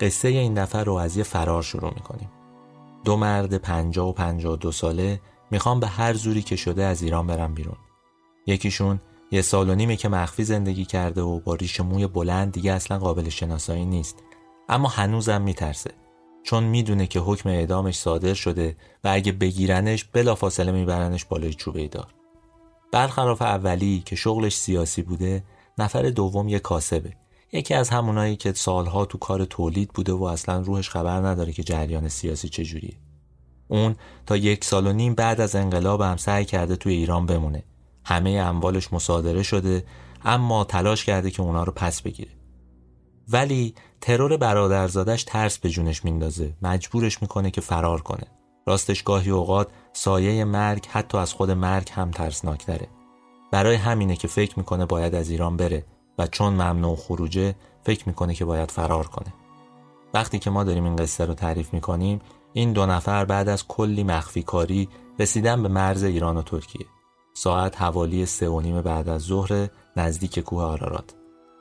قصه این دفعه رو از یه فرار شروع می‌کنیم. دو مرد پنجا و پنجا دو ساله می‌خوام به هر زوری که شده از ایران برن بیرون. یکیشون یه سال و نیمه که مخفی زندگی کرده و با ریش موی بلند دیگه اصلا قابل شناسایی نیست. اما هنوزم میترسه. چون می‌دونه که حکم اعدامش صادر شده و اگه بگیرنش بلافاصله میبرنش بالای چوبه دار. برخلاف اولی که شغلش سیاسی بوده نفر دوم یه کاسبه. یکی از همونایی که سالها تو کار تولید بوده و اصلا روحش خبر نداره که جریان سیاسی چجوریه. اون تا یک سال و نیم بعد از انقلاب هم سعی کرده توی ایران بمونه. همه اموالش مصادره شده اما تلاش کرده که اونا رو پس بگیره. ولی ترور برادرزادش ترس به جونش میندازه. مجبورش می‌کنه که فرار کنه. راستش گاهی اوقات سایه مرگ حتی از خود مرگ هم ترسناکتره برای همینه که فکر می‌کنه باید از ایران بره. و چون ممنوع خروجه فکر می‌کنه که باید فرار کنه. وقتی که ما داریم این قصه رو تعریف می‌کنیم این دو نفر بعد از کلی مخفی کاری رسیدن به مرز ایران و ترکیه. ساعت حوالی سه و نیم بعد از ظهر نزدیک کوه آرارات.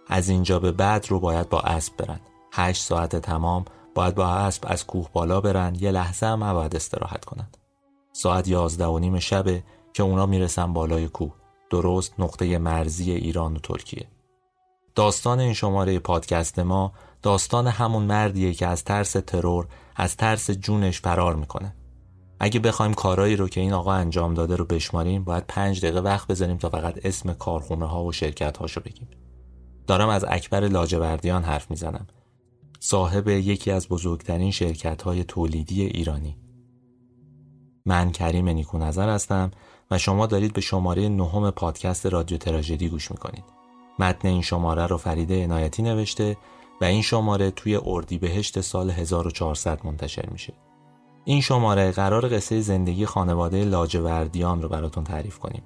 از اینجا به بعد رو باید با اسب برن. هشت ساعت تمام باید با اسب از کوه بالا برن یه لحظه هم باید استراحت کنند ساعت یازده و نیم شبه که اونا می‌رسن بالای کوه. درست نقطه مرزی ایران و ترکیه. داستان این شماره پادکست ما داستان همون مردیه که از ترس ترور از ترس جونش فرار می‌کنه. اگه بخوایم کارایی رو که این آقا انجام داده رو بشماریم باید پنج دقیقه وقت بذاریم تا فقط اسم کارخونه ها و شرکت هاشو بگیم. دارم از اکبر لاجوردیان حرف می‌زنم. صاحب یکی از بزرگترین شرکت های تولیدی ایرانی. من کریم نیکو نظر هستم و شما دارید به شماره نهم پادکست رادیو تراژدی گوش می‌کنید. متن این شماره رو فریده عنایتی نوشته و این شماره توی اردیبهشت سال 1400 منتشر میشه. این شماره قرار قصه زندگی خانواده لاجوردیان رو براتون تعریف کنیم.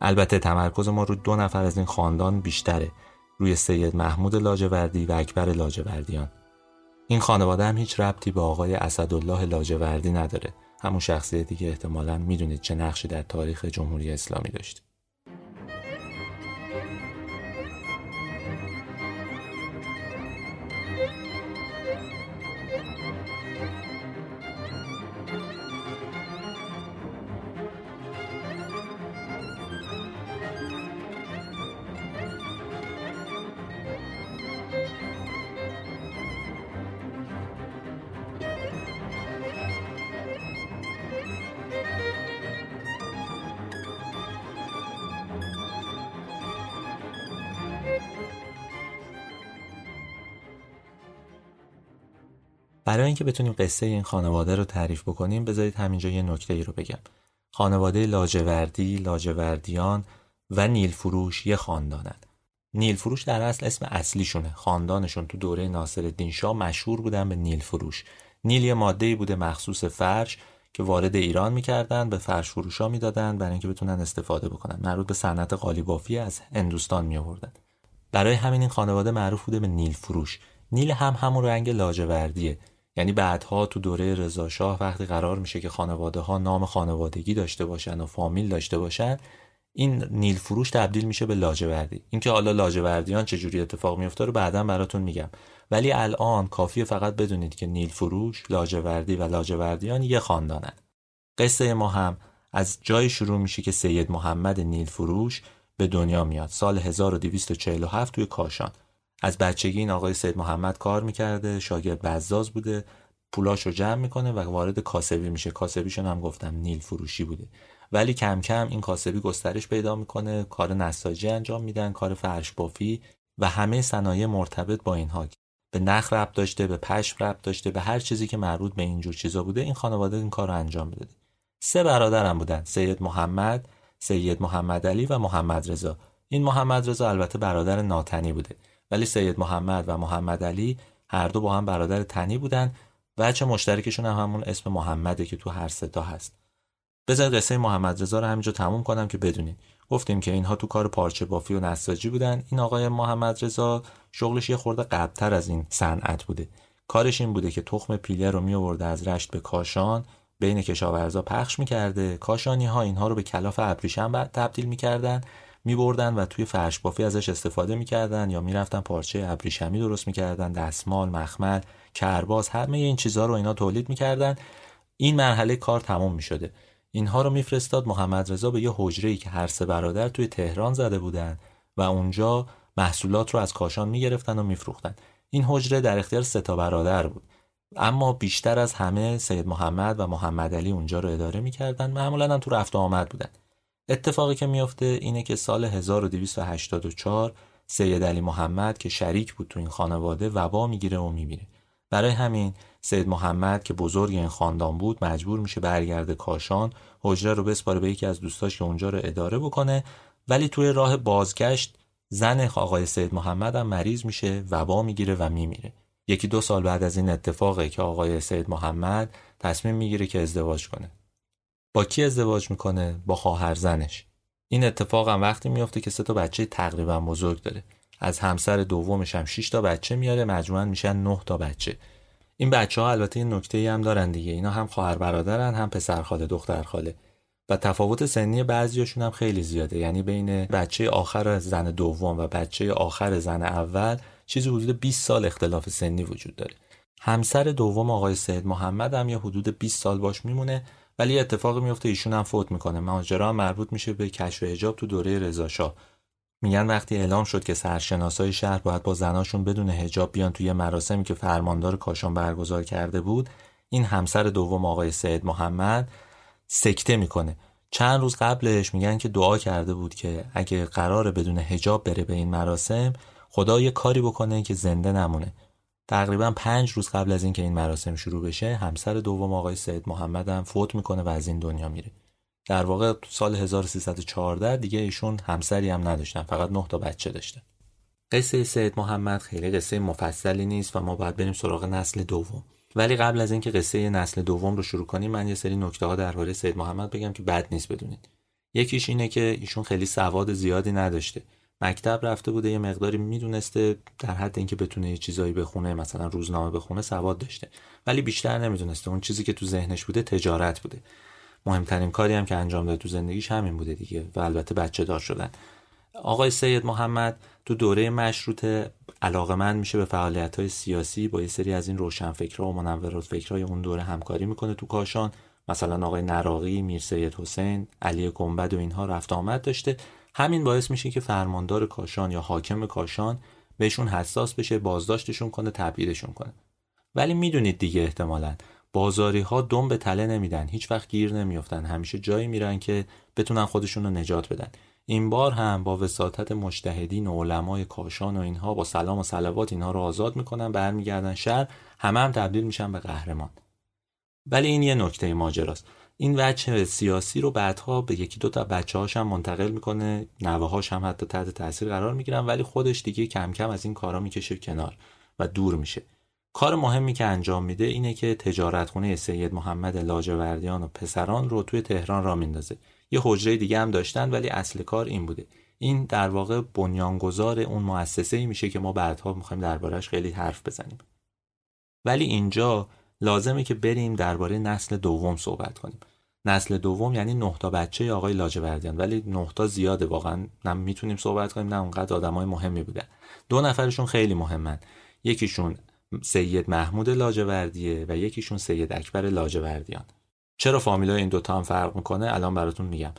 البته تمرکز ما رو دو نفر از این خاندان بیشتره روی سید محمود لاجوردی و اکبر لاجوردیان. این خانواده هم هیچ ربطی به آقای اسدالله لاجوردی نداره. همون شخصیتی که احتمالا می‌دونید چه نقشی در تاریخ جمهوری اسلامی داشت. برای اینکه بتونیم قصه این خانواده رو تعریف بکنیم بذارید همینجا یه نکته ای رو بگم. خانواده لاجوردی، لاجوردیان و نیل فروش یه خاندانن نیل فروش در اصل اسم اصلیشونه. خاندانشون تو دوره ناصر شاه مشهور بودن به نیل فروش نیل یه ماده بوده مخصوص فرش که وارد ایران می‌کردن به فرش فروشا می‌دادن برای اینکه بتونن استفاده بکنن. مربوط به صنعت قالیبافی از هندوستان می برای همین این خانواده معروف بوده به نیل فروش نیل هم همون رنگ لاجوردیه. یعنی بعدها تو دوره رضاشاه وقتی قرار میشه که خانواده ها نام خانوادگی داشته باشن و فامیل داشته باشن این نیل فروش تبدیل میشه به لاجوردی. اینکه حالا لاجوردیان چجوری اتفاق میفته رو بعدا براتون میگم. ولی الان کافیه فقط بدونید که نیل فروش لاجوردی و لاجوردیان یه خاندانن. قصه ما هم از جای شروع میشه که سید محمد نیل فروش به دنیا میاد. سال 1247 توی کاشان. از بچگی این آقای سید محمد کار می‌کرده شاگرد بزاز بوده پولاش رو جمع می‌کنه و وارد کاسبی میشه. کاسبیشون هم گفتم نیل فروشی بوده. ولی کم کم این کاسبی گسترش پیدا می‌کنه کار نساجی انجام میدن کار فرش بافی و همه صنایع مرتبط با اینها. به نخ ربط داشته به پشم ربط داشته به هر چیزی که مربوط به اینجور چیزا بوده این خانواده این کار رو انجام می‌داده سه برادرم بودن سید محمد سید محمد علی و محمد رضا این محمد رضا البته برادر ناتنی بوده. ولی سید محمد و محمد علی هر دو با هم برادر تنی بودن و چه مشترکشون هم همون اسم محمده که تو هر ستا هست. بذار قصه محمد رضا رو همینجا تموم کنم که بدونید گفتیم که اینها تو کار پارچه بافی و نساجی بودن. این آقای محمد رضا شغلش یه خورده قبلتر از این صنعت بوده. کارش این بوده که تخم پیله رو می آورده از رشت به کاشان بین کشاورزا پخش می‌کرده. کاشانی ها اینها رو به کلاف ابریشم تبدیل می‌کردن. بردن و توی فرش بافی ازش استفاده می‌کردن یا می‌رفتن پارچه ابریشمی درست می‌کردن دستمال مخمل کرباس همه این چیزها رو اینا تولید می‌کردن. این مرحله کار تموم می‌شده. اینها رو میفرستاد محمد رضا به یه حجره ای که هر سه برادر توی تهران زده بودن و اونجا محصولات رو از کاشان می‌گرفتن و میفروختن. این حجره در اختیار سه تا برادر بود. اما بیشتر از همه سید محمد و محمد علی اونجا رو اداره می‌کردن. معمولا هم تو رفت آمد بودن. اتفاقی که میفته اینه که سال 1284 سید علی محمد که شریک بود تو این خانواده وبا می‌گیره و میمیره برای همین سید محمد که بزرگ این خاندان بود مجبور میشه برگرده کاشان حجره رو بسپاره به یکی از دوستاش که اونجا رو اداره بکنه ولی توی راه بازگشت زن آقای سید محمد هم مریض میشه وبا می‌گیره و میمیره. یکی دو سال بعد از این اتفاقه که آقای سید محمد تصمیم می‌گیره که ازدواج کنه. با کی ازدواج می‌کنه؟ با خواهر زنش. این اتفاق هم وقتی میفته که سه تا بچه تقریبا بزرگ داره. از همسر دومش هم 6 تا بچه میاره مجموعا میشن 9 تا بچه. این بچه ها البته این نکته ای هم دارن دیگه. اینا هم خواهر برادرن هم پسر خاله دختر خاله. و تفاوت سنی بعضیاشون هم خیلی زیاده. یعنی بین بچه آخر زن دوم و بچه آخر زن اول چیزی حدود 20 سال اختلاف سنی وجود داره. همسر دوم آقای سید محمد هم یه حدود 20 سال باش میمونه. ولی اتفاقی میفته ایشون هم فوت می‌کنه. ماجرا مربوط میشه به کشف حجاب تو دوره رضا میگن وقتی اعلام شد که سرشناسای شهر باید با زناشون بدون هجاب بیان توی مراسمی که فرماندار کاشان برگزار کرده بود این همسر دوم آقای سید محمد سکته می‌کنه. چند روز قبلش میگن که دعا کرده بود که اگه قرار بدون هجاب بره به این مراسم خدا یه کاری بکنه که زنده نمونه. تقریبا پنج روز قبل از اینکه این مراسم شروع بشه همسر دوم آقای سید محمد هم فوت می‌کنه و از این دنیا میره. در واقع سال 1314 دیگه ایشون همسری هم نداشتن فقط نه تا بچه داشتن. قصه سید محمد خیلی قصه مفصلی نیست و ما باید بریم سراغ نسل دوم. ولی قبل از اینکه قصه نسل دوم رو شروع کنیم من یه سری نکته ها درباره سید محمد بگم که بد نیست بدونید. یکیش اینه که ایشون خیلی سواد زیادی نداشته. مکتب رفته بوده یه مقداری می‌دونسته در حد اینکه بتونه یه چیزایی بخونه مثلا روزنامه بخونه سواد داشته. ولی بیشتر نمی‌دونسته. اون چیزی که تو ذهنش بوده تجارت بوده. مهمترین کاری هم که انجام داده تو زندگیش همین بوده دیگه و البته بچه دار شدن. آقای سید محمد تو دوره مشروطه علاقمند میشه به فعالیت های سیاسی با یه سری از این روشنفکرها و منورات فکرهای اون دوره همکاری می‌کنه تو کاشان. مثلا آقای نراقی، میر سید حسین، علی گنبد و اینها رفت آمد داشته. همین باعث میشه که فرماندار کاشان یا حاکم کاشان بهشون حساس بشه بازداشتشون کنه تبعیدشون کنه. ولی می‌دونید دیگه احتمالا. بازاری ها دم به تله نمیدن. هیچ وقت گیر نمیافتن. همیشه جایی میرن که بتونن خودشون رو نجات بدن. این بار هم با وساطت مجتهدین و علمای کاشان و اینها با سلام و صلوات اینها رو آزاد می‌کنن برمیگردن شهر همه هم تبدیل میشن به قهرمان. ولی این یه نکته ماجراست. این وجه سیاسی رو بعدها به یکی دو تا بچه هاش هم منتقل می‌کنه نوه هاش هم حتی تحت تاثیر قرار می‌گیرن ولی خودش دیگه کم کم از این کارا می‌کشه کنار و دور میشه. کار مهمی که انجام میده اینه که تجارتخونه سید محمد لاجوردیان و پسران رو توی تهران را میندازه. یه حجره دیگه هم داشتن ولی اصل کار این بوده. این در واقع بنیانگذار اون مؤسسه ای میشه که ما بعدها می‌خوایم دربارهش خیلی حرف بزنیم. ولی اینجا لازمه که بریم درباره نسل دوم صحبت کنیم. نسل دوم یعنی نه تا بچه آقای لاجوردیان. ولی نه تا زیاده واقعا. نه می‌تونیم صحبت کنیم نه اونقدر آدمای مهمی بودن. دو نفرشون خیلی مهمن. یکیشون سید محمود لاجوردیه و یکیشون سید اکبر لاجوردیان. چرا فامیلای این دوتا هم فرق می‌کنه؟ الان براتون میگم.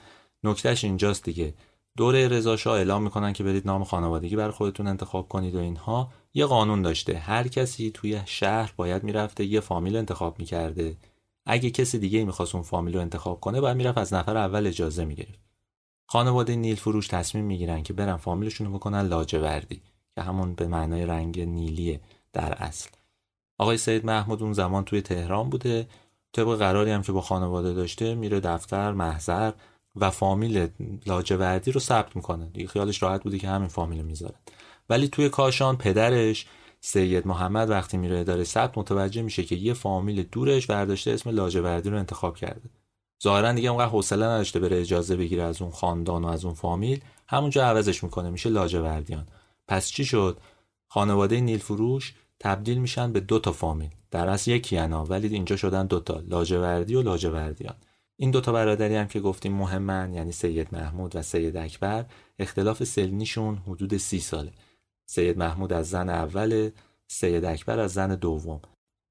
نکتهش اینجاست دیگه. دوره رضا اعلام می‌کنن که برید نام خانوادگی برای خودتون انتخاب کنید و اینها. یه قانون داشته. هر کسی توی شهر باید می‌رفته یه فامیل انتخاب می‌کرده. اگه کسی دیگه می‌خواست اون فامیل رو انتخاب کنه باید می‌رفت از نفر اول اجازه می‌گرفت. خانواده نیل فروش تصمیم می‌گیرن که برن فامیلشون رو بکنن لاجوردی که همون به معنای رنگ نیلیه در اصل. آقای سید محمود اون زمان توی تهران بوده. طبق قراری هم که با خانواده داشته میره دفتر محضر و فامیل لاجوردی رو ثبت می‌کنه. دیگه خیالش راحت بوده که همین فامیل می‌ذاره. ولی توی کاشان پدرش سید محمد وقتی میره اداره ثبت متوجه میشه که یه فامیل دورش برداشته اسم لاجوردی رو انتخاب کرده. ظاهرا دیگه اونقدر حوصله نداشته بره اجازه بگیره از اون خاندان و از اون فامیل. همونجا عوضش می‌کنه میشه لاجوردیان. پس چی شد؟ خانواده نیل فروش تبدیل میشن به دو تا فامیل. در اصل یکی انا ولی اینجا شدن دوتا لاجوردی و لاجوردیان. این دوتا برادری هم که گفتیم مهمن یعنی سید محمود و سید اکبر اختلاف سلنیشون حدود سی ساله. سید محمود از زن اول سید اکبر از زن دوم.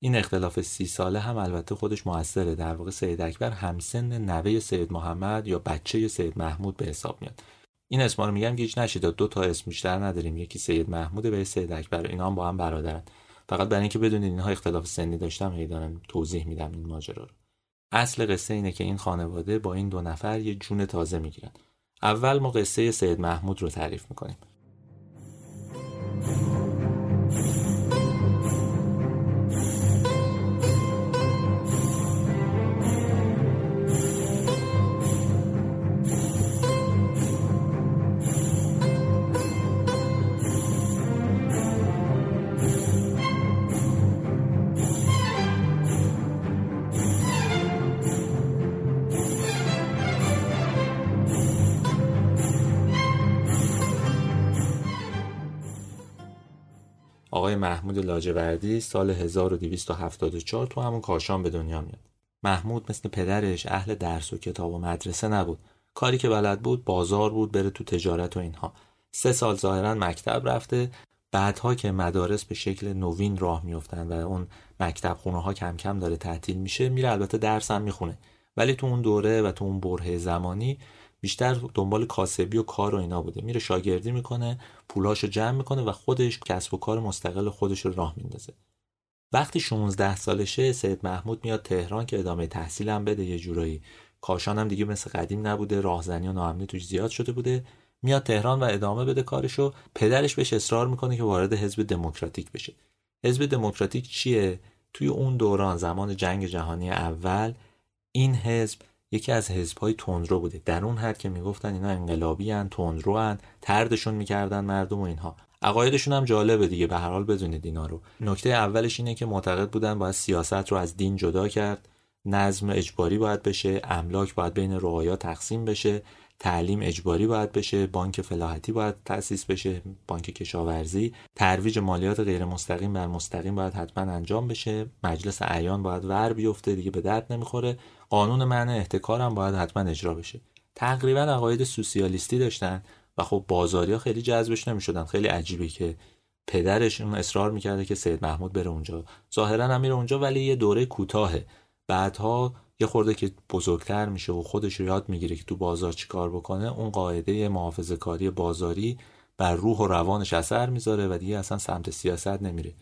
این اختلاف سی ساله هم البته خودش موثره. در واقع سید اکبر همسن نوه سید محمد یا بچه سید محمود به حساب میاد. این اسما رو میگم گیج نشید. دو تا اسم بیشتر نداریم. یکی سید محمود و سید اکبر. اینا هم با هم برادرن. فقط برای اینکه بدونید اینها اختلاف سنی داشتم هی دارم توضیح میدم این ماجرا رو. اصل قصه اینه که این خانواده با این دو نفر یه جون تازه می‌گیرن. اول ما قصه سید محمود رو تعریف می‌کنیم. محمود لاجوردی سال 1274 تو همون کاشان به دنیا میاد. محمود مثل پدرش اهل درس و کتاب و مدرسه نبود. کاری که بلد بود بازار بود بره تو تجارت و اینها. سه سال ظاهرا مکتب رفته بعدها که مدارس به شکل نوین راه میفتن و اون مکتب خونه ها کم کم داره تعطیل میشه میره البته درس هم می‌خونه ولی تو اون دوره و تو اون بره زمانی بیشتر دنبال کاسبی و کار و اینا بوده. میره شاگردی می‌کنه پولاشو جمع می‌کنه و خودش کسب و کار مستقل خودش رو راه میندازه. وقتی 16 سالشه سید محمود میاد تهران که ادامه تحصیلم بده یه جورایی کاشان هم دیگه مثل قدیم نبوده راهزنی و ناامنی توش زیاد شده بوده. میاد تهران و ادامه بده کارشو. پدرش بهش اصرار می‌کنه که وارد حزب دموکراتیک بشه. حزب دموکراتیک چیه؟ توی اون دوران زمان جنگ جهانی اول این حزب یکی از حزبهای تندرو بوده. در اون حد که می‌گفتن اینا انقلابی ان تندرو ان تردشون می‌کردن مردم و اینها. عقایدشون هم جالبه دیگه به هر حال بدونید اینا رو. نکته اولش اینه که معتقد بودن باید سیاست رو از دین جدا کرد. نظم اجباری باید بشه املاک باید بین رعایا تقسیم بشه. تعلیم اجباری باید بشه. بانک فلاحتی باید تأسیس بشه. بانک کشاورزی. ترویج مالیات غیر مستقیم بر مستقیم باید حتما انجام بشه. مجلس اعیان باید ور بیفته دیگه به درد نمی‌خوره. قانون منع احتکار هم باید حتما اجرا بشه. تقریبا عقاید سوسیالیستی داشتن و خب بازاری ها خیلی جذبش نمی‌شدن. خیلی عجیبه که پدرش اون اصرار می‌کرده که سید محمود بره اونجا. ظاهرا هم میره اونجا ولی یه دوره کوتاهه. بعدها یه خورده که بزرگتر میشه و خودش یاد می‌گیره که تو بازار چیکار بکنه اون قاعده محافظه کاری بازاری بر روح و روانش اثر می‌ذاره و دیگه اصلا سمت سیاست نمیره.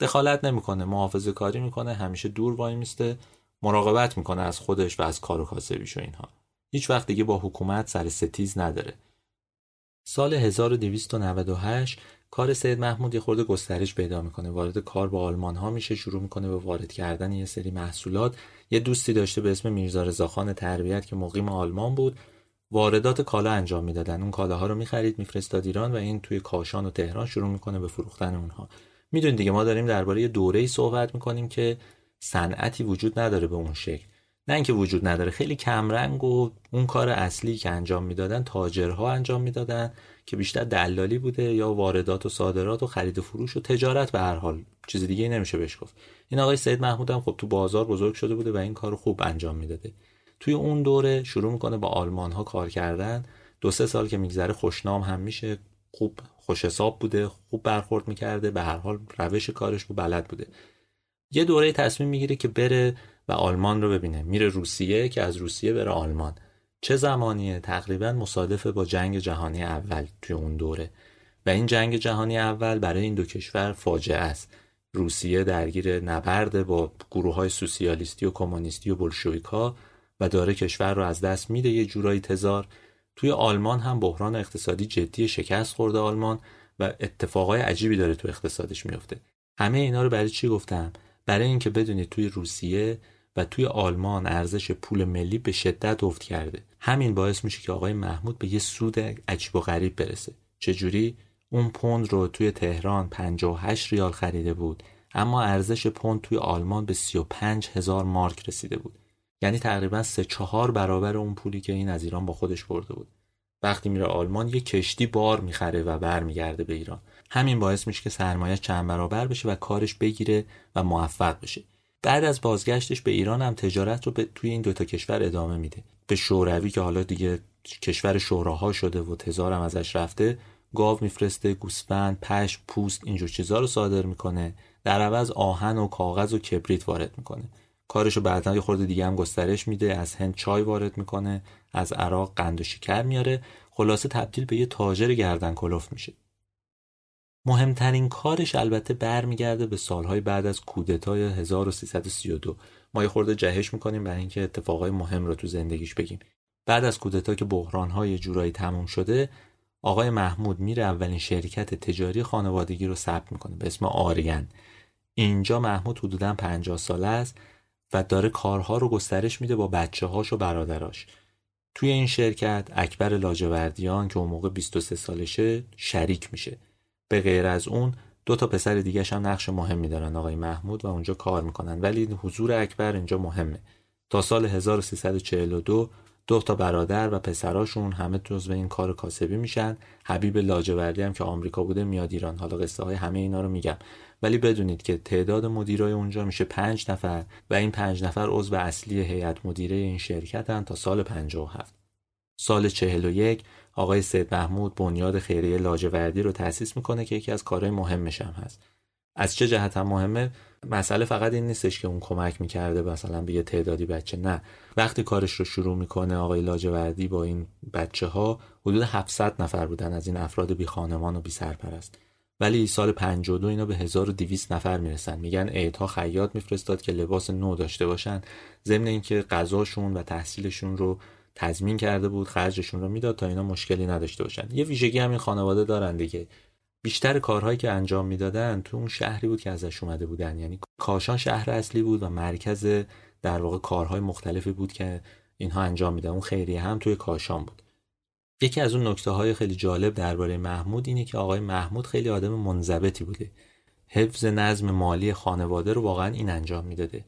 دخالت نمی‌کنه محافظه کاری می‌کنه همیشه دور وای میسته. مراقبت می‌کنه از خودش و از کار و کاسبیش و اینها. هیچ وقت دیگه با حکومت سر ستیز نداره. سال 1298 کار سید محمود یه خورده گسترش پیدا می‌کنه. وارد کار با آلمان ها میشه شروع می‌کنه به وارد کردن یه سری محصولات. یه دوستی داشته به اسم میرزا رضاخان تربیت که مقیم آلمان بود. واردات کالا انجام می‌دادن. اون کالاها رو می‌خرید میفرستاد ایران و این توی کاشان و تهران شروع می‌کنه به فروختن اونها. می‌دونید دیگه ما داریم درباره یه دوره‌ای صحبت می‌کنیم که صنعتی وجود نداره به اون شکل. نه اینکه وجود نداره خیلی کمرنگ و اون کار اصلی که انجام می‌دادن تاجرها انجام می‌دادن که بیشتر دلالی بوده یا واردات و صادرات و خرید و فروش و تجارت به هر حال. چیز دیگه نمیشه بهش گفت. این آقای سید محمود هم خب تو بازار بزرگ شده بوده و این کار خوب انجام می‌داده. توی اون دوره شروع می‌کنه با آلمان ها کار کردن. دو سه سال که میگذره خوشنام هم میشه. خوب خوش حساب بوده خوب برخورد می‌کرده. به هر حال روش کارش رو بلد بوده. یه دوره تصمیم می‌گیره که بره و آلمان رو ببینه. میره روسیه که از روسیه بره آلمان. چه زمانیه؟ تقریبا مصادفه با جنگ جهانی اول توی اون دوره. و این جنگ جهانی اول برای این دو کشور فاجعه است. روسیه درگیر نبرد با گروه های سوسیالیستی و کمونیستی و بلشویکا و داره کشور رو از دست میده. یه جورایی تزار. توی آلمان هم بحران اقتصادی جدی شکست خورده آلمان و اتفاقای عجیبی داره تو اقتصادش میفته همه اینا رو برای چی گفتم؟ برای اینکه بدونید توی روسیه و توی آلمان ارزش پول ملی به شدت افت کرده. همین باعث میشه که آقای محمود به یه سود عجیب و غریب برسه. چجوری؟ اون پوند رو توی تهران 58 ریال خریده بود اما ارزش پوند توی آلمان به 35 هزار مارک رسیده بود. یعنی تقریبا سه چهار برابر اون پولی که این از ایران با خودش برده بود. وقتی میره آلمان یه کشتی بار می‌خره و برمیگرده به ایران. همین باعث میشه که سرمایه چند برابر بشه و کارش بگیره و موفق بشه. بعد از بازگشتش به ایران هم تجارت رو به توی این دوتا کشور ادامه میده. به شوروی که حالا دیگه کشور شوراها شده و تزار هم ازش رفته گاو میفرسته گوسفند پشم پوست اینجور چیزا رو صادر می‌کنه. در عوض آهن و کاغذ و کبریت وارد می‌کنه. کارشو بعدا یه خورده دیگه هم گسترش میده از هند چای وارد می‌کنه از عراق قند و شکر میاره. خلاصه تبدیل به یه تاجر گردن کلفت میشه. مهمترین کارش البته برمیگرده به سالهای بعد از کودتای 1332 ما یه خورده جهش می‌کنیم برای اینکه اتفاقای مهم رو تو زندگیش بگیم. بعد از کودتا که بحرانهای جورایی تموم شده آقای محمود میره اولین شرکت تجاری خانوادگی رو ثبت می‌کنه به اسم آریان. اینجا محمود حدودا 50 ساله است و داره کارها رو گسترش میده با بچه هاش و برادراش. توی این شرکت اکبر لاجوردیان که اون موقع 23 سالشه شریک میشه. به غیر از اون دو تا پسر دیگه هم نقش مهمی دارن آقای محمود و اونجا کار می‌کنن. ولی حضور اکبر اینجا مهمه. تا سال 1342 دو تا برادر و پسراشون همه جزو این کار کاسبی میشن. حبیب لاجوردی هم که آمریکا بوده میاد ایران. حالا قصه های همه اینا رو میگم. ولی بدونید که تعداد مدیرای اونجا میشه پنج نفر و این پنج نفر عضو اصلی هیئت مدیره این شرکتن تا سال 57 سال 41 آقای سید محمود بنیاد خیریه لاجوردی رو تأسیس می‌کنه که یکی از کارهای مهمش هم هست. از چه جهت هم مهمه؟ مسئله فقط این نیستش که اون کمک می‌کرده مثلا به یه تعدادی بچه نه. وقتی کارش رو شروع می‌کنه آقای لاجوردی با این بچه ها حدود 700 نفر بودن از این افراد بی خانمان و بی سرپرست. ولی سال 52 اینا به 1200 نفر می‌رسن. میگن ایتا خیاط میفرستاد که لباس نو داشته باشن. ضمن اینکه غذاشون و تحصیلشون رو تضمین کرده بود خرجشون رو می‌داد تا اینا مشکلی نداشته باشن. یه ویژگی همین خانواده دارن دیگه. بیشتر کارهایی که انجام می‌دادن تو اون شهری بود که ازش اومده بودن. یعنی کاشان شهر اصلی بود و مرکز در واقع کارهای مختلفی بود که اینها انجام میدن. اون خیریه هم توی کاشان بود. یکی از اون نکته های خیلی جالب درباره محمود اینه که آقای محمود خیلی آدم منضبطی بوده. حفظ نظم مالی خانواده رو واقعا این انجام می‌داده.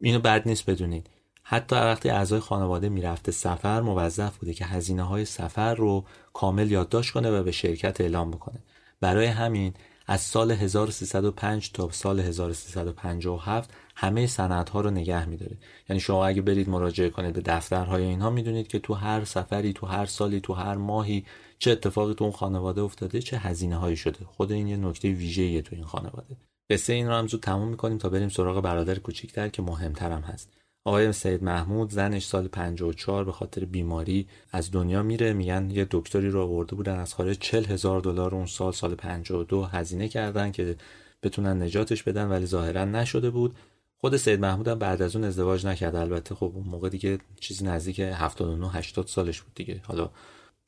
اینو بد نیست بدونید. حتی وقتی اعضای خانواده می‌رفته سفر موظف بوده که هزینه های سفر رو کامل یادداشت کنه و به شرکت اعلام بکنه. برای همین از سال 1305 تا سال 1357 همه سندها رو نگه میداره. یعنی شما اگه برید مراجعه کنید به دفترهای اینها می‌دونید که تو هر سفری تو هر سالی تو هر ماهی چه اتفاقی تو اون خانواده افتاده چه هزینه هایی شده. خود این یه نکته ویژه‌ایه تو این خانواده. قصه این رو هم زود تموم می‌کنیم تا بریم سراغ برادر کوچیکتر که مهمترم هست. آقای سید محمود زنش سال 54 به خاطر بیماری از دنیا میره میگن یه دکتری رو آورده بودن از خارج 40 هزار دلار اون سال سال 52 هزینه کردن که بتونن نجاتش بدن ولی ظاهرا نشده بود. خود سید محمود هم بعد از اون ازدواج نکرد. البته خب اون موقع دیگه چیزی نزدیک 79 80 سالش بود دیگه. حالا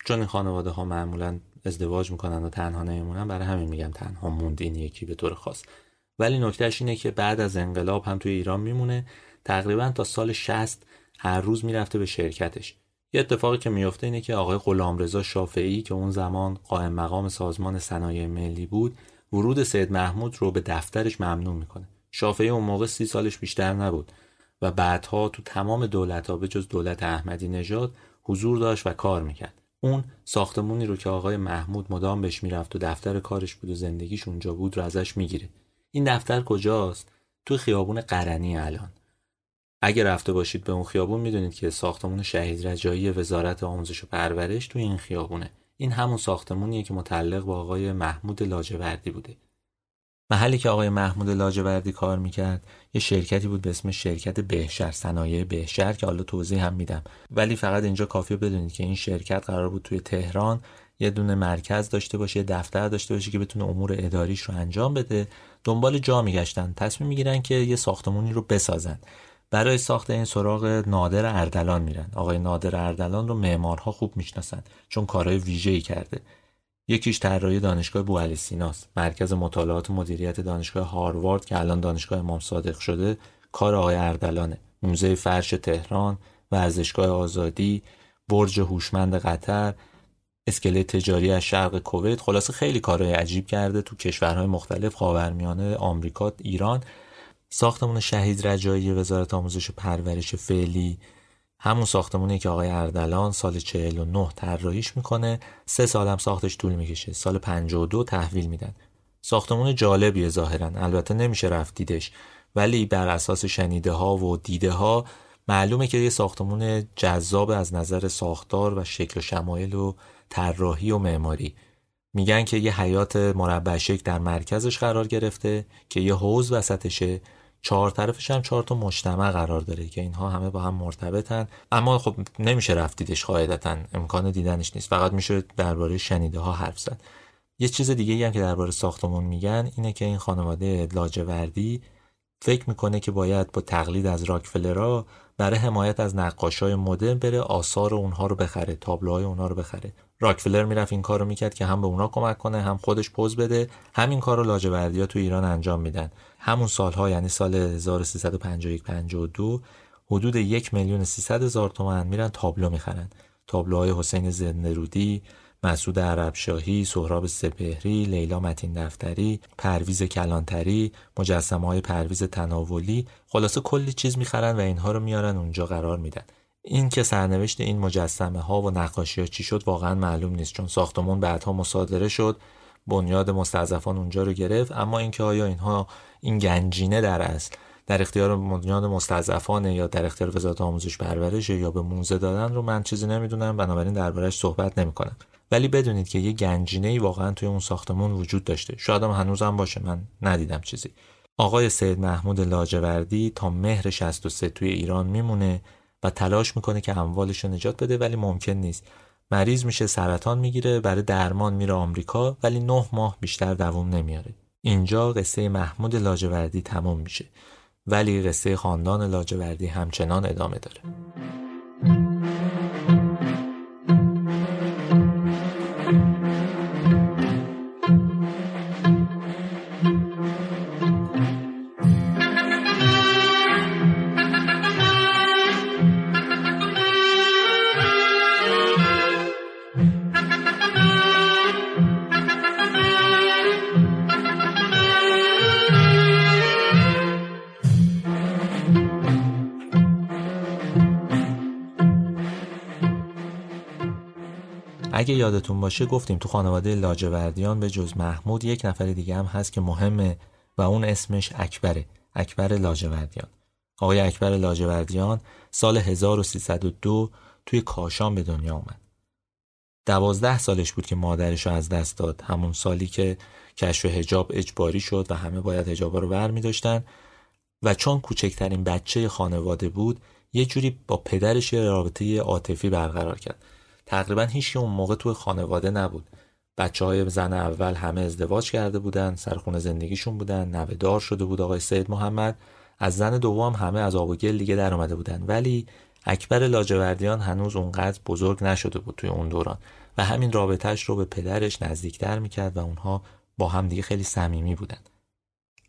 چون این خانواده ها معمولا ازدواج می‌کنن و تنها نمیمونن برای همین میگم تنها موند این یکی به طور خاص. ولی نکتهش اینه که بعد از انقلاب هم توی ایران میمونه. تقریبا تا سال 60 هر روز می‌رفته به شرکتش. یه اتفاقی که میفته اینه که آقای غلامرضا شافعی که اون زمان قائم مقام سازمان صنایع ملی بود ورود سید محمود رو به دفترش ممنوع می‌کنه. شافعی اون موقع سی سالش بیشتر نبود و بعدها تو تمام دولت ها به جز دولت احمدی نژاد حضور داشت و کار می‌کرد. اون ساختمونی رو که آقای محمود مدام بهش می‌رفت و دفتر کارش بود و زندگیش اونجا بود رو ازش می‌گیره. این دفتر کجاست؟ تو خیابون قرنی الان. اگه رفته باشید به اون خیابون می‌دونید که ساختمون شهید رجایی وزارت آموزش و پرورش تو این خیابونه. این همون ساختمونیه که متعلق به آقای محمود لاجوردی بوده. محلی که آقای محمود لاجوردی کار می‌کرد یه شرکتی بود به اسم شرکت بهشر صنایع بهشر که حالا توضیح هم میدم. ولی فقط اینجا کافیه بدونید که این شرکت قرار بود توی تهران یه دونه مرکز داشته باشه یه دفتر داشته باشه که بتونه امور اداریش رو انجام بده. دنبال جا میگشتن. تصمیم می‌گیرن که یه ساختمونی رو بسازن. برای ساخت این سراغ نادر اردلان میرن. آقای نادر اردلان رو معمارها خوب می‌شناسن چون کارهای ویژه‌ای کرده. یکیش طراحی دانشگاه بوعلی سیناست. مرکز مطالعات مدیریت دانشگاه هاروارد که الان دانشگاه امام صادق شده کار آقای اردلانه. موزه فرش تهران ورزشگاه آزادی برج هوشمند قطر اسکله تجاری از شرق کویت. خلاصه خیلی کارهای عجیب کرده تو کشورهای مختلف خاورمیانه آمریکا ایران. ساختمون شهید رجایی وزارت آموزش و پرورش فعلی همون ساختمونی که آقای اردلان سال 49 طراحیش می‌کنه. سه سالم ساختش طول می‌کشه. سال 52 تحویل میدن. ساختمون جالبیه ظاهرا. البته نمیشه رفت دیدش. ولی بر اساس شنیده ها و دیده ها معلومه که یه ساختمون جذاب از نظر ساختار و شکل و شمایل و طراحی و معماری. میگن که یه حیات مربع در مرکزش قرار گرفته که یه حوز وسطشه. چهار طرفش هم چهار تا مجتمع قرار داره که اینها همه با هم مرتبطن. اما خب نمیشه رفتیدش قاعدتا امکان دیدنش نیست. فقط میشه درباره شنیده ها حرف زد. یه چیز دیگه هم که درباره ساختمون میگن اینه که این خانواده لاجوردی فکر می‌کنه که باید با تقلید از راکفلرا برای حمایت از نقاشای مدرن بره آثار اونها رو بخره تابلوهای اونها رو بخره. راکفلر می‌رفت این کارو می‌کرد که هم به اونا کمک کنه هم خودش پوز بده. همین کار رو لاجوردی ها تو ایران انجام میدن. همون سالها یعنی سال 1351 52 حدود یک میلیون 300 هزار تومن میرن تابلو می‌خرن تابلوهای حسین زندرودی مسعود عربشاهی، سهراب سپهری، لیلا متین دفتری، پرویز کلانتری، مجسمه های پرویز تناولی، خلاصه کلی چیز می‌خرن و اینها رو میارن اونجا قرار میدن. این که سرنوشت این مجسمه ها و نقاشی ها چی شد واقعا معلوم نیست چون ساختمون بعدها مصادره شد بنیاد مستضعفان اونجا رو گرفت اما اینکه آیا اینها این گنجینه در اصل در اختیار بنیاد مستضعفانه یا در اختیار وزارت آموزش پرورش یا به موزه دادن رو من چیزی نمی‌دونم بنابراین دربارهش صحبت نمی‌کنم. ولی بدونید که یه گنجینه ای واقعا توی اون ساختمون وجود داشته. شاید هم هنوزم باشه من ندیدم چیزی. آقای سید محمود لاجوردی تا مهر 63 توی ایران میمونه و تلاش می‌کنه که اموالش رو نجات بده ولی ممکن نیست. مریض میشه سرطان می‌گیره برای درمان میره آمریکا ولی نه ماه بیشتر دووم نمیاره. اینجا قصه محمود لاجوردی تموم میشه. ولی قصه خاندان لاجوردی همچنان ادامه داره. اگه یادتون باشه گفتیم تو خانواده لاجوردیان به جز محمود یک نفر دیگه هم هست که مهمه و اون اسمش اکبره اکبر لاجوردیان. آقای اکبر لاجوردیان سال 1302 توی کاشان به دنیا آمد دوازده سالش بود که مادرش رو از دست داد. همون سالی که کشف هجاب اجباری شد و همه باید هجاب رو بر می داشتن و چون کوچکترین بچه خانواده بود یه جوری با پدرش رابطه عاطفی برقرار کرد. تقریبا هیچ اون موقع توی خانواده نبود. بچه های زن اول همه ازدواج کرده بودن سرخونه زندگیشون بودن نوهدار شده بود آقای سید محمد. از زن دوم همه از آب و گل دیگه در آمده بودن. ولی اکبر لاجوردیان هنوز اونقدر بزرگ نشده بود توی اون دوران و همین رابطهش رو به پدرش نزدیکتر می‌کرد و اونها با هم دیگه خیلی صمیمی بودن.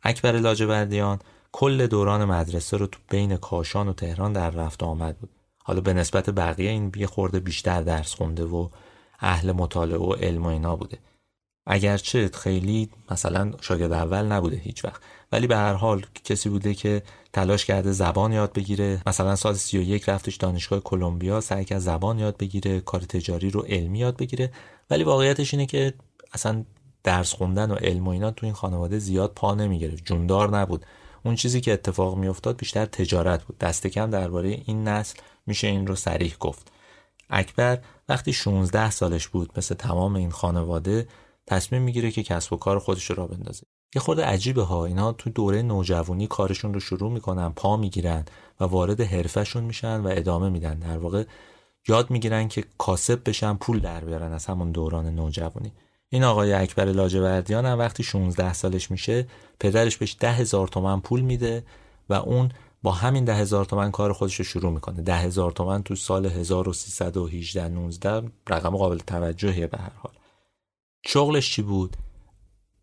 اکبر لاجوردیان کل دوران مدرسه رو تو بین کاشان و تهران در رفت آمد بود. حالا به نسبت بقیه این یه خورده بیشتر درس خونده و اهل مطالعه و علم و اینا بوده. اگرچه خیلی مثلا شاگرد اول نبوده هیچ وقت. ولی به هر حال کسی بوده که تلاش کرده زبان یاد بگیره. مثلا سال 31 رفتش دانشگاه کلمبیا سعی کرد زبان یاد بگیره کار تجاری رو علمی یاد بگیره. ولی واقعیتش اینه که اصلا درس خوندن و علم و اینا تو این خانواده زیاد پا نمی‌گرفت. جوندار نبود. اون چیزی که اتفاق میافتاد بیشتر تجارت بود. دست کم درباره این نسل میشه این رو سریح گفت. اکبر وقتی 16 سالش بود مثل تمام این خانواده تصمیم می‌گیره که کسب و کار خودش رو را بندازه. یه خورده عجیبه ها اینا تو دوره نوجوانی کارشون رو شروع می‌کنن پا می‌گیرن و وارد حرفشون میشن و ادامه میدن. در واقع یاد می‌گیرن که کاسب بشن پول در بیارن از همون دوران نوجوانی. این آقای اکبر لاجوردیان هم وقتی 16 سالش میشه پدرش بهش ده هزار تومن پول میده و اون با همین ده هزار تومن کار خودش رو شروع می‌کنه. ده هزار تومن تو سال 1318 19 رقم قابل توجهیه به هر حال. شغلش چی بود؟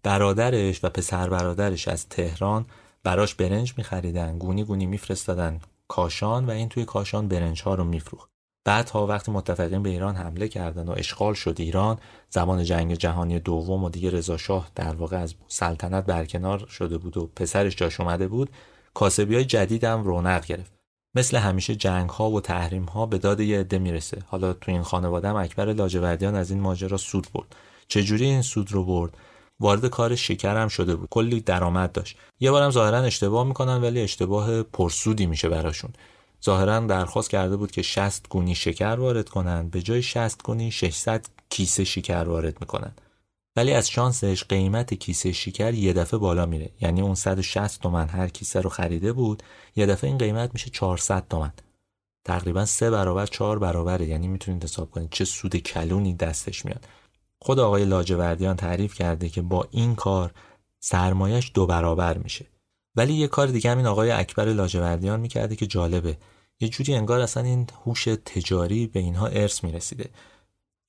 برادرش و پسر برادرش از تهران براش برنج میخریدن گونی گونی میفرستادن کاشان و این توی کاشان برنج ها رو میفروخت. بعدها وقتی متفقین به ایران حمله کردن و اشغال شد ایران زمان جنگ جهانی دوم و دیگه رضا شاه در واقع از سلطنت برکنار شده بود و پسرش جاش اومده بود کاسبی های جدید هم رونق گرفت. مثل همیشه جنگ ها و تحریم ها به داد یه عده می‌رسه. حالا تو این خانواده هم اکبر لاجوردیان از این ماجرا سود برد. چجوری این سود رو برد؟ وارد کار شکر هم شده بود. کلی درآمد داشت. یه بارم ظاهرا اشتباه می‌کنن ولی اشتباه پرسودی میشه براشون. ظاهرا درخواست کرده بود که 60 گونی شکر وارد کنن. به جای 60 گونی 600 کیسه شکر وارد می‌کنن. ولی از شانسش قیمت کیسه شکر یه دفعه بالا میره. یعنی اون 160 تومن هر کیسه رو خریده بود یه دفعه این قیمت میشه 400 تومن. تقریبا سه برابر چهار برابره. یعنی می‌تونید حساب کنید چه سود کلونی دستش میاد. خود آقای لاجوردیان تعریف کرده که با این کار سرمایش دو برابر میشه. ولی یه کار دیگه همین آقای اکبر لاجوردیان می‌کرده که جالبه. یه جوری انگار اصلا این هوش تجاری به اینها ارث می‌رسیده.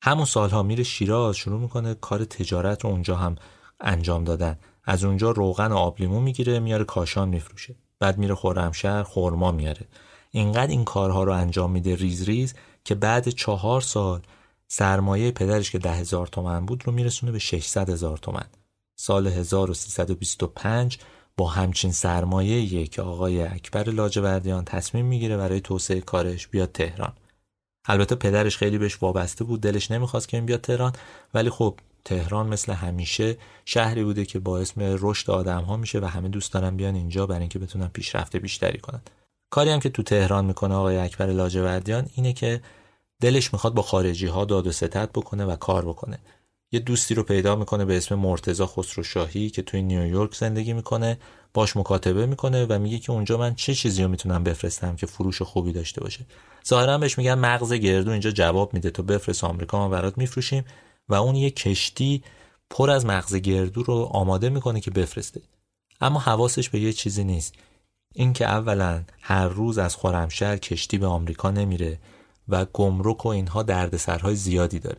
همون سالها میره شیراز شروع می‌کنه کار تجارت رو اونجا هم انجام دادن. از اونجا روغن و آبلیمو می‌گیره میاره کاشان میفروشه. بعد میره خرمشهر خورما میاره. اینقدر این کارها رو انجام میده ریز ریز که بعد چهار سال سرمایه پدرش که ده هزار تومن بود رو میرسونه به 600 هزار تومن. سال 1325 با همچین سرمایه که آقای اکبر لاجوردیان تصمیم می‌گیره برای توسعه کارش بیاد تهران. البته پدرش خیلی بهش وابسته بود دلش نمی‌خواست که این بیاد تهران ولی خب تهران مثل همیشه شهری بوده که باعث رشد آدم ها میشه و همه دوست دارن بیان اینجا برای اینکه بتونن پیشرفت بیشتری کنن. کاری هم که تو تهران می‌کنه آقای اکبر لاجوردیان اینه که دلش می‌خواد با خارجی ها داد و ستد بکنه و کار بکنه. یه دوستی رو پیدا می‌کنه به اسم مرتزا خسروشاهی که توی نیویورک زندگی می‌کنه. باش مکاتبه می‌کنه و میگه که اونجا من چه چیزی رو می‌تونم بفرستم که فروش خوبی داشته باشه. ظاهرا بهش میگن مغز گردو اینجا جواب میده. تو بفرست آمریکا ما برات میفروشیم. و اون یه کشتی پر از مغز گردو رو آماده می‌کنه که بفرسته. اما حواسش به یه چیزی نیست. اینکه اولا هر روز از خرمشهر کشتی به آمریکا نمیره و گمرک و اینها دردسرهای زیادی داره.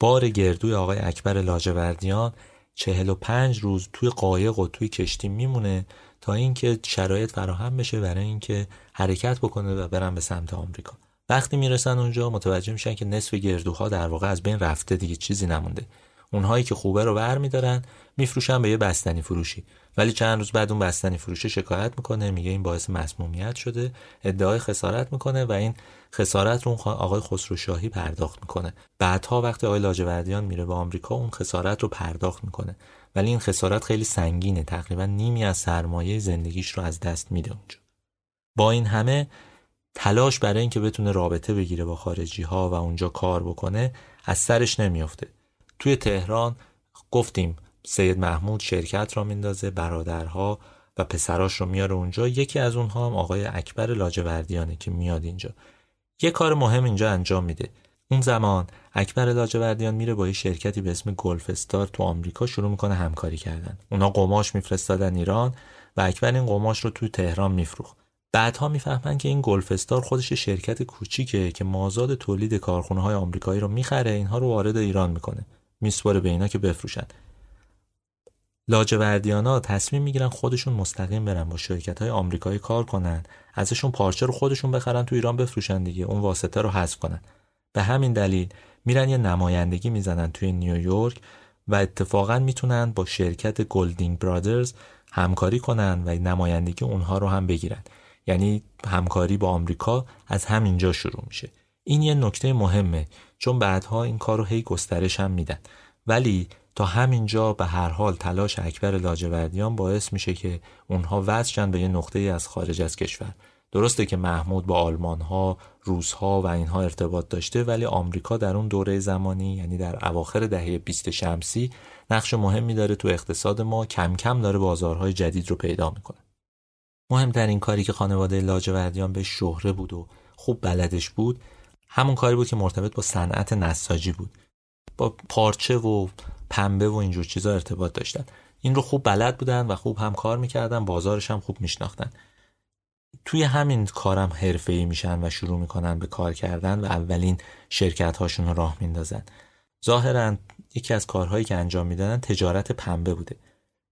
بار گردوی آقای اکبر لاجوردیان چهل و پنج روز توی قایق و توی کشتی میمونه تا اینکه شرایط فراهم بشه برای اینکه حرکت بکنه و برن به سمت آمریکا. وقتی می‌رسن اونجا متوجه میشن که نصف گردوها در واقع از بین رفته دیگه چیزی نمونده. اونهایی که خوبه رو ور میدارن میفروشن به یه بستنی فروشی. ولی چند روز بعد اون بستنی فروشه شکایت می‌کنه میگه این باعث مسمومیت شده ادعای خسارت می‌کنه و این خسارت رو آقای خسرو شاهی پرداخت می‌کنه. بعدها وقتی آقای لاجوردیان میره به آمریکا اون خسارت رو پرداخت می‌کنه. ولی این خسارت خیلی سنگینه. تقریبا نیمی از سرمایه زندگیش رو از دست میده اونجا. با این همه تلاش برای اینکه بتونه رابطه بگیره با خارجی ها و اونجا کار بکنه از سرش نمیافته. توی تهران گفتیم سید محمود شرکت را میندازه برادرها و پسراش رو میاره اونجا. یکی از اونها هم آقای اکبر لاجوردیانه که میاد اینجا. یه کار مهم اینجا انجام میده. اون زمان اکبر لاجوردیان میره با یه شرکتی به اسم گلف استار تو آمریکا شروع می‌کنه همکاری کردن. اونا قماش میفرستادن ایران و اکبر این قماش رو تو تهران میفروخت. بعدها می‌فهمن که این گلف استار خودش شرکت کوچیکه که مازاد تولید کارخونه های آمریکایی رو می‌خره اینها رو وارد ایران می‌کنه. میسپاره به اینا که بفروشن. لاجوردیانا تصمیم می‌گیرن خودشون مستقیم برن با شرکت های آمریکایی کار کنن ازشون پارچه رو خودشون بخرن تو ایران بفروشن دیگه اون واسطه رو حذف کنن. به همین دلیل میرن یه نمایندگی می‌زنن توی نیویورک و اتفاقا می‌تونن با شرکت Golding Brothers همکاری کنن و نمایندگی اونها رو هم بگیرن. یعنی همکاری با آمریکا از همینجا شروع میشه. این یه نکته مهمه چون بعدها این کار رو هی گسترش هم میدن. ولی تا همینجا به هر حال تلاش اکبر لاجوردیان باعث میشه که اونها وزشن به یه نقطه از خارج از کشور درسته که محمود با آلمان ها، روس ها و اینها ارتباط داشته ولی آمریکا در اون دوره زمانی یعنی در اواخر دهه 20 شمسی نقش مهمی داره تو اقتصاد ما کم کم داره بازارهای جدید رو پیدا می‌کنه. مهمترین کاری که خانواده لاجوردیان به شهره بود و خوب بلدش بود همون کاری بود که مرتبط با صنعت نساجی بود. با پارچه و پنبه و اینجور چیزا ارتباط داشتن. این رو خوب بلد بودن و خوب هم کار می‌کردن بازارش هم خوب میشناختن. توی همین کارم ای میشن و شروع می‌کنن به کار کردن و اولین شرکت هاشون رو راه میندازن. ظاهرا یکی از کارهایی که انجام می‌دادن تجارت پنبه بوده.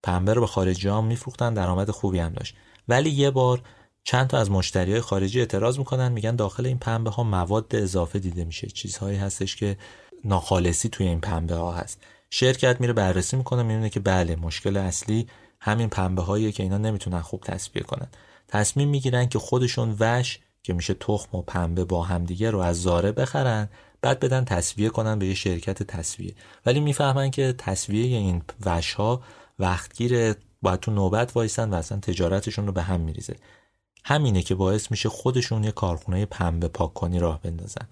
پنبه رو به خارجی هم میفروختن درآمد خوبی هم داشت. ولی یه بار چند تا از مشتری های خارجی اعتراض می‌کنن میگن داخل این پنبه ها مواد اضافه دیده میشه. چیزهایی هستش که ناخالصی توی این پنبه ها هست. شرکت میره بررسی می‌کنه می‌بینه که بله مشکل اصلی همین پنبه هایی که اینا نمی‌تونن خوب تصفیه کنن. تصمیم می‌گیرن که خودشون وش که میشه تخم و پنبه با همدیگه رو از زاره بخرن بعد بدن تصویه کنن به یه شرکت تصویه ولی می‌فهمن که تصویه این وش ها وقتگیر باید تو نوبت وایسن و اصلا تجارتشون رو به هم میریزه. همینه که باعث میشه خودشون یه کارخونه پنبه پاک کنی راه بندازن.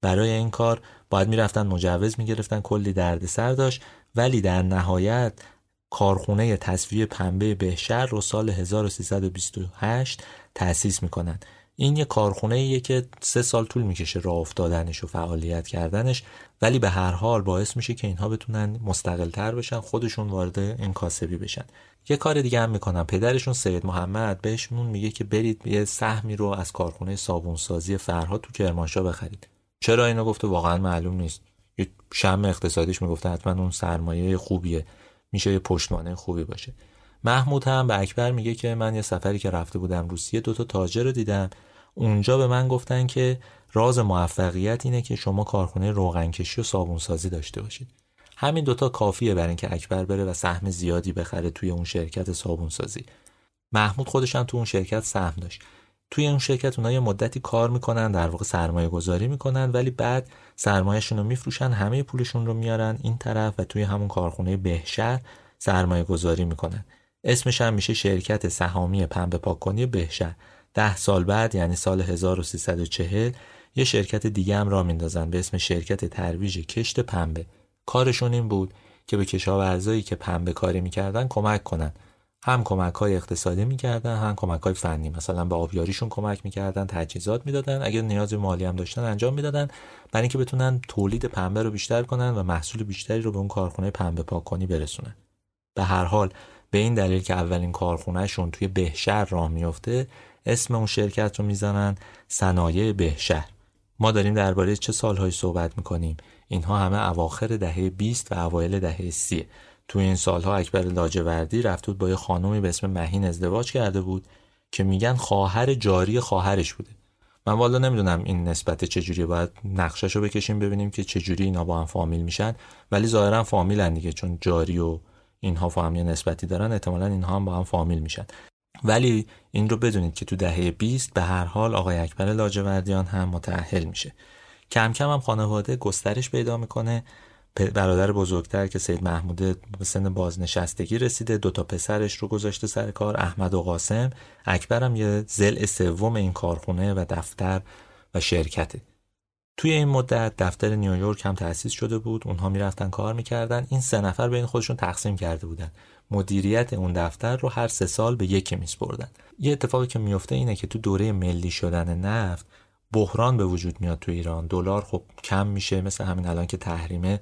برای این کار باید می‌رفتن مجوز می‌گرفتن کلی دردسر داشت. ولی در نهایت کارخونه تصفیه پنبه بهشهر رو سال 1328 تأسیس می‌کنن. این یه کارخونه ایه که سه سال طول می‌کشه راه افتادنش و فعالیت کردنش ولی به هر حال باعث میشه که اینها بتونن مستقل تر بشن خودشون وارد این کاسبی بشن. یه کار دیگه هم می‌کنن. پدرشون سید محمد بهشون میگه که برید یه سهمی رو از کارخونه صابونسازی فرها تو کرمانشاه بخرید. چرا اینو گفته؟ واقعا معلوم نیست. یه شم اقتصادیش می‌گفته حتما اون سرمایه خوبیه. میشه یه پشتوانه خوبی باشه. محمود هم به اکبر میگه که من یه سفری که رفته بودم روسیه دوتا تاجر رو دیدم. اونجا به من گفتن که راز موفقیت اینه که شما کارخونه روغنکشی و صابونسازی داشته باشید. همین دوتا کافیه برای اینکه اکبر بره و سهم زیادی بخره توی اون شرکت صابونسازی. محمود خودش هم تو اون شرکت سهم داشت. توی اون شرکت اونها یه مدتی کار می‌کنن در واقع سرمایه گذاری می‌کنن ولی بعد سرمایهشون رو میفروشن همه پولشون رو میارن این طرف و توی همون کارخونه بهشهر سرمایه گذاری می‌کنن. اسمش هم میشه شرکت سهامی پنبه پاککنی بهشهر. ده سال بعد یعنی سال 1340 یه شرکت دیگه هم را میندازن به اسم شرکت ترویج کشت پنبه. کارشون این بود که به کشاورزایی که پنبه کاری می‌کردن کمک کنن. هم کمک های اقتصادی می‌کردن هم کمک های فنی. مثلا به آبیاریشون کمک می‌کردن تجهیزات می‌دادن. اگر نیاز مالی هم داشتن انجام می‌دادن. برای اینکه بتونن تولید پنبه رو بیشتر کنن و محصول بیشتری رو به اون کارخونه پنبه پاککنی برسونن. به هر حال به این دلیل که اولین کارخونهشون توی بهشهر راه میفته اسم اون شرکت رو می‌زنن صنایع بهشهر. ما داریم درباره چه سالهایی صحبت می‌کنیم. اینها همه اواخر دهه 20 و اوایل دهه 30 توی این سالها اکبر لاجوردی رفت بود با یه خانومی به اسم مهین ازدواج کرده بود که میگن خواهر جاری خواهرش بوده. من والا نمی‌دونم این نسبت چجوری باید نقشش رو بکشیم ببینیم که چجوری اینا با هم فامیل میشن. ولی ظاهرا فامیلن دیگه چون جاری و اینها فامیل نسبتی دارن احتمالا اینها هم با هم فامیل میشن. ولی این رو بدونید که تو دهه 20 به هر حال آقای اکبر لاجوردیان هم متأهل میشه. کم کم هم خانواده گسترش پیدا می‌کنه. برادر بزرگتر که سید محمود به سن بازنشستگی رسیده دوتا پسرش رو گذاشته سر کار احمد و قاسم. اکبرم یه زل سوم این کارخونه و دفتر و شرکته. توی این مدت دفتر نیویورک هم تأسیس شده بود اونها می‌رفتن کار می‌کردن. این سه نفر بین خودشون تقسیم کرده بودن. مدیریت اون دفتر رو هر سه سال به یکی میسپردن. یه اتفاقی که میفته اینه که تو دوره ملی شدن نفت بحران به وجود میاد تو ایران. دلار خب کم میشه مثل همین الان که تحریمه.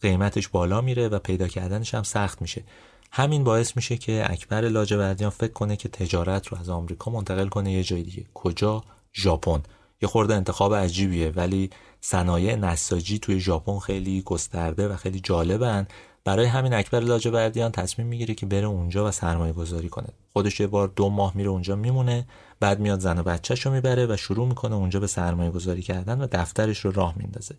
قیمتش بالا میره و پیدا کردنش هم سخت میشه. همین باعث میشه که اکبر لاجوردیان فکر کنه که تجارت رو از آمریکا منتقل کنه یه جای دیگه. کجا؟ ژاپن. یه خورده انتخاب عجیبیه ولی صنایع نساجی توی ژاپن خیلی گسترده و خیلی جالبن. برای همین اکبر لاجوردیان تصمیم می‌گیره که بره اونجا و سرمایه گذاری کنه. خودش یه بار دو ماه میره اونجا میمونه بعد میاد زن و بچهش رو می‌بره و شروع می‌کنه اونجا به سرمایه گذاری کردن و دفترش رو راه میندازه.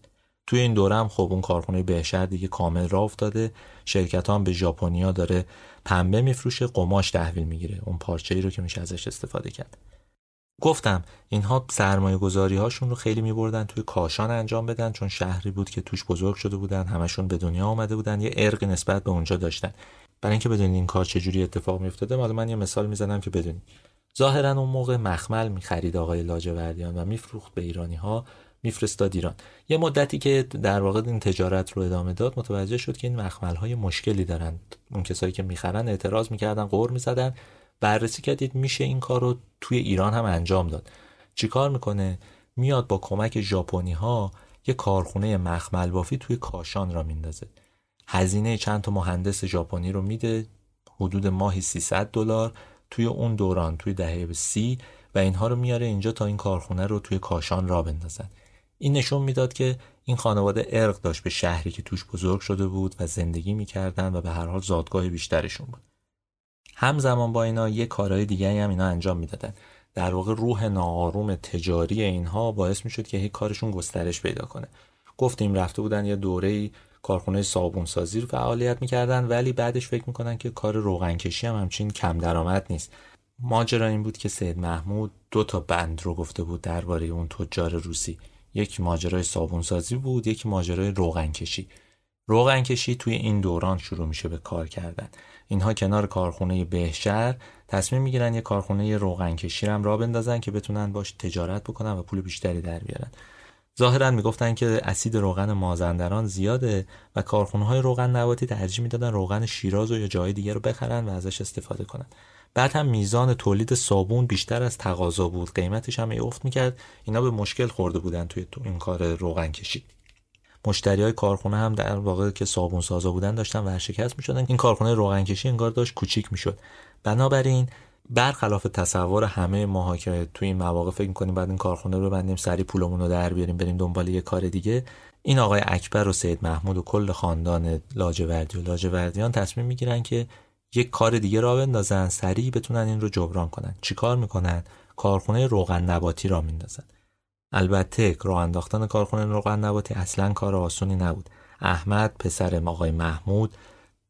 توی این دوره هم خب اون کارخونه بهشهر دیگه کامل راه افتاده. شرکت هم به ژاپنیا داره پنبه میفروشه قماش تحویل می‌گیره. اون پارچه ای رو که میشه ازش استفاده کرد. گفتم اینها سرمایه گذاری هاشون رو خیلی میبردن توی کاشان انجام بدن چون شهری بود که توش بزرگ شده بودن همشون به دنیا آمده بودن یه ارق نسبت به اونجا داشتن. برای اینکه بدونید این کار چجوری اتفاق میافتاده حالا من یه مثال می‌زنم که بدونید ظاهرا اون موقع مخمل می‌خرید آقای لاجوردیان و میفروخت به ایرانی ها میفرستاد ایران. یه مدتی که در واقع این تجارت رو ادامه داد متوجه شد که این مخمل های مشکلی دارن. اون کسایی که می‌خرن اعتراض می‌کردن قور می‌زدن. بررسی کردید میشه این کار رو توی ایران هم انجام داد. چیکار می‌کنه؟ میاد با کمک ژاپنی ها یه کارخونه مخمل بافی توی کاشان را میندازه. هزینه چند تا مهندس ژاپنی رو میده. حدود ماهی 300 دلار توی اون دوران توی دهه سی و اینها رو میاره اینجا تا این کارخونه رو توی کاشان را بندازن. این نشون می‌داد که این خانواده ارق داشت به شهری که توش بزرگ شده بود و زندگی می‌کردن و به هر حال زادگاه بیشترشون بود. همزمان با اینا یه کارهای دیگه هم اینا انجام می‌دادن. در واقع روح ناآروم تجاری اینها باعث می‌شد که هی کارشون گسترش پیدا کنه. گفتیم رفته بودن یه دوره کارخونه صابون سازی رو فعالیت می‌کردن ولی بعدش فکر می‌کنن که کار روغن کشی هم همچین کم درآمد نیست. ماجرا این بود که سید محمود دو تا بند رو گفته بود درباره اون تجار روسی. یک ماجرای صابونسازی بود یک ماجرای روغن کشی توی این دوران شروع میشه به کار کردن. اینها کنار کارخونه بهشهر تصمیم می‌گیرن یه کارخونه روغن کشی هم را بندازن که بتونن باش تجارت بکنن و پول بیشتری در بیارن. ظاهرا می‌گفتن که اسید روغن مازندران زیاده و کارخونه های روغن نباتی ترجیح می‌دادن روغن شیراز و یا جای دیگه رو بخرن و ازش استفاده کنن. بعد هم میزان تولید صابون بیشتر از تقاضا بود. قیمتش هم افت می‌کرد. اینا به مشکل خورده بودن توی تو این کار روغن کشی. مشتری های کارخونه هم در واقع که صابون سازا بودن داشتن ورشکست می‌شدن. این کارخونه روغن کشی انگار داشت کوچیک می‌شد. بنابراین برخلاف تصور همه ماها که توی این مواقع فکر می‌کنیم بعد این کارخونه رو بندیم سری پولمون رو در بیاریم بریم دنبال یه کار دیگه این آقای اکبر و سید محمود و کل خاندان لاجوردی و لاجوردیان تصمیم می‌گیرن که یک کار دیگه را بندازن سریع بتونن این رو جبران کنن. چیکار می‌کنن؟ کارخونه روغن نباتی را میندازن. البته راه انداختن کارخونه روغن نباتی اصلا کار آسونی نبود. احمد پسر آقای محمود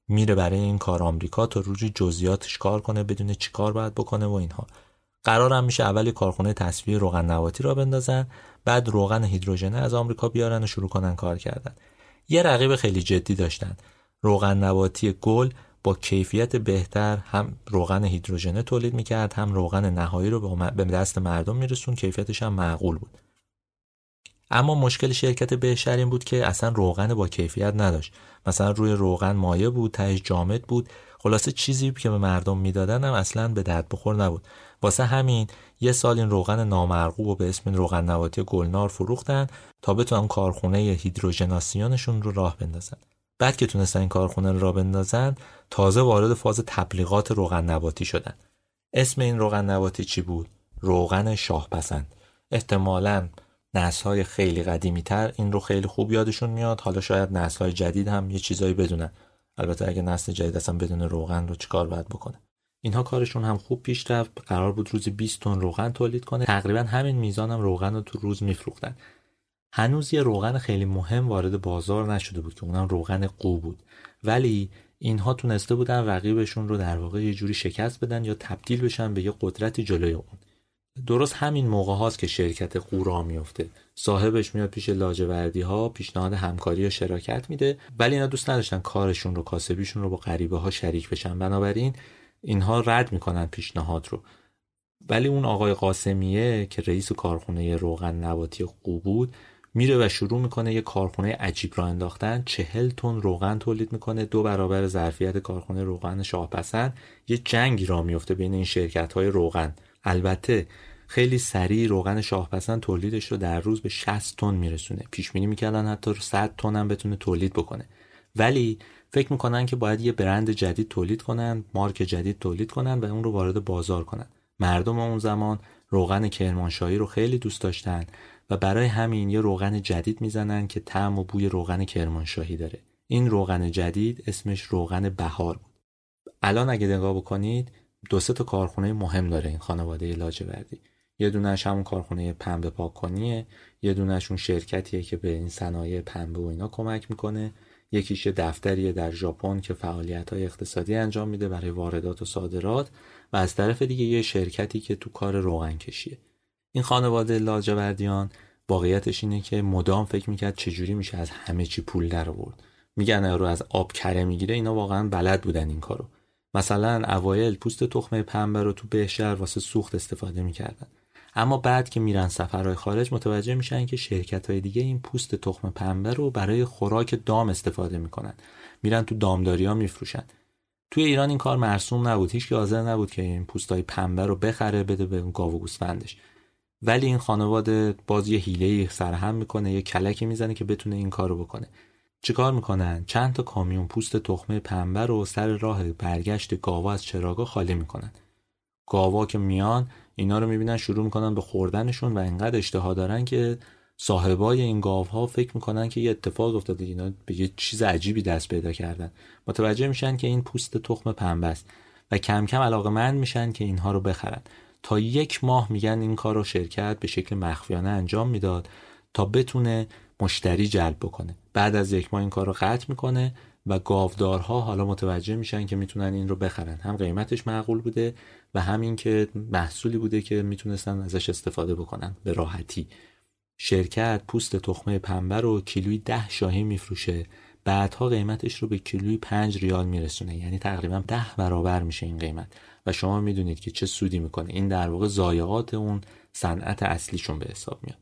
میره برای این کار آمریکا تا روی جزئیاتش کار کنه بدون چی کار باید بکنه و اینها. قرارم میشه اول کارخونه تصفیه روغن نباتی را بندازن بعد روغن هیدروژنه از آمریکا بیارن و شروع کنن کار کردن. یه رقیب خیلی جدی داشتن. روغن نباتی گل با کیفیت بهتر هم روغن هیدروژنه تولید می‌کرد هم روغن نهایی رو به دست مردم میرسون کیفیتش هم معقول بود. اما مشکل شرکت بهشر این بود که اصلا روغن با کیفیت نداشت. مثلا روی روغن مایه بود تهش جامد بود. خلاصه چیزی که به مردم می‌دادن هم اصلا به درد بخور نبود. واسه همین یه سال این روغن نامرغوب و به اسم روغن نباتی گلنار فروختن تا بتونن کارخونه هیدروژناسیونشون رو راه بندازن. بعد که تونستن این کارخونه رو راه بندازن تازه وارد فاز تبلیغات روغن نباتی شدن. اسم این روغن نباتی چی بود؟ روغن شاه پسند احتمالاً نسل های خیلی قدیمی تر این رو خیلی خوب یادشون میاد. حالا شاید نسل های جدید هم یه چیزایی بدونن. البته اگه نسل جدید اصلا بدون روغن رو چیکار باید بکنه؟ اینها کارشون هم خوب پیش رفت. قرار بود روزی 20 تن روغن تولید کنه. تقریبا همین میزان هم روغن رو تو روز میفروختن. هنوز یه روغن خیلی مهم وارد بازار نشده بود که اونم روغن قو بود. ولی اینها تونسته بودن رقیبشون رو در واقع یه جوری شکست بدن یا تبدیل بشن به یه قدرتی جلوی اون. درست همین موقع هاست که شرکت قورا میفته صاحبش میاد پیش لاجوردی ها پیشنهاد همکاری یا شراکت میده ولی اینا دوست نداشتن کارشون رو کاسبیشون رو با غریبه ها شریک بشن. بنابراین اینها رد می‌کنن پیشنهاد رو. ولی اون آقای قاسمیه که رئیس کارخونه روغن نباتی قو بود میره و شروع می‌کنه یه کارخونه عجیب را انداختن. چهل تن روغن تولید می‌کنه. دو برابر ظرفیت کارخونه روغن شاهپسند. یه جنگی را میفته بین این شرکت های روغن. البته خیلی سریع روغن شاهپسند تولیدش رو در روز به 60 تن میرسونه. پیش بینی می‌کردن حتی 100 تن هم بتونه تولید بکنه. ولی فکر می‌کنن که باید یه برند جدید تولید کنن مارک جدید تولید کنن و اون رو وارد بازار کنن. مردم اون زمان روغن کرمانشاهی رو خیلی دوست داشتن. و برای همین یه روغن جدید می‌زنن که طعم و بوی روغن کرمانشاهی داره. این روغن جدید اسمش روغن بهار بود. الان اگه نگاه بکنید دو سه تا کارخونه مهم داره این خانواده لاجوردی. یه دونش همون کارخونه پنبه پاککنیه یه دونش اون شرکتیه که به این صنایع پنبه و اینا کمک می‌کنه. یکیش دفتریه در ژاپن که فعالیت های اقتصادی انجام میده برای واردات و صادرات و از طرف دیگه یه شرکتی که تو کار روغن کشیه. این خانواده لاجوردیان واقعیتش اینه که مدام فکر می‌کرد چجوری میشه از همه چی پول در آورد. میگن رو از آب کره می‌گیره اینا واقعا بلد بودن این کارو. مثلا اوایل پوست تخمه پنبه رو تو بهشهر واسه سوخت استفاده می‌کردن. اما بعد که میرن سفرهای خارج متوجه میشن که شرکت های دیگه این پوست تخم پنبه رو برای خوراک دام استفاده می‌کنن. میرن تو دامداری ها میفروشن. توی ایران این کار مرسوم نبود. هیچ که حاضر نبود که این پوستای پنبه رو بخره بده به گاو و گوسفندش ولی این خانواده باز یه حیله سرهم می‌کنه یه کلکی می‌زنه که بتونه این کارو بکنه. چیکار می‌کنن؟ چند تا کامیون پوست تخمه پنبه رو سر راه برگشت گاوا از چراگا خالی می‌کنن. گاوا که میان اینا رو می‌بینن شروع می‌کنن به خوردنشون و انقدر اشتها دارن که صاحبای این گاوها فکر می‌کنن که یه اتفاق افتاده. اینا به یه چیز عجیبی دست پیدا کردن. متوجه میشن که این پوست تخم پنبه است و کم کم علاقه میشن که اینها رو بخرن. تا یک ماه میگن این کار رو شرکت به شکل مخفیانه انجام می‌داد تا بتونه مشتری جلب بکنه. بعد از یک ماه این کار رو قطع می‌کنه و گاودارها حالا متوجه میشن که می‌تونن این رو بخرن. هم قیمتش معقول بوده و همین که محصولی بوده که می‌تونستن ازش استفاده بکنن به راحتی. شرکت پوست تخمه پنبه رو کیلوی ده شاهی میفروشه. بعدها قیمتش رو به کیلوی پنج ریال میرسونه. یعنی تقریبا ده برابر میشه این قیمت. و شما می‌دونید که چه سودی می‌کنه. این در واقع ضایعات اون صنعت اصلیشون به حساب میاد.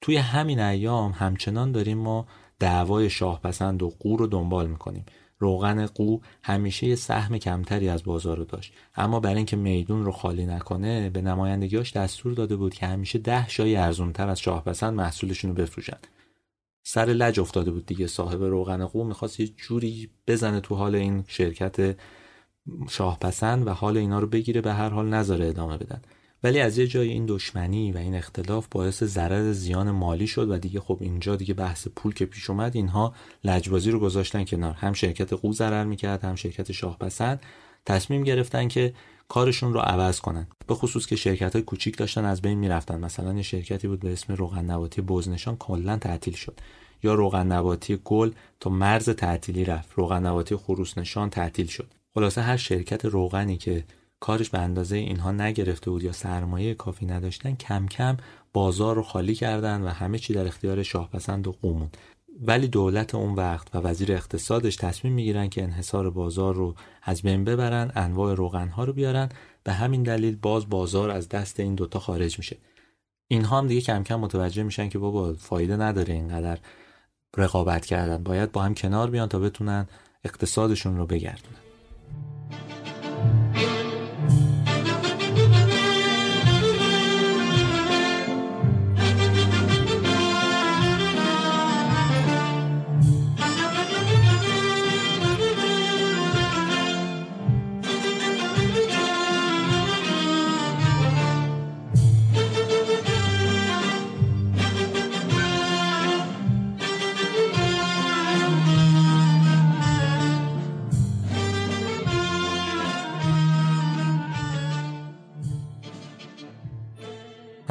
توی همین ایام همچنان داریم ما دعوای شاه پسند و قو رو دنبال می‌کنیم. روغن قو همیشه یه سهم کمتری از بازار رو داشت. اما برای اینکه میدون رو خالی نکنه به نمایندگیاش دستور داده بود که همیشه ده شای ارزونتر از شاه پسند محصولشون رو بفروشن. سر لج افتاده بود دیگه. صاحب روغن قو می‌خواست یه جوری بزنه تو حال این شرکت شاه پسند و حال اینا رو بگیره به هر حال نذاره ادامه بدن. ولی از یه جای این دشمنی و این اختلاف باعث ضرر زیان مالی شد و دیگه خب اینجا دیگه بحث پول که پیش اومد اینها لجبازی رو گذاشتن کنار. هم شرکت قو ضرر می‌کرد هم شرکت شاه پسند تصمیم گرفتن که کارشون رو عوض کنن. به خصوص که شرکت های کوچیک داشتن از بین می‌رفتن. مثلا یه شرکتی بود به اسم روغن نباتی بزنشان کلا تعطیل شد. یا روغن نباتی گل تا مرز تعطیلی رفت. روغن نباتی خروس نشان تعطیل شد. خلاصه هر شرکت روغنی که کارش به اندازه اینها نگرفته بود یا سرمایه کافی نداشتن کم کم بازار رو خالی کردن و همه چی در اختیار شاهپسند و قومون ولی دولت اون وقت و وزیر اقتصادش تصمیم می‌گیرن که انحصار بازار رو از بین ببرن انواع روغن ها رو بیارن. به همین دلیل باز بازار از دست این دوتا خارج میشه. اینها هم دیگه کم کم متوجه میشن که بابا فایده نداره اینقدر رقابت کردن. باید با هم کنار بیان تا بتونن اقتصادشون رو بگردونن.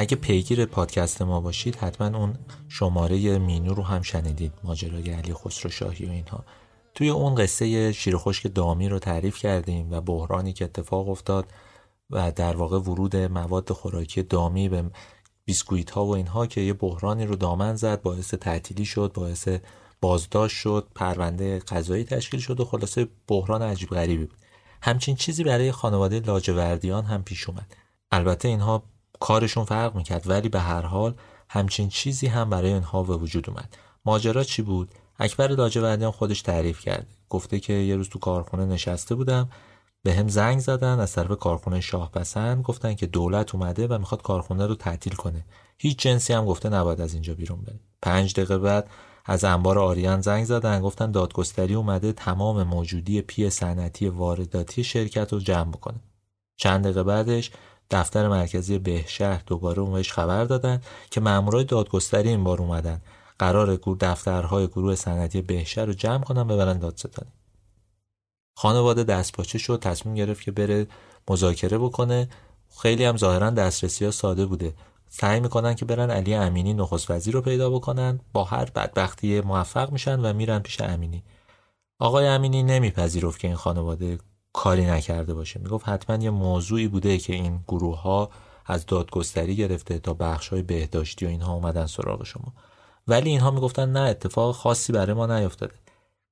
اگه پیگیر پادکست ما باشید حتما اون شماره مینو رو هم شنیدید ماجرای علی خسرو شاهی و اینها. توی اون قصه شیر خشک دامی رو تعریف کردیم و بحرانی که اتفاق افتاد و در واقع ورود مواد خوراکی دامی به بیسکویت ها و اینها که یه بحرانی رو دامن زد باعث تعطیلی شد باعث بازداشت شد پرونده قضایی تشکیل شد و خلاصه بحران عجیب غریبی بود. همچین چیزی برای خانواده لاجوردیان هم پیش اومد. البته اینها کارشون فرق می‌کرد ولی به هر حال همچین چیزی هم برای اینها به وجود اومد. ماجرا چی بود؟ اکبر لاجوردیان خودش تعریف کرد. گفته که یه روز تو کارخونه نشسته بودم به هم زنگ زدن از طرف کارخونه شاه گفتن که دولت اومده و می‌خواد کارخونه رو تعطیل کنه. هیچ جنسی هم گفته نباید از اینجا بیرون بره. پنج دقیقه بعد از انبار آریان زنگ زدن گفتن دادگستری اومده تمام موجودی پی صنعتی وارداتی شرکت رو جمع بکنه. چند دقیقه بعدش دفتر مرکزی بهشهر دوباره اونش خبر دادن که مامورای دادگستری این بار اومدن. قرار دفترهای گروه صنعتی بهشهر رو جمع کنن ببرن دادستانی. خانواده دستپاچه شد تصمیم گرفت که بره مذاکره بکنه. خیلی هم ظاهرا دسترسی ها ساده بوده. سعی می‌کنن که برن علی امینی نخست وزیر رو پیدا بکنن. با هر بدبختی موفق میشن و میرن پیش امینی. آقای امینی نمیپذیرفت که این خانواده کاری نکرده باشه. می‌گفت حتما یه موضوعی بوده که این گروه ها از دادگستری گرفته تا بخش های بهداشتی و اینها اومدن سراغ شما. ولی اینها می‌گفتن نه اتفاق خاصی برای ما نیفتاده.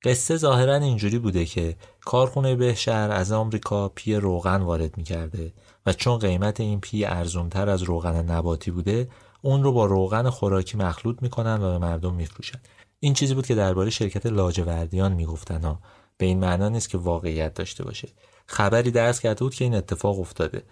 قصه ظاهرا اینجوری بوده که کارخونه بهشهر از آمریکا پی روغن وارد می‌کرده و چون قیمت این پی ارزونتر از روغن نباتی بوده اون رو با روغن خوراکی مخلوط می‌کنن و به مردم میفروشن. این چیزی بود که درباره شرکت لاجوردیان می‌گفتن ها. به این معنا نیست که واقعیت داشته باشه. خبری درس کرده بود که این اتفاق افتاده.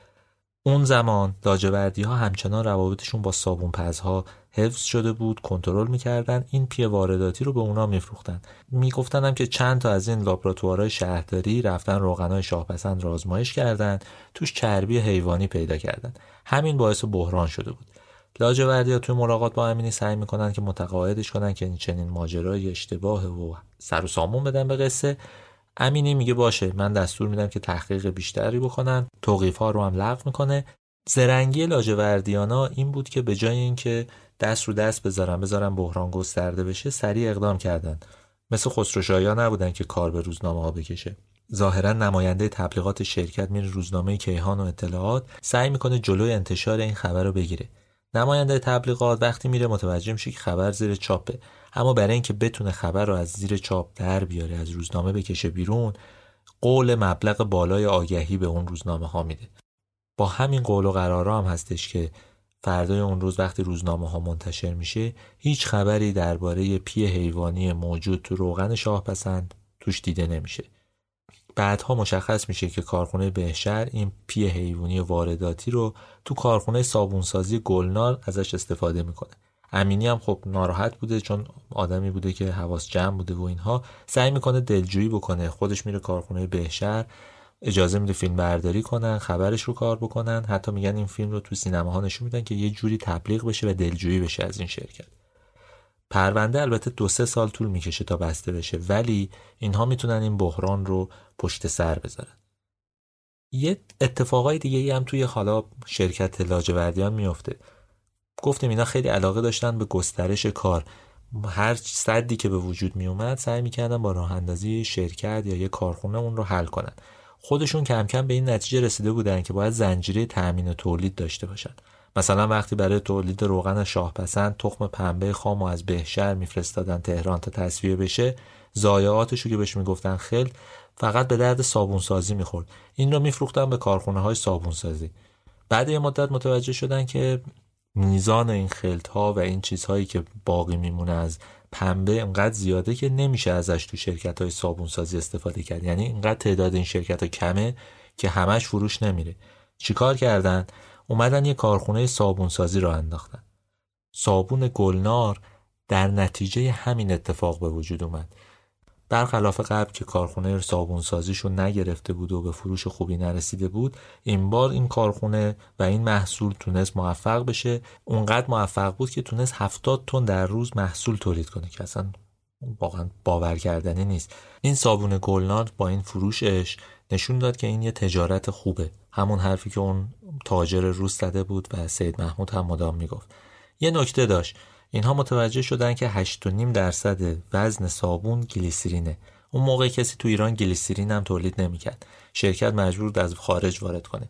اون زمان لاجوردی ها همچنان روابطشون با صابون پزها حفظ شده بود کنترل می‌کردن این پی وارداتی رو به اونا میفروختن. می‌گفتن هم که چند تا از این لابراتوارهای شهرداری رفتن روغنای شاهپسند را آزمایش کردن توش چربی حیوانی پیدا کردن. همین باعث بحران شده بود. لاجوردی ها توی ملاقات با امینی سعی می‌کنن که متقاعدش کنن که این چنین ماجرای اشتباه و سر و سامون بدن به قصه. امینی میگه باشه من دستور میدم که تحقیق بیشتری بکنن. توقیف ها رو هم لغو می‌کنه. زرنگی لاجوردیانا این بود که به جای اینکه دست رو دست بذارن بذارن بحران گسترده بشه سریع اقدام کردن. مثل خسروشاهیا نبودن که کار به روزنامه ها بکشه. ظاهرا نماینده تبلیغات شرکت میره روزنامه کیهان و اطلاعات. سعی می‌کنه جلوی انتشار این خبر رو بگیره. نماینده تبلیغات وقتی میره متوجه میشه که خبر زیر چاپه. اما برای اینکه بتونه خبر رو از زیر چاپ در بیاره از روزنامه بکشه بیرون قول مبلغ بالای آگهی به اون روزنامه ها میده. با همین قول و قرارا هم هستش که فردای اون روز وقتی روزنامه ها منتشر میشه هیچ خبری درباره پی حیوانی موجود تو روغن شاه پسند توش دیده نمیشه. بعدها مشخص میشه که کارخونه بهشر این پی حیوانی وارداتی رو تو کارخونه صابونسازی گلنار ازش استفاده می‌کنه. امینی هم خب ناراحت بوده چون آدمی بوده که حواس جمع بوده و اینها. سعی می‌کنه دلجویی بکنه. خودش میره کارخونه بهشر اجازه میده فیلم برداری کنن خبرش رو کار بکنن. حتی میگن این فیلم رو تو سینماها نشون میدن که یه جوری تبلیغ بشه و دلجویی بشه از این شرکت. پرونده البته دو سه سال طول می‌کشه تا بسته بشه ولی اینها می‌تونن این بحران رو پشت سر بذارن. یه اتفاقای دیگه ای هم توی حالا شرکت لاجوردیان میفته گفتیم اینا خیلی علاقه داشتن به گسترش کار. هر صدی که به وجود می اومد سعی می‌کردن با راه اندازی شرکت یا یه کارخونه اون رو حل کنن. خودشون کم کم به این نتیجه رسیده بودن که باید زنجیره تأمین و تولید داشته باشن. مثلا وقتی برای تولید روغن شاهپسند تخم پنبه خام و از بهشهر میفرستادن تهران تا تصویه بشه ضایعاتش که بهش می‌گفتن خل فقط به درد صابونسازی می‌خورد. این رو میفروختن به کارخونه های صابونسازی. بعد یه مدت متوجه شدن که میزان این خلط ها و این چیزهایی که باقی میمونه از پنبه انقدر زیاده که نمیشه ازش تو شرکت های صابون سازی استفاده کرد. یعنی اینقدر تعداد این شرکت ها کمه که همش فروش نمیره. چیکار کردن؟ اومدن یه کارخونه صابون سازی را انداختن. صابون گلنار در نتیجه همین اتفاق به وجود اومد. برخلاف قبل که کارخونه صابونسازیشون نگرفته بود و به فروش خوبی نرسیده بود این بار این کارخونه و این محصول تونست موفق بشه. اونقدر موفق بود که تونست 70 تن در روز محصول تولید کنه که اصلا واقعا باور کردنی نیست. این صابون گلنار با این فروشش نشون داد که این یه تجارت خوبه. همون حرفی که اون تاجر روز زده بود و سید محمود هم مدام می‌گفت. یه نکته داشت. اینها متوجه شدن که 8.5 درصد وزن صابون گلیسرینه. اون موقع کسی تو ایران گلیسرین هم تولید نمی‌کرد. شرکت مجبور از خارج وارد کنه.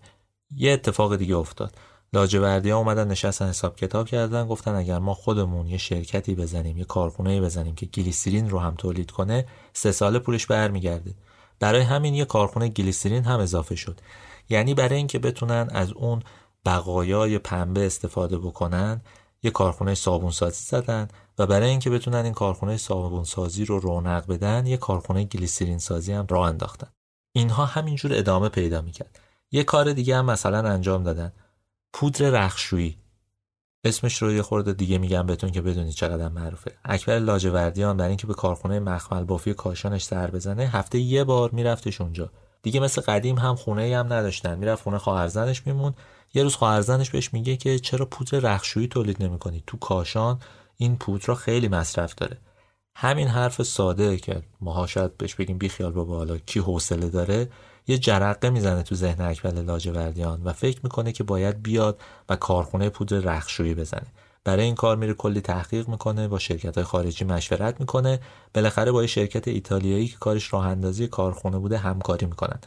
یه اتفاق دیگه افتاد. لاجوردی ها اومدن نشستن حساب کتاب کردن گفتن اگر ما خودمون یه شرکتی بزنیم یه کارخونه بزنیم که گلیسرین رو هم تولید کنه سه ساله پولش برمیگرده. برای همین یه کارخونه گلیسرین هم اضافه شد. یعنی برای اینکه بتونن از اون بقایای پنبه استفاده بکنن یه کارخونه صابونسازی زدن و برای اینکه بتونن این کارخونه صابونسازی رو رونق بدن یه کارخونه گلیسرین سازی هم راه انداختن. اینها همینجور ادامه پیدا می‌کرد. یه کار دیگه هم مثلا انجام دادن. پودر رخشویی. اسمش رو یه خورده دیگه میگم بهتون که بدونید چقدر معروفه. اکبر لاجوردیان برای اینکه به کارخونه مخمل بافی کاشانش سر بزنه هفته یه بار میرفتش اونجا. دیگه مثل قدیم هم خونه هم نداشتن. می‌رفت خونه خواهرزنش میمون یه روز خواهرزنش بهش میگه که چرا پودر رخشویی تولید نمی‌کنی؟ تو کاشان این پودر را خیلی مصرف داره. همین حرف ساده که ماها شاید بهش بگیم بی خیال بابا حالا کی حوصله داره؟ یه جرقه می‌زنه تو ذهن اکبر لاجوردیان و فکر می‌کنه که باید بیاد و کارخونه پودر رخشویی بزنه. برای این کار میره کلی تحقیق می‌کنه با شرکت های خارجی مشورت می‌کنه. بالاخره با یه شرکت ایتالیایی که کارش راه اندازی کارخونه بوده همکاری می‌کنن.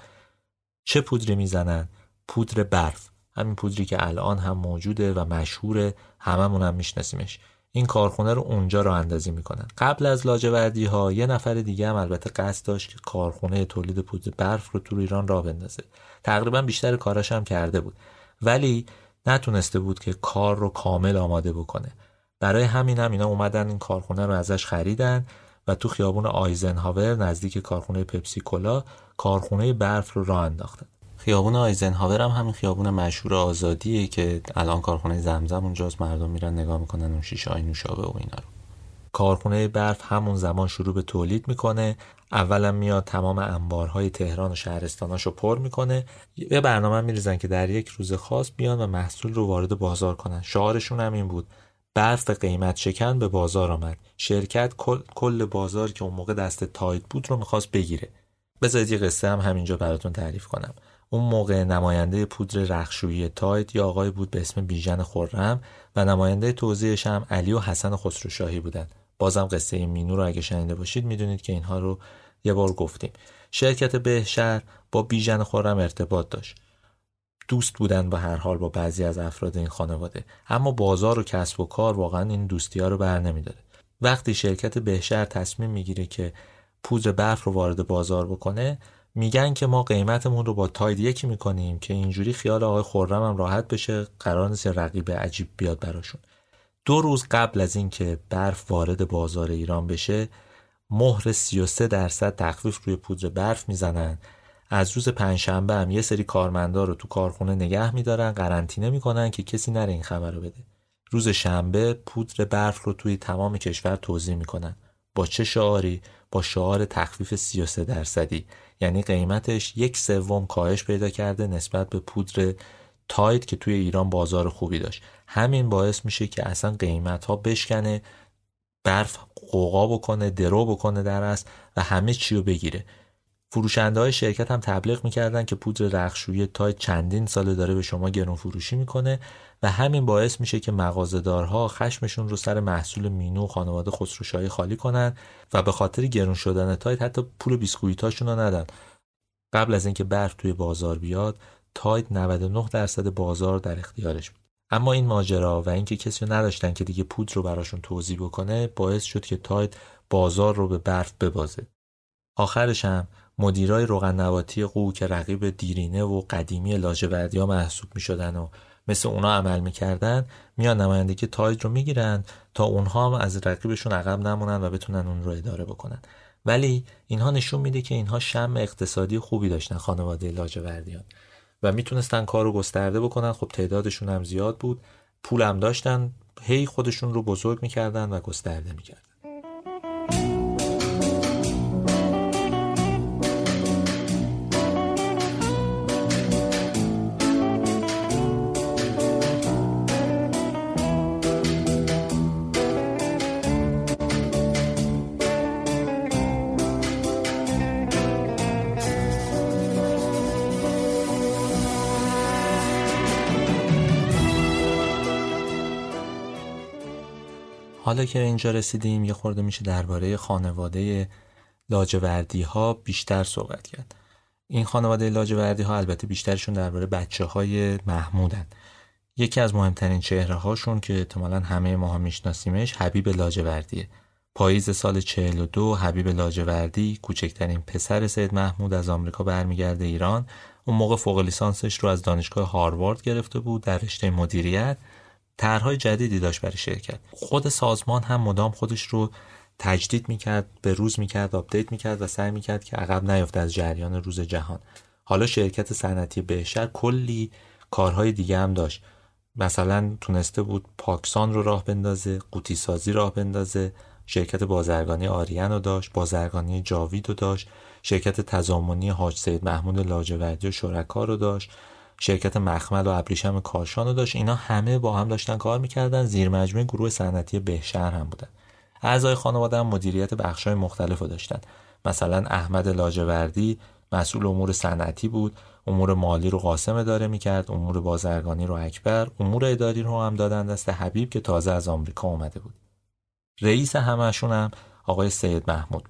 چه پودری می‌زنن؟ پودر برف. همین پودری که الان هم موجوده و مشهوره. هممون هم میشناسیمش. این کارخونه رو اونجا رو اندازی می‌کنن. قبل از لاجوردی ها یه نفر دیگه هم البته قصد داشت که کارخونه تولید پودر برف رو تو ایران را بندازه. تقریبا بیشتر کاراش هم کرده بود. ولی نتونسته بود که کار رو کامل آماده بکنه. برای همین هم اینا اومدن این کارخونه رو ازش خریدن و تو خیابون آیزنهاور نزدیک کارخونه پپسی کولا کارخونه برف رو راه انداختن. خیابون آیزنهاور هم همین خیابون مشهور آزادیه که الان کارخونه زمزم اونجاست مردم میرن نگاه می‌کنن اون شیشه های نوشابه و اینا رو. کارخونه برف همون زمان شروع به تولید می‌کنه. اولا میاد تمام انبارهای تهران و شهرستاناشو پر می‌کنه. یه برنامه میریزن که در یک روز خاص بیان و محصول رو وارد بازار کنن. شعارشون هم این بود. برف قیمت شکن به بازار آمد. شرکت کل, کل بازار که اون موقع دست تاید بود رو می‌خواست بگیره. بذارید یه قصه هم همینجا براتون تعریف کنم. اون موقع نماینده پودر رختشویی تاید یه آقایی بود به اسم بیژن خرم و نماینده توزیعش هم علی و حسن خسروشاهی بودن. بازم قصه مینو رو اگه شنیده باشید می‌دونید که اینها رو یه بار گفتیم. شرکت بهشهر با بیژن خرم ارتباط داشت. دوست بودن با هر حال با بعضی از افراد این خانواده. اما بازار و کسب و کار واقعا این دوستی ها رو بر نمیداره. وقتی شرکت بهشهر تصمیم می‌گیره که پودر برف رو وارد بازار بکنه میگن که ما قیمتمون رو با تاید یکی می‌کنیم که اینجوری خیال آقای خورم هم راحت بشه قرار نیست رقیب عجیب بیاد براشون. دو روز قبل از اینکه برف وارد بازار ایران بشه مهر 33 درصد تخفیف روی پودر برف می‌زنن. از روز پنجشنبه هم یه سری کارمندا رو تو کارخونه نگه میدارن قرنطینه می‌کنن که کسی نره این خبر رو بده. روز شنبه پودر برف رو توی تمام کشور توضیح می‌کنن. با چه شعاری؟ با شعار تخفیف 33 درصدی. یعنی قیمتش یک سوم کاهش پیدا کرده نسبت به پودر تاید که توی ایران بازار خوبی داشت. همین باعث میشه که اصلا قیمت ها بشکنه برف قوقا بکنه درو بکنه در است و همه چی رو بگیره. فروشنده های شرکت هم تبلیغ می‌کردن که پودر رخشویی تاید چندین ساله داره به شما گرون فروشی می‌کنه و همین باعث میشه که مغازه‌دارها خشمشون رو سر محصول مینو و خانواده خسروشاهی خالی کنن و به خاطر گرون شدن تاید حتی پول بیسکویتاشون رو ندن. قبل از اینکه برف توی بازار بیاد تاید 99 درصد بازار در اختیارش بود. اما این ماجرا و اینکه کسی رو نداشتن که دیگه پودر رو براشون توضیح بکنه باعث شد که تاید بازار رو به برف ببازه. آخرش هم مدیرای روغن نباتی قو که رقیب دیرینه و قدیمی لاجوردی ها محسوب می شدن و مثل اونا عمل می‌کردن میان نمایندگی تاید رو می‌گیرن تا اونها هم از رقیبشون عقب نمونن و بتونن اون رو اداره بکنن. ولی اینها نشون میده که اینها شم اقتصادی خوبی داشتن خانواده لاجوردیان و می‌تونستن کار رو گسترده بکنن. خب تعدادشون هم زیاد بود پول هم داشتن هی خودشون رو بزرگ می‌کردن و گسترده می‌کردن. حالا که اینجا رسیدیم یه خورده میشه درباره خانواده لاجوردی ها بیشتر صحبت کرد. این خانواده لاجوردی ها البته بیشترشون درباره بچه های محمودن. یکی از مهمترین چهره هاشون که احتمالا همه ما هم میشناسیمش حبیب لاجوردیه. پاییز سال 42 حبیب لاجوردی کوچکترین پسر سید محمود از آمریکا برمیگرده ایران. اون موقع فوق لیسانسش رو از دانشگاه هاروارد گرفته بود در رشته مدیریت. طرحهای جدیدی داشت برای شرکت. خود سازمان هم مدام خودش رو تجدید می‌کرد به روز می‌کرد update می‌کرد و سعی می‌کرد که عقب نیفته از جریان روز جهان. حالا شرکت صنعتی بهشهر کلی کارهای دیگه هم داشت. مثلا تونسته بود پاکسان رو راه بندازه قوطی سازی راه بندازه. شرکت بازرگانی آریان رو داشت بازرگانی جاوید رو داشت. شرکت تضامنی حاج سید محمود لاجوردی و شرکا رو داشت. شرکت مخمل و ابریشم کاشان رو داشت. اینا همه با هم داشتن کار می‌کردن. زیر مجموعه گروه صنعتی بهشهر هم بودن. اعضای خانواده هم مدیریت بخشای مختلف رو داشتن. مثلا احمد لاجوردی مسئول امور صنعتی بود. امور مالی رو قاسم اداره می‌کرد. امور بازرگانی رو اکبر. امور اداری رو هم دادن دست حبیب که تازه از آمریکا اومده بود. رئیس همشون هم آقای سید محمود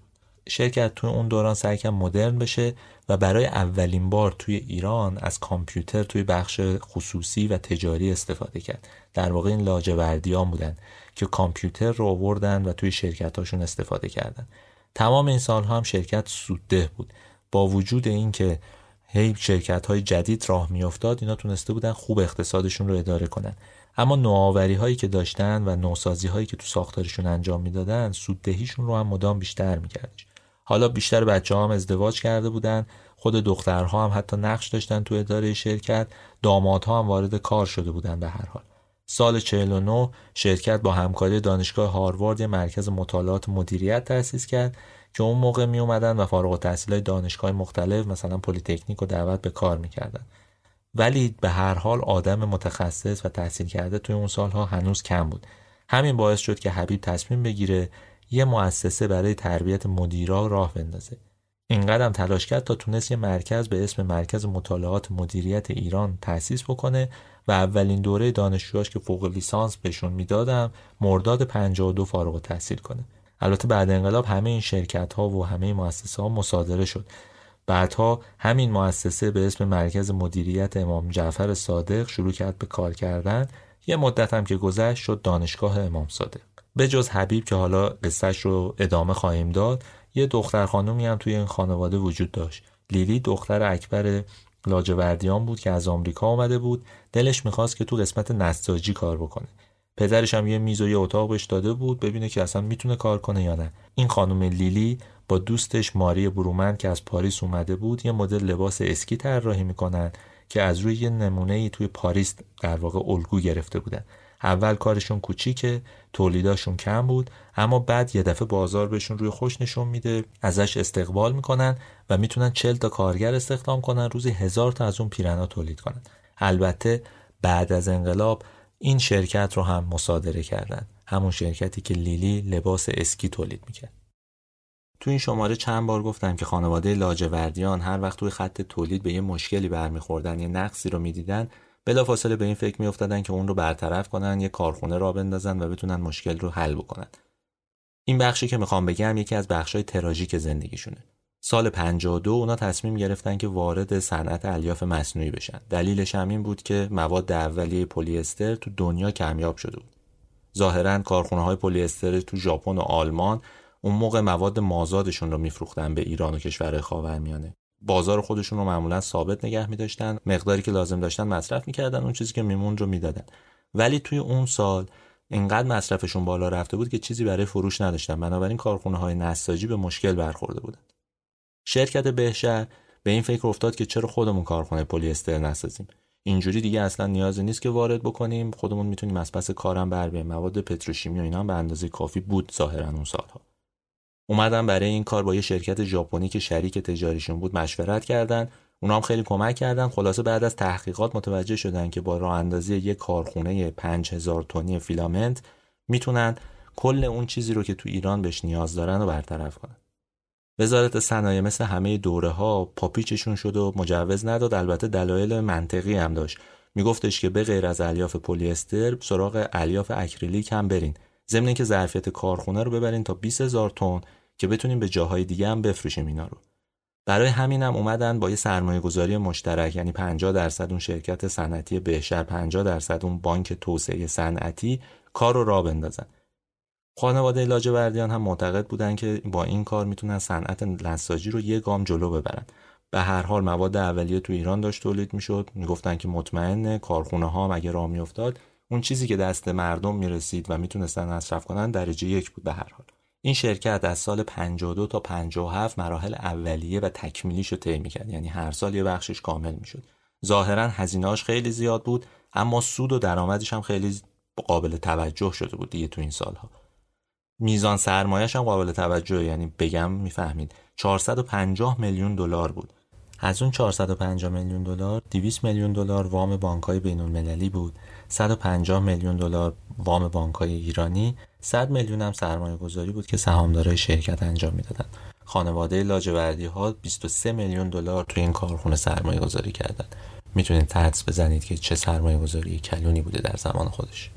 شرکت توی اون دوران سعی کرد مدرن بشه. و برای اولین بار توی ایران از کامپیوتر توی بخش خصوصی و تجاری استفاده کرد. در واقع این لاجوردیان بودن که کامپیوتر رو آوردن و توی شرکتاشون استفاده کردن. تمام این سالها هم شرکت سودده بود. با وجود اینکه هی شرکت های جدید راه میافتاد اینا تونسته بودن خوب اقتصادشون رو اداره کنن. اما نوآوری هایی که داشتن و نوسازی هایی که تو ساختارشون انجام می‌دادن سوددهیشون رو هم مدام بیشتر میکردش. حالا بیشتر بچه‌ها هم ازدواج کرده بودن. خود دخترها هم حتی نقش داشتن تو اداره شرکت. دامادها هم وارد کار شده بودن به هر حال. سال 49 شرکت با همکاری دانشگاه هاروارد یه مرکز مطالعات مدیریت تأسیس کرد که اون موقع می اومدن و فارغ التحصیل های دانشگاه‌های مختلف مثلا پلی‌تکنیک رو دعوت به کار می‌کردن. ولی به هر حال آدم متخصص و تحصیل کرده توی اون سالها هنوز کم بود. همین باعث شد که حبیب تصمیم بگیره یه مؤسسه برای تربیت مدیرا راه بندازه. این قدم تلاش کرد تا تونست یه مرکز به اسم مرکز مطالعات مدیریت ایران تأسیس بکنه و اولین دوره دانشجوهاش که فوق لیسانس بهشون می‌دادم مرداد 52 فارغ تحصیل کنه. البته بعد انقلاب همه این شرکت ها و همه این مؤسسه ها مصادره شد. بعدها همین مؤسسه به اسم مرکز مدیریت امام جعفر صادق شروع کرد به کار کردن. یه مدت هم که گذشت شد دانشگاه امام صادق. به جز حبیب که حالا قصهش رو ادامه خواهیم داد یه دختر خانومی هم توی این خانواده وجود داشت. لیلی دختر اکبر لاجوردیان بود که از آمریکا آمده بود. دلش می‌خواست که تو قسمت نساجی کار بکنه. پدرش هم یه میز و یه اتاق بهش داده بود ببینه که اصلا می‌تونه کار کنه یا نه. این خانم لیلی با دوستش ماری برومند که از پاریس اومده بود یه مدل لباس اسکی طراحی می‌کنن که از روی یه نمونه توی پاریس در واقع الگو گرفته بودن. اول کارشون کوچیکه تولیداشون کم بود اما بعد یه دفعه بازار بهشون روی خوش نشون میده ازش استقبال می‌کنن و می‌تونن چل تا کارگر استخدام کنن روزی هزار تا از اون پیرنا تولید کنن. البته بعد از انقلاب این شرکت رو هم مصادره کردن. همون شرکتی که لیلی لباس اسکی تولید می‌کرد. تو این شماره چند بار گفتم که خانواده لاجوردیان هر وقت توی خط تولید به یه مشکلی برمیخوردن یه نقصی رو می‌دیدن بلافاصله به این فکر میافتادن که اون رو برطرف کنن یه کارخونه راه بندازن و بتونن مشکل رو حل بکنن. این بخشی که می‌خوام بگم یکی از بخشای تراژیک زندگیشونه. سال 52 اونا تصمیم گرفتن که وارد صنعت الیاف مصنوعی بشن. دلیلش هم این بود که مواد اولیه پلی استر تو دنیا کمیاب شده بود. ظاهرا کارخونه های پلی استر تو ژاپن و آلمان اون موقع مواد مازادشون رو میفروختن به ایران و کشورهای خاورمیانه. بازار خودشون رو معمولا ثابت نگه میداشتن مقداری که لازم داشتن مصرف می‌کردن اون چیزی که میمون رو می‌دادن. ولی توی اون سال اینقدر مصرفشون بالا رفته بود که چیزی برای فروش نداشتن. بنابراین کارخونه های نساجی به مشکل برخورده بودن. شرکت بهشهر به این فکر افتاد که چرا خودمون کارخونه پلی استر نسازیم؟ اینجوری دیگه اصلا نیازی نیست که وارد بکنیم. خودمون می‌تونیم از پس کارم بر مواد پتروشیمی و اینا به اندازه کافی بود ظاهرا اون سالها. اومدن برای این کار با یه شرکت ژاپنی که شریک تجاریشون بود مشورت کردن. اونا هم خیلی کمک کردن. خلاصه بعد از تحقیقات متوجه شدن که با راه اندازی یک کارخونه 5000 تنی filament می‌تونن کل اون چیزی رو که تو ایران بهش نیاز دارن رو برطرف کنن. وزارت صنایع مثل همه دوره ها پاپیچشون شد و مجوز نداد. البته دلایل منطقی هم داشت. میگفتش که به غیر از الیاف پلی استر سراغ الیاف اکریلیک هم برین. ضمن که ظرفیت کارخونه رو ببرین تا 20 هزار تن که بتونیم به جاهای دیگه هم بفروشیم اینا رو. برای همینم اومدن با یه سرمایه گذاری مشترک یعنی 50 درصد اون شرکت صنعتی بهشر 50 درصد اون بانک توسعه صنعتی کار رو را بندازن. خانواده لاجوردیان هم معتقد بودن که با این کار می‌تونن صنعت نساجی رو یه گام جلو ببرن. به هر حال مواد اولیه تو ایران داشت تولید می‌شد. می‌گفتن که مطمئن کارخونه ها مگه راه میافتاد اون چیزی که دست مردم می‌رسید و می‌تونستن مصرف کنن درجه یک بود به هر حال. این شرکت از سال 52 تا 57 مراحل اولیه و تکمیلیش رو طی می‌کرد. یعنی هر سال یه بخشش کامل می‌شد. ظاهرا هزینه‌اش خیلی زیاد بود اما سود و درآمدش هم خیلی قابل توجه شده بود دیگه تو این سالها. میزان سرمایه‌اش هم قابل توجه یعنی بگم می‌فهمید. 450 میلیون دلار بود. از اون 450 میلیون دلار 200 میلیون دلار وام بانک‌های بین‌المللی بود. 150 میلیون دلار وام بانک‌های ایرانی 100 میلیون هم سرمایه گذاری بود که سهامدارای شرکت انجام می‌دادن خانواده لاجوردی ها 23 میلیون دلار توی این کارخونه سرمایه گذاری کردن می‌تونید تحدس بزنید که چه سرمایه گذاری کلونی بوده در زمان خودش.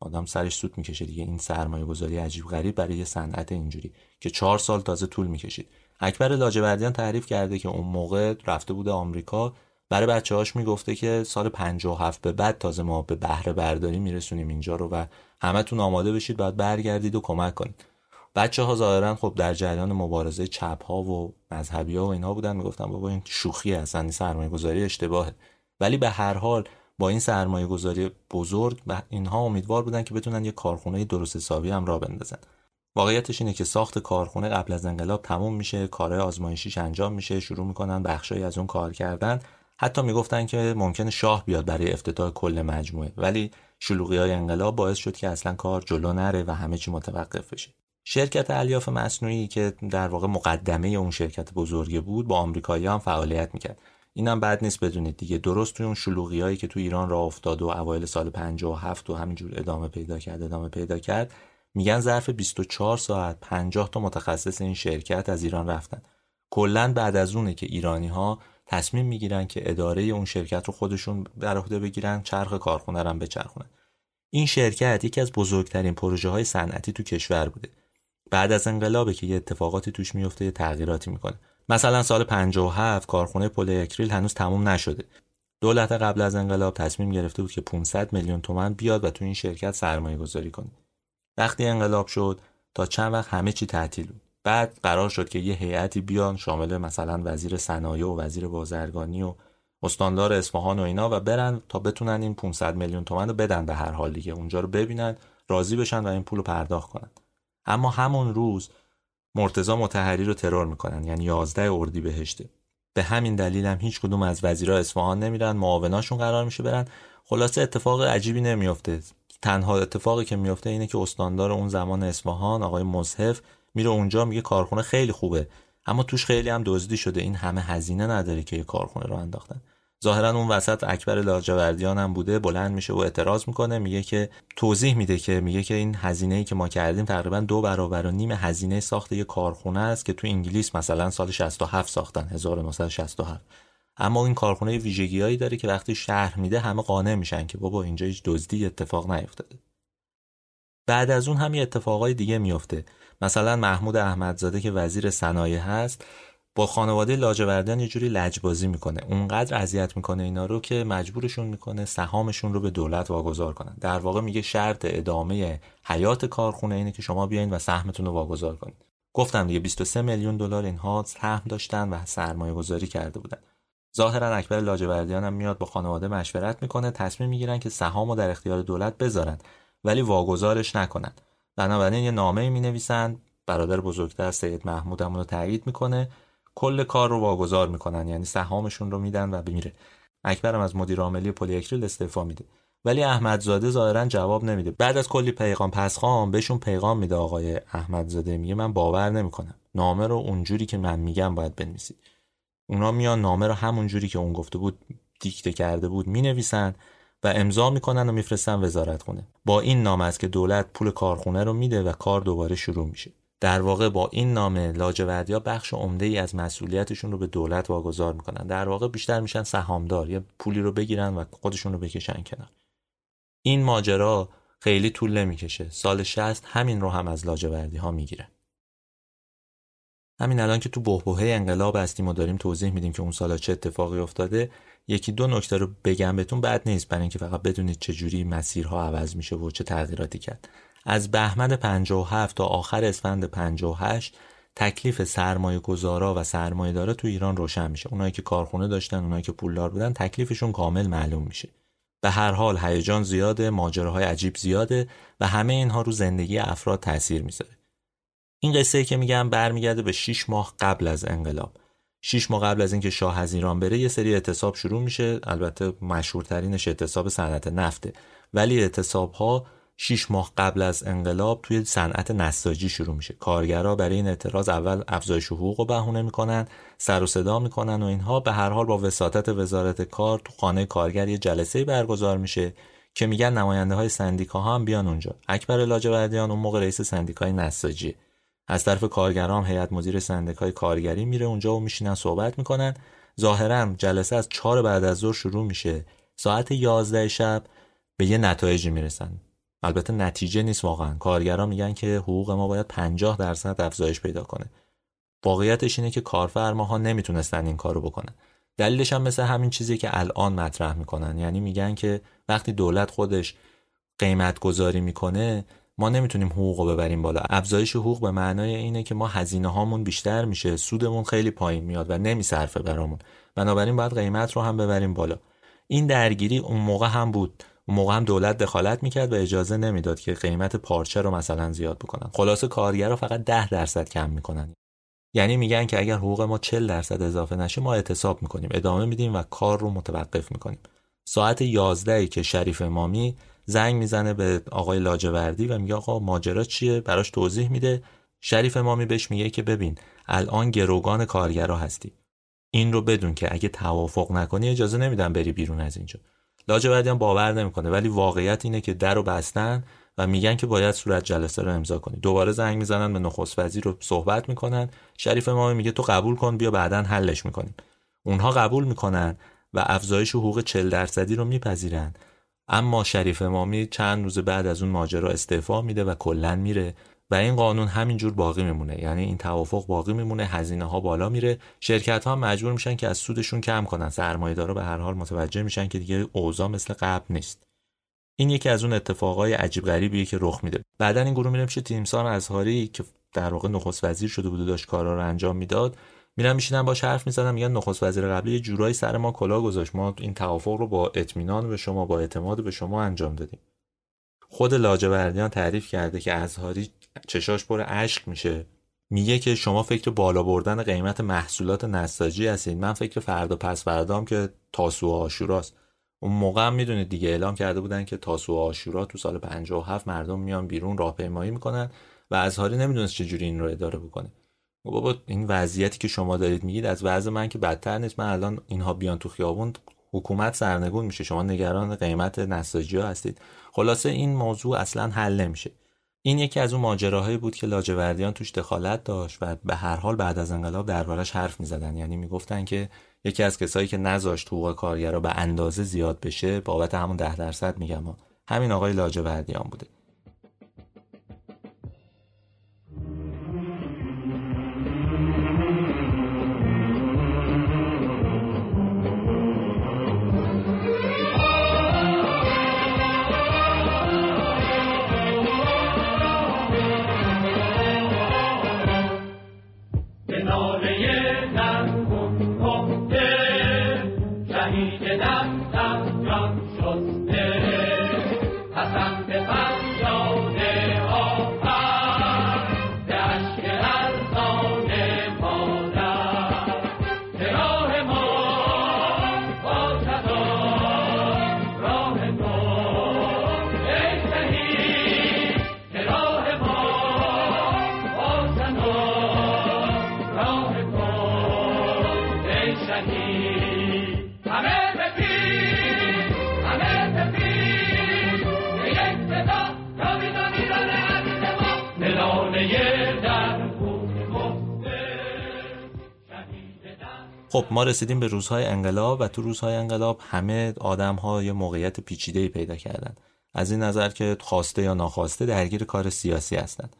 آدم سرش سود می‌کشه دیگه. این سرمایه گذاری عجیب غریب برای یه صنعت اینجوری که چهار سال تازه طول می‌کشید. اکبر لاجوردیان تعریف کرده که اون موقع رفته بوده آمریکا برای بچه هاش می‌گفته که سال 57 به بعد تازه ما به بهره برداری میرسونیم اینجا رو و همتون آماده بشید باید برگردید و کمک کنید. بچه ها ظاهرا خب در جریان مبارزه چپ ها و مذهبی ها و اینا بودن. می‌گفتن بابا این شوخی هستن این سرمایه گذاری اشتباهه. ولی به هر حال با این سرمایه گذاری بزرگ و اینها امیدوار بودن که بتونن یه کارخونه درست حسابی هم را بندازن. واقعیتش اینه که ساخت کارخونه قبل از انقلاب تموم میشه کارهای آزمایشیش انجام میشه شروع می‌کنن بخشایی از اون کار کردن. حتی می‌گفتن که ممکنه شاه بیاد برای افتتاح کل مجموعه ولی شلوغی های انقلاب باعث شد که اصلا کار جلو نره و همه چی متوقف بشه. شرکت الیاف مصنوعی که در واقع مقدمه اون شرکت بزرگی بود با آمریکایی هم فعالیت می‌کرد. اینم بد نیست بدونید دیگه. درست توی اون شلوغی هایی که تو ایران راه افتاد و اوایل سال 57 و همینجور ادامه پیدا کرد ادامه پیدا کرد میگن ظرف 24 ساعت 50 تا متخصص این شرکت از ایران رفتن. کلا بعد از اونه که ایرانی ها تصمیم می‌گیرن که اداره اون شرکت رو خودشون بر عهده بگیرن چرخ کارخونه رو بچرخونن این شرکت یکی از بزرگترین پروژه های صنعتی تو کشور بوده. بعد از انقلابه که یه اتفاقاتی توش میفته یه تغییراتی می‌کنه. مثلا سال 57 کارخونه پلی اکریل هنوز تموم نشده. دولت قبل از انقلاب تصمیم گرفته بود که 500 میلیون تومن بیاد و تو این شرکت سرمایه گذاری کنه. وقتی انقلاب شد تا چند وقت همه چی تعطیل بود. بعد قرار شد که یه هیئتی بیان شامل مثلا وزیر صنایع و وزیر بازرگانی و استاندار اصفهان و اینا و برن تا بتونن این 500 میلیون تومن رو بدن به هر حال دیگه. اونجا رو ببینن راضی بشن و این پول رو پرداخت کنن. اما همون روز مرتضی متحری رو ترور می‌کنن یعنی 11 اردیبهشت. به همین دلیل هم هیچ کدوم از وزیرا اصفهان نمیرن معاوناشون قرار میشه برن. خلاصه اتفاق عجیبی نمیافته. تنها اتفاقی که میافته اینه که استاندار اون زمان اصفهان آقای مصحف میره اونجا میگه کارخونه خیلی خوبه. اما توش خیلی هم دزدی شده. این همه هزینه نداره که یه کارخونه رو انداختن. ظاهرا اون وسط اکبر لاجوردیان هم بوده بلند میشه و اعتراض می‌کنه. میگه که توضیح میده که میگه که این هزینه ای که ما کردیم تقریبا دو برابر و نیم هزینه ساخت یه کارخونه است که تو انگلیس مثلا سال 67 ساختن 1967 اما این کارخونه ویژگیهایی داره که وقتی شهر میده همه قانع میشن که بابا اینجا هیچ دزدی اتفاق نیفتاده. بعد از اون هم اتفاقای دیگه میفته مثلا محمود احمدزاده که وزیر صنایع هست با خانواده لاجوردیان یه جوری لجبازی می‌کنه. اونقدر اذیت می‌کنه اینا رو که مجبورشون می‌کنه سهامشون رو به دولت واگذار کنن. در واقع میگه شرط ادامه حیات کارخونه اینه که شما بیاین و سهمتون رو واگذار کنید گفتم دیگه 23 میلیون دلار اینها سهم داشتن و سرمایه گذاری کرده بودن. ظاهرا اکبر لاجوردیان هم میاد با خانواده مشورت می‌کنه تصمیم می‌گیرن که سهام رو در اختیار دولت بذارن ولی واگذارش نکنن. بنابراین یه نامه می نویسن برادر بزرگتر سید محمود رو تایید می‌کنه. کل کار رو واگذار می‌کنن. یعنی سهامشون رو میدن و میره اکبرم از مدیر عاملی پلی اکریل استعفا میده. ولی احمدزاده ظاهرا جواب نمیده. بعد از کلی پیغام پسخام بهشون پیغام میده آقای احمدزاده. میگه من باور نمی‌کنم. نامه رو اونجوری که من میگم باید بنویسید اونا میان نامه رو همون جوری که اون گفته بود دیکته کرده بود می‌نویسن. و امضا می‌کنن و میفرستن وزارت خونه با این نامه است که دولت پول کارخونه رو میده و کار دوباره شروع میشه. در واقع با این نامه لاجوردیا بخش عمده ای از مسئولیتشون رو به دولت واگذار می‌کنن. در واقع بیشتر میشن سهامدار یه پولی رو بگیرن و خودشون رو بکشن کنار. این ماجرا خیلی طول نمی‌کشه. سال 60 همین رو هم از لاجوردی ها می‌گیرن. همین الان که تو بحبوحه انقلاب هستیم و داریم توضیح میدیم که اون سالا چه اتفاقی افتاده یکی دو نکته رو بگم بهتون بد نیست برای اینکه فقط بدونید چه جوری مسیرها عوض میشه و چه تغییراتی کرد. از بهمن 57 تا آخر اسفند 58 تکلیف سرمایه گذارا و سرمایه داره تو ایران روشن میشه. اونایی که کارخونه داشتن اونایی که پولدار بودن تکلیفشون کامل معلوم میشه. به هر حال هیجان زیاده ماجراهای عجیب زیاده و همه اینها رو زندگی افراد تاثیر می‌ذاره. این قصه که میگم برمیگرده به 6 ماه قبل از انقلاب. 6 ماه قبل از اینکه شاه از ایران بره یه سری اعتصاب شروع میشه. البته مشهورترینش اعتصاب صنعت نفته. ولی اعتصاب ها 6 ماه قبل از انقلاب توی صنعت نساجی شروع میشه. کارگرا برای این اعتراض اول افزایش حقوق رو بهونه می‌کنن سر و صدا می‌کنن و اینها. به هر حال با وساطت وزارت کار تو خانه کارگر یه جلسه برگزار میشه که میگن نماینده های سندیکا هم بیان اونجا. اکبر لاجوردیان اون موقع رئیس سندیکای نساجی. از طرف کارگران هیئت مدیر سندیکای کارگری میره اونجا و میشینن صحبت می‌کنن. ظاهرا جلسه از چهار بعد از ظهر شروع میشه. ساعت 11 شب به یه نتایجی می‌رسن. البته نتیجه نیست واقعا. کارگران میگن که حقوق ما باید 50 درصد افزایش پیدا کنه. واقعیتش اینه که کارفرماها نمی‌تونستن این کارو بکنن. دلیلش هم مثل همین چیزی که الان مطرح می‌کنن. یعنی میگن که وقتی دولت خودش قیمت گذاری می‌کنه ما نمی‌تونیم حقوق رو ببریم بالا. افزایش حقوق به معنای اینه که ما هزینه هامون بیشتر میشه سودمون خیلی پایین میاد و نمیصرفه برامون. بنابراین باید قیمت رو هم ببریم بالا. این درگیری اون موقع هم بود. اون موقع هم دولت دخالت می‌کرد و اجازه نمی‌داد که قیمت پارچه رو مثلا زیاد بکنن. خلاصه کارگرا فقط ده درصد کم می‌کنن. یعنی میگن که اگر حقوق ما 40 درصد اضافه نشه ما اعتصاب می‌کنیم ادامه میدیم و کار رو متوقف می‌کنیم. ساعت 11 که شریف امامی زنگ می‌زنه به آقای لاجوردی و میگه آقا ماجرا چیه؟ براش توضیح میده. شریف امامی بهش میگه که ببین الان گروگان کارگرا هستی. این رو بدون که اگه توافق نکنی اجازه نمیدن بری بیرون از اینجا. لاجوردی هم باور نمی‌کنه ولی واقعیت اینه که در رو بستن و میگن که باید صورت جلسه رو امضا کنی. دوباره زنگ می‌زنن به نخست وزیر رو صحبت می‌کنن. شریف امامی میگه تو قبول کن بیا بعدا حلش می‌کنیم. اونها قبول می‌کنن و افزایش حقوق 40 درصدی رو میپذیرن. اما شریف امامی چند روز بعد از اون ماجرا استعفا میده و کلا میره و این قانون همینجور باقی میمونه. یعنی این توافق باقی میمونه هزینه ها بالا میره. شرکت ها مجبور میشن که از سودشون کم کنن. سرمایه دارا به هر حال متوجه میشن که دیگه اوضاع مثل قبل نیست. این یکی از اون اتفاقای عجیب غریبیه که رخ میده. بعدا این گروه میره میشه تیمسار ازهاری که در واقع نخست وزیر شده بود و داشت کارا رو انجام می‌داد. میرم میشینم باش حرف می‌زدم میگن نخست وزیر قبلی یه جورایی سر ما کلا گذاشت. ما این توافق رو با اطمینان به شما با اعتماد به شما انجام دادیم. خود لاجوردیان تعریف کرده که ازهاری چشاش پر اشک میشه. میگه که شما فکر بالا بردن قیمت محصولات نساجی هستید. من فکر فردا پس فردام که تاسو و آشوراست. اون موقع هم می‌دونید دیگه اعلام کرده بودن که تاسو آشورا تو سال 57 مردم میان بیرون راهپیمایی می‌کنن و ازهاری نمی‌دونست چجوری این رو اداره بکنه. بابا این وضعیتی که شما دارید میگید از وضع من که بدتر نیست. من الان اینها بیان تو خیابون حکومت سرنگون میشه. شما نگران قیمت نساجی ها هستید. خلاصه این موضوع اصلا حل نمیشه. این یکی از اون ماجراهایی بود که لاجوردیان توش دخالت داشت و به هر حال بعد از انقلاب دربارش حرف می‌زدن. یعنی می‌گفتن که یکی از کسایی که نذاشت حقوق کارگرا به اندازه زیاد بشه بابت همون ده درصد میگم همین آقای لاجوردیان بوده. خب ما رسیدیم به روزهای انقلاب و تو روزهای انقلاب همه آدم ها یه موقعیت پیچیده پیدا کردن. از این نظر که خواسته یا ناخواسته درگیر کار سیاسی هستند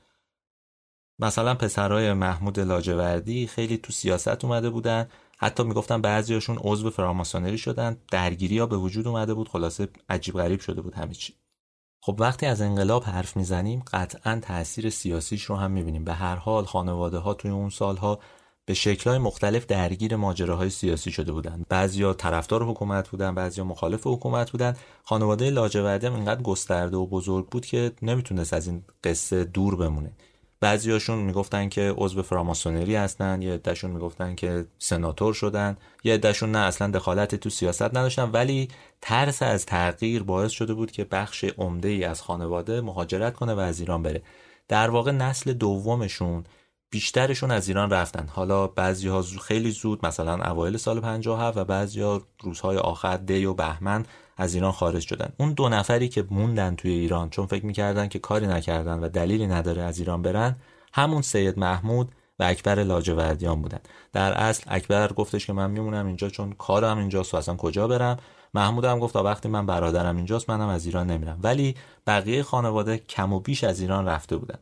مثلا پسرای محمود لاجوردی خیلی تو سیاست اومده بودن. حتی می‌گفتن بعضیاشون عضو فراماسونری شدن. درگیری ها به وجود اومده بود. خلاصه عجیب غریب شده بود همه چی. خب وقتی از انقلاب حرف می‌زنیم قطعا تاثیر سیاسیش رو هم می‌بینیم. به هر حال خانواده ها توی اون سالها به شکلهای مختلف درگیر ماجراهای سیاسی شده بودند. بعضیا طرفدار حکومت بودن بعضیا مخالف حکومت بودن خانواده لاجوردی هم اینقدر گسترده و بزرگ بود که نمی‌تونست از این قصه دور بمونه. بعضیاشون می‌گفتن که عضو فراماسونری هستن یه عدهشون می‌گفتن که سناتور شدن یه عدهشون نه اصلا دخالت تو سیاست نداشتن. ولی ترس از تغییر باعث شده بود که بخش عمده ای از خانواده مهاجرت کنه و از ایران بره. در واقع نسل دومشون بیشترشون از ایران رفتن. حالا بعضی ها خیلی زود مثلا اوایل سال 57 و بعضی ها روزهای آخر دی و بهمن از ایران خارج شدن. اون دو نفری که موندن توی ایران چون فکر می‌کردن که کاری نکردن و دلیلی نداره از ایران برن همون سید محمود و اکبر لاجوردیان بودن. در اصل اکبر گفتش که من میمونم اینجا چون کارم اینجاست و اصلا کجا برم؟ محمود هم گفت وقتی من برادرم اینجاست منم از ایران نمیرم. ولی بقیه خانواده کم و بیش از ایران رفته بودن.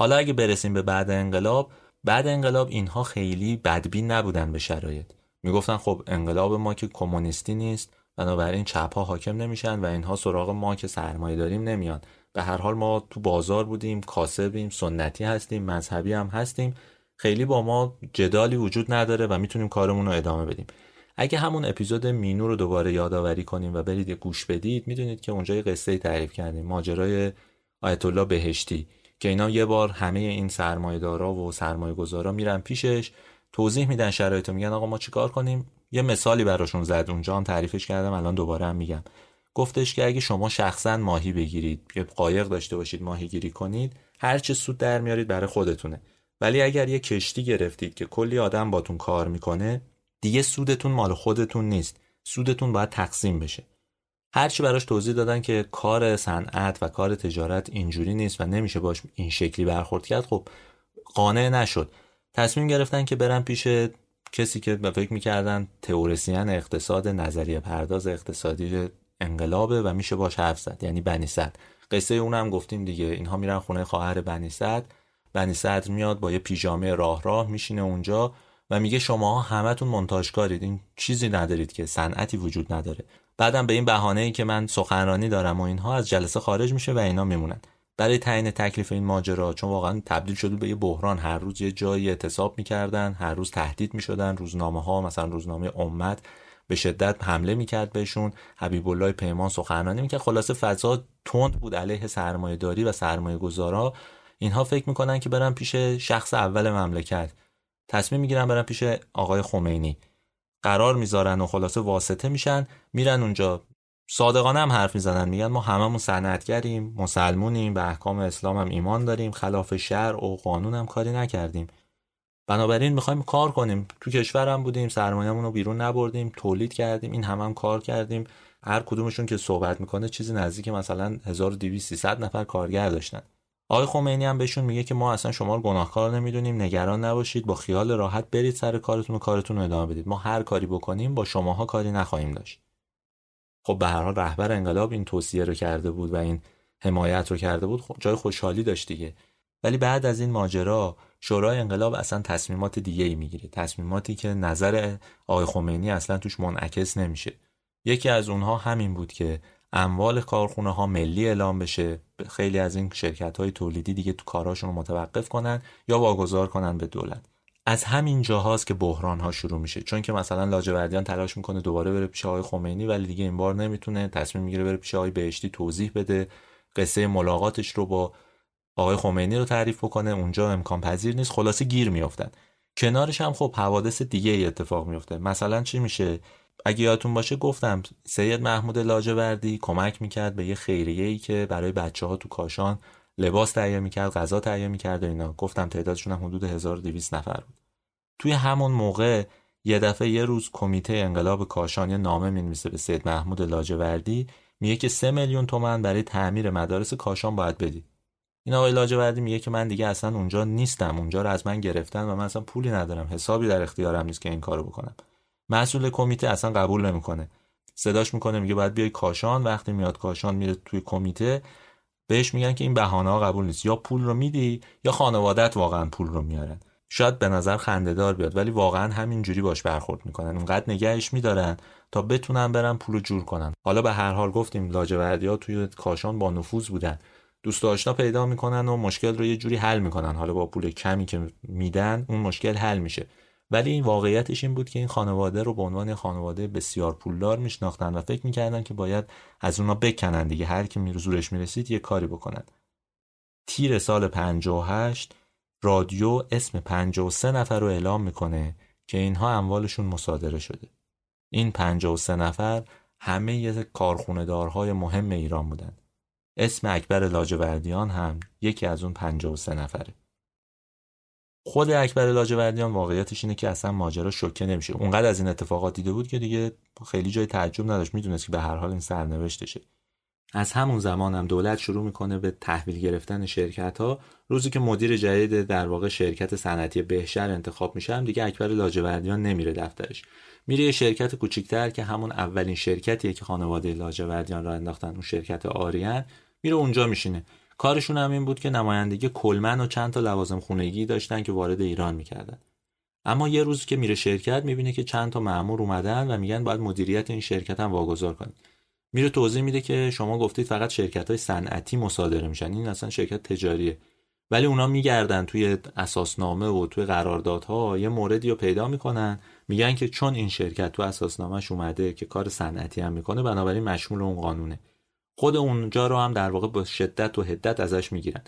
حالا اگه برسیم به بعد انقلاب بعد انقلاب اینها خیلی بدبین نبودن به شرایط. می‌گفتن خب انقلاب ما که کمونیستی نیست بنابراین چپ ها حاکم نمیشن و اینها سراغ ما که سرمایه داریم نمیان. به هر حال ما تو بازار بودیم کاسبیم سنتی هستیم مذهبی هم هستیم. خیلی با ما جدالی وجود نداره و می‌تونیم کارمون رو ادامه بدیم. اگه همون اپیزود مینو رو دوباره یادآوری کنیم و برید گوش بدید می‌دونید که اونجا یه قصه تعریف کردیم. ماجرای آیت الله بهشتی. که اینا یه بار همه این سرمایه‌دارا و سرمایه‌گذارا میرن پیشش توضیح میدن شرایط میگن آقا ما چیکار کنیم؟ یه مثالی براشون زد اونجا هم تعریفش کردم الان دوباره هم میگم. گفتش که اگه شما شخصا ماهی بگیرید یه قایق داشته باشید ماهی گیری کنید هر چه سود در میارید برای خودتونه. ولی اگر یه کشتی گرفتید که کلی آدم باتون کار می‌کنه دیگه سودتون مال خودتون نیست. سودتون باید تقسیم بشه. هرچی براش توضیح دادن که کار صنعت و کار تجارت اینجوری نیست و نمیشه باش این شکلی برخورد کرد خب قانع نشد. تصمیم گرفتن که برن پیش کسی که به فکر می‌کردن تئوریسین اقتصاد نظریه پرداز اقتصادی انقلابه و میشه باش حرف زد یعنی بنی صد قصه اونم گفتیم دیگه. اینها میرن خونه خواهر بنی صد بنی صدر میاد با یه پیژامه راه راه میشینه اونجا و میگه شما همتون منتاجکارید این چیزی ندارید که صنعتی وجود نداره. بعدم به این بهانه ای که من سخنرانی دارم و اینها از جلسه خارج میشه و اینا میمونن. برای تعیین تکلیف این ماجرا چون واقعا تبدیل شده به یه بحران. هر روز یه جایی اعتصاب می‌کردن هر روز تهدید می‌شدن روزنامه ها مثلا روزنامه امت به شدت حمله می‌کرد بهشون. حبیب الله پیمان سخنرانی می‌کرد. خلاصه فضا تند بود علیه سرمایه داری و سرمایه گذارا اینها فکر می‌کنن که برن پیش شخص اول مملکت. تصمیم می‌گیرن برن پیش آقای خمینی. قرار می‌ذارن و خلاصه واسطه میشن میرن اونجا. صادقانه هم حرف می‌زنن میگن ما هممون صنعتگریم مسلمونیم به احکام اسلام هم ایمان داریم خلاف شرع و قانون هم کاری نکردیم. بنابراین می‌خوایم کار کنیم. تو کشورم بودیم سرمایه‌مون رو بیرون نبردیم تولید کردیم این هم, هم کار کردیم. هر کدومشون که صحبت می‌کنه چیزی نزدیک مثلا 1200 نفر کارگر داشتن. آقای خمینی هم بهشون میگه که ما اصلا شما رو گناهکار نمی‌دونیم نگران نباشید با خیال راحت برید سر کارتون و کارتون رو ادامه بدید. ما هر کاری بکنیم با شماها کاری نخواهیم داشت. خب به هر حال رهبر انقلاب این توصیه رو کرده بود و این حمایت رو کرده بود خب جای خوشحالی داشت دیگه. ولی بعد از این ماجرا شورای انقلاب اصلا تصمیمات دیگه ای می‌گیره. تصمیماتی که نظر آقای خمینی اصلا توش منعکس نمیشه. یکی از اونها همین بود که اموال کارخونه ها ملی اعلام بشه. خیلی از این شرکت های تولیدی دیگه تو کارهاشون رو متوقف کنن یا واگذار کنن به دولت. از همین جاهاست که بحران ها شروع میشه. چون که مثلا لاجوردیان تلاش می‌کنه دوباره بره پیش آقای خمینی ولی دیگه این بار نمی‌تونه. تصمیم می‌گیره بره پیش آقای بهشتی توضیح بده. قصه ملاقاتش رو با آقای خمینی رو تعریف بکنه. اونجا امکان پذیر نیست. خلاصه گیر میافتن کنارش هم خب حوادث دیگه ای اتفاق میفته مثلا چی میشه؟ اگه یادتون باشه گفتم سید محمود لاجوردی کمک می‌کرد به یه خیریه ای که برای بچه ها تو کاشان لباس تهیه می‌کرد غذا تهیه می‌کرد و اینا. گفتم تعدادشون هم حدود 1200 نفر بود. توی همون موقع یه دفعه یه روز کمیته انقلاب کاشان یه نامه می‌نویسه به سید محمود لاجوردی میگه که سه میلیون تومن برای تعمیر مدارس کاشان باید بدی. این آقای لاجوردی میگه که من دیگه اصلا اونجا نیستم اونجا رو از من گرفتن و من اصلا پولی ندارم حسابی در اختیارم نیست که این کارو بکنم. مسئول کمیته اصلا قبول نمی‌کنه. صداش می‌کنه میگه باید بیای کاشان. وقتی میاد کاشان میره توی کمیته بهش میگن که این بهانه ها قبول نیست. یا پول رو میدی یا خانوادت واقعا پول رو میارن شاید به نظر خندهدار بیاد ولی واقعا همین جوری باش برخورد می‌کنن. اونقدر نگهش میدارن تا بتونن برن پول رو جور کنن. حالا به هر حال گفتیم لاجوردی ها توی کاشان با نفوذ بودن. دوست آشنا پیدا می‌کنن و مشکل رو یه جوری حل می‌کنن. حالا با پول کمی که میدن اون مشکل حل میشه. ولی این واقعیتش این بود که این خانواده رو به عنوان خانواده بسیار پولدار میشناختن و فکر می‌کردن که باید از اونا بکنن دیگه. هر کی می زورش می‌رسید یه کاری بکنن. تیر سال 58 رادیو اسم 53 نفر رو اعلام می‌کنه که اینها اموالشون مصادره شده. این 53 نفر همه یه کارخونه دارهای مهم ایران بودن. اسم اکبر لاجوردیان هم یکی از اون 53 نفره. خود اکبر لاجوردیان واقعیتش اینه که اصلا ماجرا شوکه نمیشه. اونقدر از این اتفاقات دیده بود که دیگه خیلی جای تعجب نداشت. می‌دونست که به هر حال این سرنوشتشه. از همون زمان هم دولت شروع می‌کنه به تحویل گرفتن شرکت ها روزی که مدیر جدید در واقع شرکت صنعتی بهشهر انتخاب میشه هم دیگه اکبر لاجوردیان نمیره دفترش. میره یه شرکت کوچیکتر که همون اولین شرکتیه که خانواده لاجوردیان را انداختن اون شرکت آریان. میره اونجا میشینه. کارشون هم این بود که نمایندگی کلمن و چند تا لوازم خونگی داشتن که وارد ایران می‌کردن. اما یه روز که میره شرکت می‌بینه که چند تا مأمور اومدن و میگن باید مدیریت این شرکت هم واگذار کنید میره توضیح میده که شما گفتید فقط شرکت های صنعتی مصادره میشن. این اصلا شرکت تجاریه. ولی اونا میگردن توی اساسنامه و توی قراردادها یه موردی رو پیدا می‌کنن. میگن که چون این شرکت تو اساسنامهش اومده که کار صنعتی هم می‌کنه بنابراین مشمول اون قانونه. خود اونجا رو هم در واقع با شدت و حدت ازش می‌گیرن.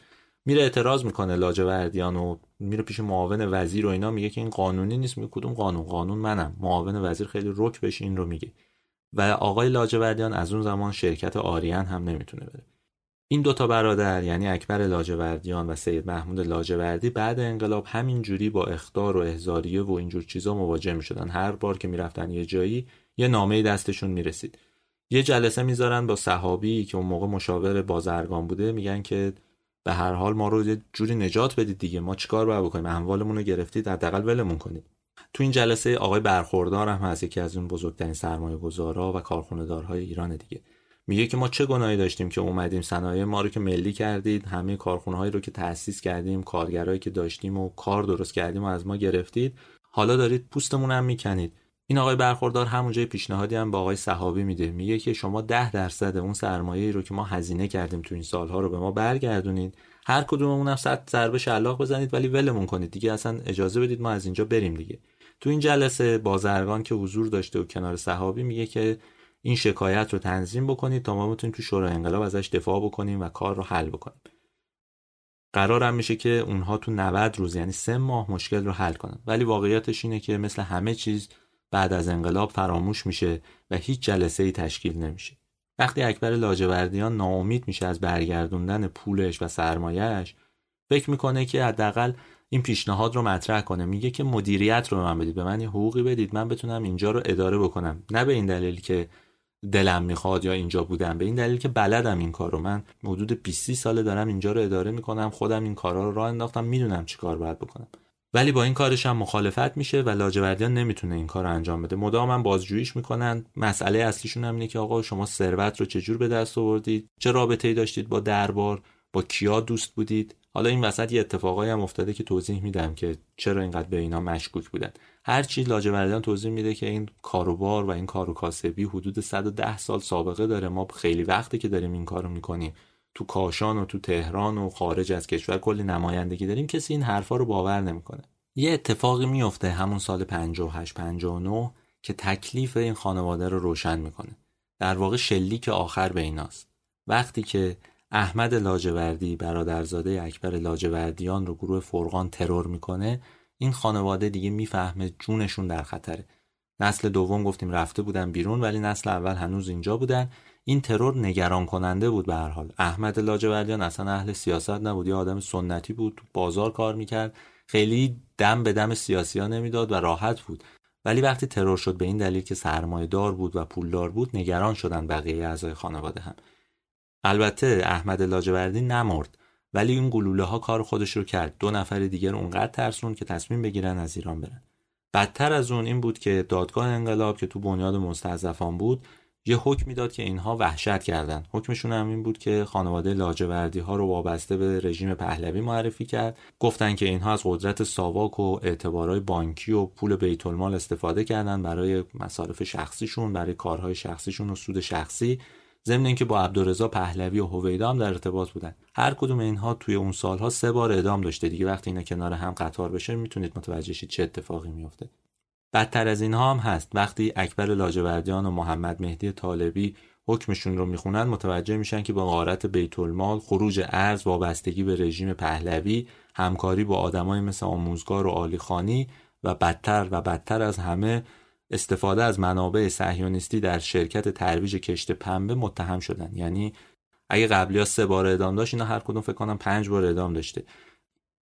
میره اعتراض می‌کنه لاجوردیان و میره پیش معاون وزیر و اینا میگه که این قانونی نیست. میگه کدوم قانون؟ قانون منم. معاون وزیر خیلی رک بهش این رو میگه. و آقای لاجوردیان از اون زمان شرکت آریان هم نمی‌تونه بره. این دوتا برادر یعنی اکبر لاجوردیان و سید محمود لاجوردی بعد انقلاب همین جوری با اختار و احزاریه و اینجور چیزا مواجه می‌شدن. هر بار که می‌رفتن یه جایی یه نامه دستشون می‌رسید. یه جلسه می‌ذارن با صحابی که اون موقع مشاور بازرگان بوده میگن که به هر حال ما رو یه جوری نجات بدید دیگه ما چیکار باید بکنیم؟ اموالمون رو گرفتید حداقل ولمون کنید. تو این جلسه آقای برخوردار هم هست یکی از اون بزرگترین سرمایه گذارا و کارخونه دارهای ایران دیگه. میگه که ما چه گناهی داشتیم که اومدیم صنایع ما رو که ملی کردید همه کارخونه رو که تأسیس کردیم کارگرایی که داشتیم و کار درست کردیم و از ما گرفتید. حالا دارید پوستمون هم می‌کنید. این آقای برخوردار همونجای پیشنهادی هم با آقای صحابی میده. میگه که شما ده درصد اون سرمایه رو که ما هزینه کردیم تو این سالها رو به ما برگردونید. هر کدوممون هم صد ضربه شلاق بزنید ولی ولمون کنید دیگه. اصلا اجازه بدید ما از اینجا بریم دیگه. تو این جلسه بازرگان که حضور داشته و کنار صحابی میگه که این شکایت رو تنظیم بکنید تا ما بتونیم تو شورای انقلاب ازش دفاع بکنیم و کار رو حل بکنیم. قرارم میشه که اونها تو 90 روز یعنی سه ماه مشکل رو حل کنن. ولی واقعیتش اینه که مثل همه چیز بعد از انقلاب فراموش میشه و هیچ جلسه ای تشکیل نمیشه. وقتی اکبر لاجوردیان ناامید میشه از برگردوندن پولش و سرمایهش فکر می‌کنه که حداقل این پیشنهاد رو مطرح کنه. میگه که مدیریت رو به من بدید به من یه حقوقی بدید. من بتونم اینجا رو اداره بکنم. نه به این دلیل که دلم می‌خواد یا اینجا بودم. به این دلیل که بلدم این کار رو. من حدود 20 ساله دارم اینجا رو اداره می‌کنم. خودم این کارا رو راه انداختم. می‌دونم چی کار باید بکنم. ولی با این کارش هم مخالفت میشه و لاجوردیان نمی‌تونه این کار رو انجام بده. مدام هم بازجوییش می‌کنن. مسئله اصلیشون هم اینه که آقا شما ثروت رو چجور به دست آوردید؟ چه رابطه ای داشتید با دربار؟ با کیا دوست بودید؟ حالا این وسط یه اتفاقایی هم افتاده که توضیح میدم که چرا اینقدر به اینا مشکوک بودن. هر چی لاجوردیان توضیح میده که این کاروبار و این کارو کاسبی حدود 110 سال سابقه داره. ما خیلی وقته که داریم این کارو می‌کنیم. تو کاشان و تو تهران و خارج از کشور کلی نمایندگی داریم کسی این حرفا رو باور نمی‌کنه. یه اتفاقی میفته همون سال 58 59 که تکلیف این خانواده رو روشن می‌کنه. در واقع شلیک آخر به ایناست. وقتی که احمد لاجوردی برادرزاده اکبر لاجوردیان رو گروه فرقان ترور می‌کنه این خانواده دیگه می‌فهمه جونشون در خطره. نسل دوم گفتیم رفته بودن بیرون ولی نسل اول هنوز اینجا بودن. این ترور نگران کننده بود به هر حال. احمد لاجوردیان اصلا اهل سیاست نبود یه آدم سنتی بود بازار کار می‌کرد. خیلی دم به دم سیاسی ها نمی‌داد و راحت بود. ولی وقتی ترور شد به این دلیل که سرمایه دار بود و پولدار بود نگران شدن بقیه اعضای خانواده هم. البته احمد لاجوردی نمرد ولی این گلوله ها کار خودش رو کرد. دو نفر دیگر اونقدر ترسون که تصمیم بگیرن از ایران برن. بدتر از اون این بود که دادگاه انقلاب که تو بنیاد مستضعفان بود یه حکم می‌داد که اینها وحشت کردن. حکمشون هم این بود که خانواده لاجوردی ها رو وابسته به رژیم پهلوی معرفی کرد. گفتن که اینها از قدرت ساواک و اعتبارهای بانکی و پول بیت المال استفاده کردن برای مصارف شخصیشون برای کارهای شخصیشون و سود شخصی. ضمن اینکه با عبدالرضا پهلوی و هویدا هم در ارتباط بودن. هر کدوم اینها توی اون سالها سه بار اعدام داشته. دیگه وقتی اینا کنار هم قطار بشه می‌تونید متوجه شید چه اتفاقی میفته بدتر از اینها هم هست. وقتی اکبر لاجوردیان و محمد مهدی طالبی حکمشون رو می‌خونن متوجه میشن که با غارت بیت المال خروج ارز وابستگی به رژیم پهلوی همکاری با آدمای مثل آموزگار و آلیخانی و بدتر و بدتر از همه استفاده از منابع صهیونیستی در شرکت ترویج کشت پنبه متهم شدن. یعنی اگه قبلی ها سه بار اعدام داشت اینا هر کدوم فکر کنم پنج بار اعدام داشته.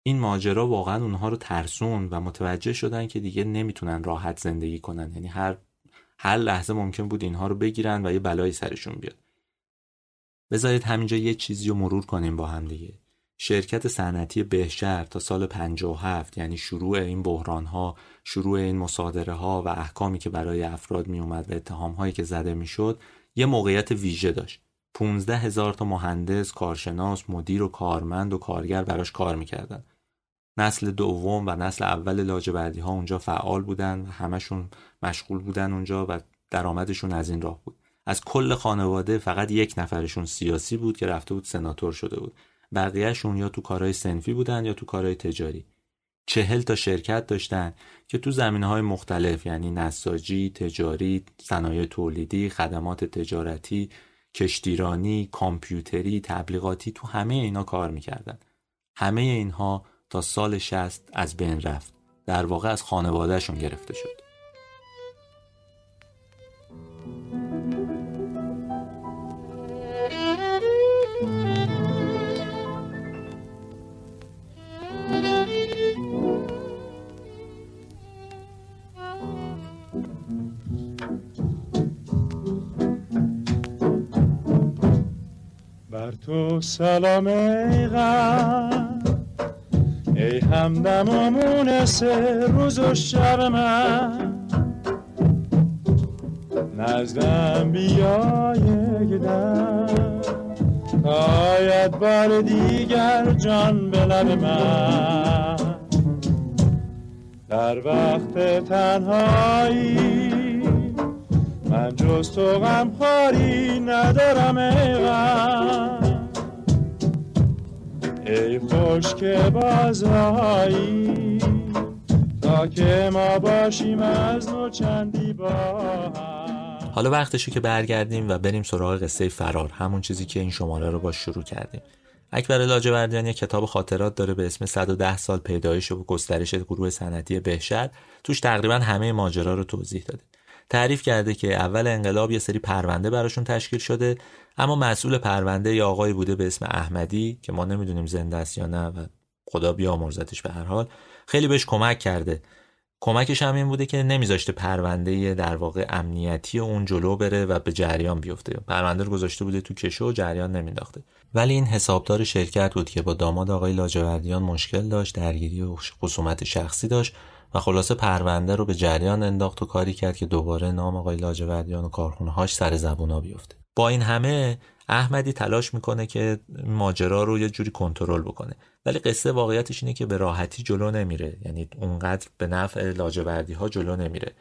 این ماجرا واقعا اونها رو ترسون و متوجه شدن که دیگه نمی‌تونن راحت زندگی کنن. یعنی هر هر لحظه ممکن بود اینها رو بگیرن و یه بلایی سرشون بیاد. بذارید همینجا یه چیزی رو مرور کنیم با هم دیگه. شرکت صنعتی بهشهر تا سال 57 یعنی شروع این بحران ها شروع این مصادره ها و احکامی که برای افراد می اومد و اتهام هایی که زده می‌شد یه موقعیت ویژه داشت. 15 هزار تا مهندس، کارشناس، مدیر و کارمند و کارگر براش کار می‌کردن. نسل دوم و نسل اول لاجوردی ها اونجا فعال بودن و همشون مشغول بودن اونجا و درآمدشون از این راه بود. از کل خانواده فقط یک نفرشون سیاسی بود که رفته بود سناتور شده بود. بقیهشون یا تو کارهای سنفی بودن یا تو کارهای تجاری. چهل تا شرکت داشتن که تو زمینه های مختلف یعنی نساجی، تجاری، صنایع تولیدی، خدمات تجارتی، کشتیرانی، کامپیوتری، تبلیغاتی تو همه اینا کار می‌کردن. همه اینها تا سال شست از بین رفت. در واقع از خانوادهشون گرفته شد. تو سلام غم ای همدم و مونس روز و شب من. نزدم بیای گدم آید بار دیگر جان به لب من. در وقت تنهایی من جز تو غمخواری ندارم ای غم. ای خوش که بازایی تا که ما باشیم از نو چندی با حالا وقتشه که برگردیم و بریم سراغ قصه فرار همون چیزی که این شماره رو با شروع کردیم. اکبر لاجوردیان یک کتاب خاطرات داره به اسم 110 سال پیدایش و گسترش گروه صنعتی بهشت. توش تقریبا همه ماجرا رو توضیح داده. تعریف کرده که اول انقلاب یه سری پرونده براشون تشکیل شده. اما مسئول پرونده یا آقایی بوده به اسم احمدی که ما نمی‌دونیم زنده است یا نه و خدا بیامرزتش به هر حال خیلی بهش کمک کرده. کمکش هم این بوده که نمیذاشته پرونده در واقع امنیتی اون جلو بره و به جریان بیفته. پرونده رو گذاشته بوده تو کشو و جریان نمینداخته ولی این حسابدار شرکت بود که با داماد آقای لاجوردیان مشکل داشت درگیری و خصومت شخصی داشت و خلاصه پرونده رو به جریان انداخت و کاری کرد که دوباره نام آقای لاجوردیان و کارخونه هاش سر زبونا بیفته. این همه احمدی تلاش می‌کنه که ماجرا رو یه جوری کنترل بکنه. ولی قصه واقعیتش اینه که به راحتی جلو نمیره. یعنی اونقدر به نفع لاجوردی ها جلو نمیره.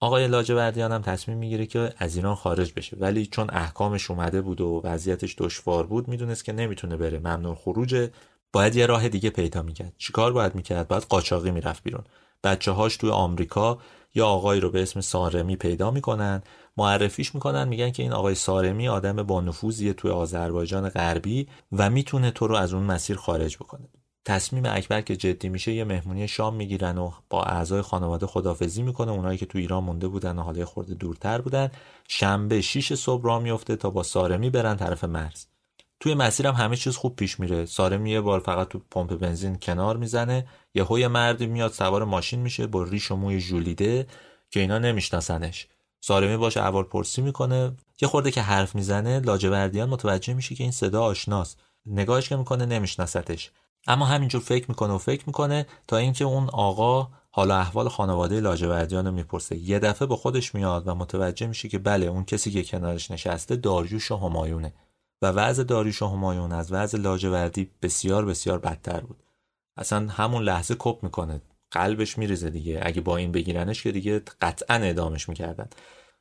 آقای لاجوردیان هم تصمیم می‌گیره که از ایران خارج بشه. ولی چون احکامش اومده بود و وضعیتش دشوار بود می‌دونست که نمی‌تونه بره. ممنوع خروجه باید یه راه دیگه پیدا می‌کرد. چیکار باید می‌کرد؟ باید قاچاقی می‌رفت بیرون. بچه هاش توی آمریکا یا آقایی رو به اسم سارمی پیدا می‌کنن. معرفیش می‌کنن میگن که این آقای سارمی آدم با نفوذیه توی آذربایجان غربی و می‌تونه تو رو از اون مسیر خارج بکنه. تصمیم اکبر که جدی میشه یه مهمونی شام می‌گیرن و با اعضای خانواده خدافزی می‌کنه. اونایی که تو ایران مونده بودن و حالا خورده دورتر بودن. شنبه 6 صبح را میفته تا با سارمی برن طرف مرز. توی مسیرم همه چیز خوب پیش میره. سارمی یه بار فقط تو پمپ بنزین کنار می‌زنه. یهو مردی میاد سوار ماشین میشه با ریش و موی ژولیده که اینا نمیشناسنش. سارمی باش اول پرسی می‌کنه. یه خورده که حرف می‌زنه لاجوردیان متوجه میشه که این صدا آشناست. نگاهش که می‌کنه نمیشناستش اما همینجور فکر می‌کنه و فکر می‌کنه تا اینکه اون آقا حالا احوال خانواده لاجوردیان رو می‌پرسه. یه دفعه با خودش میاد و متوجه میشه که بله اون کسی که کنارش نشسته داریوش و همایونه. و وضع داریوش و همایون از وضع لاجوردی بسیار بسیار بدتر بود. اصلا همون لحظه کپ می‌کنه. قلبش میریزه دیگه. اگه با این بگیرنش که دیگه قطعا اعدامش می‌کردن.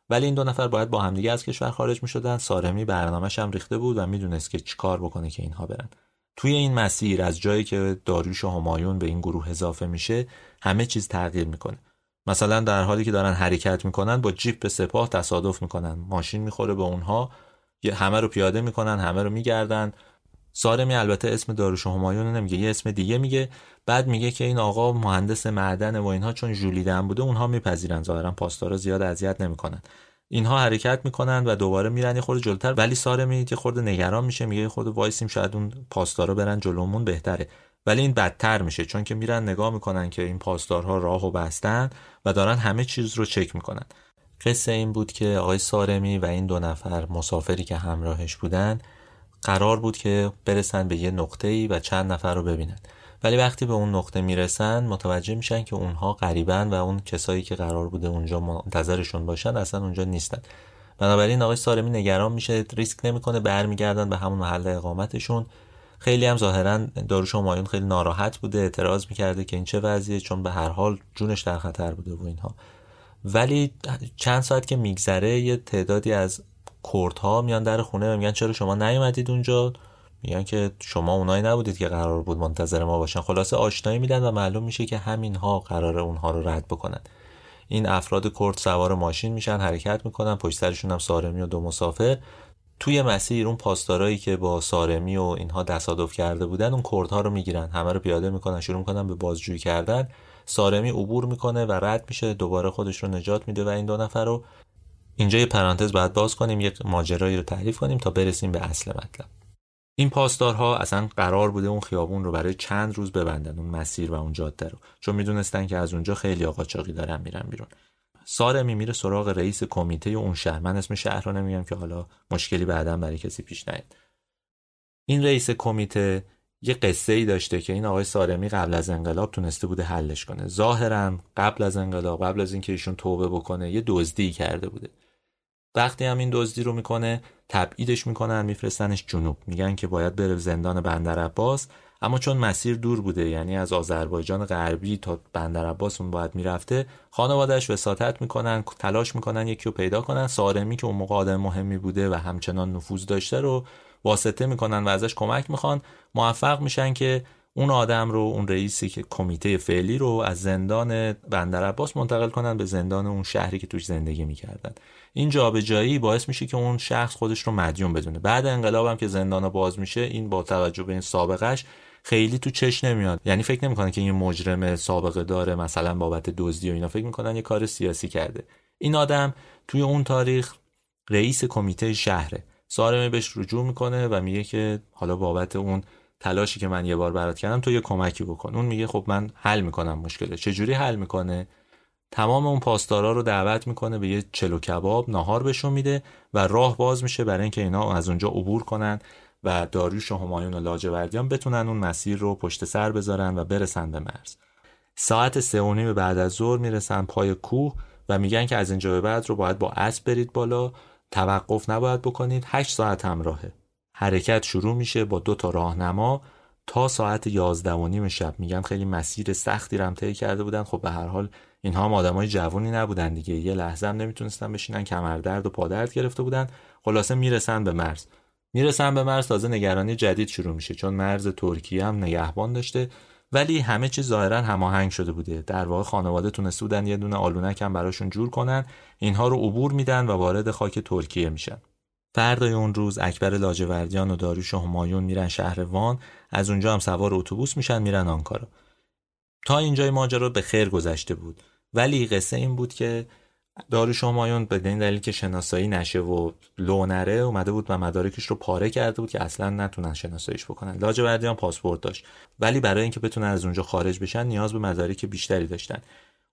ولی این دو نفر باید با همدیگه از کشور خارج می‌شدن. سارمی برنامهش هم ریخته بود و می‌دونست که چیکار بکنه که اینها برن. توی این مسیر از جایی که داریوش و همایون به این گروه اضافه میشه همه چیز تغییر می‌کنه. مثلا در حالی که دارن حرکت می‌کنن با جیپ به سپاه تصادف می‌کنن. ماشین می‌خوره به اونها همه رو پیاده می‌کنن همه رو میگردن. سارمی البته اسم داروش همایون نمیگه یه اسم دیگه میگه. بعد میگه که این آقا مهندس معدن و اینها چون ژولیدن بوده اونها میپذیرن ظاهرا پاسدارا زیاد اذیت نمی‌کنن. اینها حرکت می‌کنن و دوباره میرن خورده جلوتر. ولی سارمی یه خورده نگران میشه میگه خورده وایسیم شاید اون پاسدارا برن جلومون بهتره. ولی این بدتر میشه چون که میرن نگاه می‌کنن که این پاسدارها راهو بستن و دارن همه چیز رو چک می‌کنن. قصه این بود که آقای سارمی و این دو نفر مسافری که همراهش بودن قرار بود که برسن به یه نقطه ای و چند نفر رو ببینن. ولی وقتی به اون نقطه می‌رسن متوجه میشن که اونها قریبن و اون کسایی که قرار بوده اونجا منتظرشون باشن اصلا اونجا نیستن. بنابراین آقای سارمی نگران میشه ریسک نمی‌کنه برمیگردن به همون محل اقامتشون. خیلی هم ظاهرا داروش مایون خیلی ناراحت بوده اعتراض می‌کرده که این چه وضعیه چون به هر حال جونش در خطر بوده و اینها. ولی چند ساعت که میگذره یه تعدادی از کردها میان در خونه و میگن چرا شما نیومدید اونجا؟ میگن که شما اونایی نبودید که قرار بود منتظر ما باشن. خلاصه آشنایی میدن و معلوم میشه که همین ها قرار اونها رو رد بکنن. این افراد کرد سوار ماشین میشن حرکت می‌کنن پشت سرشون هم سارمی و دو مسافر. توی مسیر اون پاسدارایی که با سارمی و اینها تصادف کرده بودن اون کردها رو می‌گیرن. همه رو پیاده می‌کنن شروع می‌کنن به بازجویی کردن. سارمی عبور می‌کنه و رد میشه دوباره خودش رو نجات میده و این دو نفر رو اینجا یه پرانتز باید باز کنیم یک ماجرایی رو تعریف کنیم تا برسیم به اصل مطلب. این پاسدارها اصلا قرار بوده اون خیابون رو برای چند روز ببندن اون مسیر و اون جاده رو. چون می‌دونستن که از اونجا خیلی قاچاقی دارن میرن بیرون. سارمی میره سراغ رئیس کمیته اون شهر من اسم شهر رو نمیگم که حالا مشکلی بعدا برای کسی پیش نیاد. این رئیس کمیته یه قصه ای داشته که این آقای سارمی قبل از انقلاب تونسته بوده حلش کنه. ظاهرا قبل از انقلاب قبل از اینکه ایشون توبه بکنه یه دزدی کرده بوده. وقتی هم این دزدی رو می‌کنه تبعیدش می‌کنن میفرستنش جنوب. میگن که باید بره زندان بندر عباس اما چون مسیر دور بوده یعنی از آذربایجان غربی تا بندر عباس اون باید می‌رفته خانوادهش وساطت می‌کنن تلاش می‌کنن یکی رو پیدا کنن. سارمی که اون موقع آدم مهمی بوده و همچنان نفوذ داشته رو واسطه می‌کنن و ازش کمک می‌خوان موفق میشن که اون آدم رو اون رئیسی که کمیته فعلی رو از زندان بندر عباس منتقل کنن به زندان اون شهری که توش زندگی می‌کردن. این جابجایی باعث میشه که اون شخص خودش رو مدیون بدونه. بعد انقلاب هم که زندان باز میشه این با توجه به این سابقش خیلی تو چش نمیاد. یعنی فکر نمی‌کنه که این مجرم سابقه داره مثلا بابت دزدی و اینا. فکر می‌کنن یه کار سیاسی کرده. این آدم توی اون تاریخ رئیس کمیته شهره. سارمه بهش رجوع می‌کنه و میگه که حالا بابت اون تلاشی که من یه بار برات کردم تو یه کمکی بکن. اون میگه خب من حل می‌کنم مشکله. چجوری حل می‌کنه؟ تمام اون پاسدارا رو دعوت می‌کنه به یه چلو کباب ناهار بهشون میده و راه باز میشه برای اینکه اینا از اونجا عبور کنن و داریوش و همایون و لاجوردیان بتونن اون مسیر رو پشت سر بذارن و برسن به مرز. ساعت سه و نیم بعد از ظهر می‌رسن پای کوه و میگن که از اینجا به بعد رو باید با اسب برید بالا. توقف نباید بکنید. هشت ساعت همراهه. حرکت شروع میشه با دو تا راهنما تا ساعت یازده و نیم شب. میگن خیلی مسیر سختی رم طی کرده بودن. خب به هر حال اینها هم آدمای جوونی نبودن دیگه. یه لحظه هم نمی‌تونستن بشینن کمردرد و پادرد گرفته بودن. خلاصه می‌رسن به مرز. می‌رسن به مرز تازه نگرانی جدید شروع میشه چون مرز ترکیه هم نگهبان داشته. ولی همه چیز ظاهرا هماهنگ شده بوده. در واقع خانواده تونسته بودن یه دونه آلونک هم براشون جور کنن. اینها رو عبور میدن و وارد خاک ترکیه میشن. فردای اون روز اکبر لاجوردیان و داریوش و همایون میرن شهر وان. از اونجا هم سوار اتوبوس میشن میرن آنکارا. تا اینجای ماجرا به خیر گذشته بود. ولی قصه این بود که داریوش همایون به دلیل که شناسایی نشه و لو نره اومده بود و مدارکش رو پاره کرده بود که اصلا نتونن شناساییش بکنن. لاجوردیان پاسپورت داشت. ولی برای اینکه بتونن از اونجا خارج بشن نیاز به مدارک بیشتری داشتن.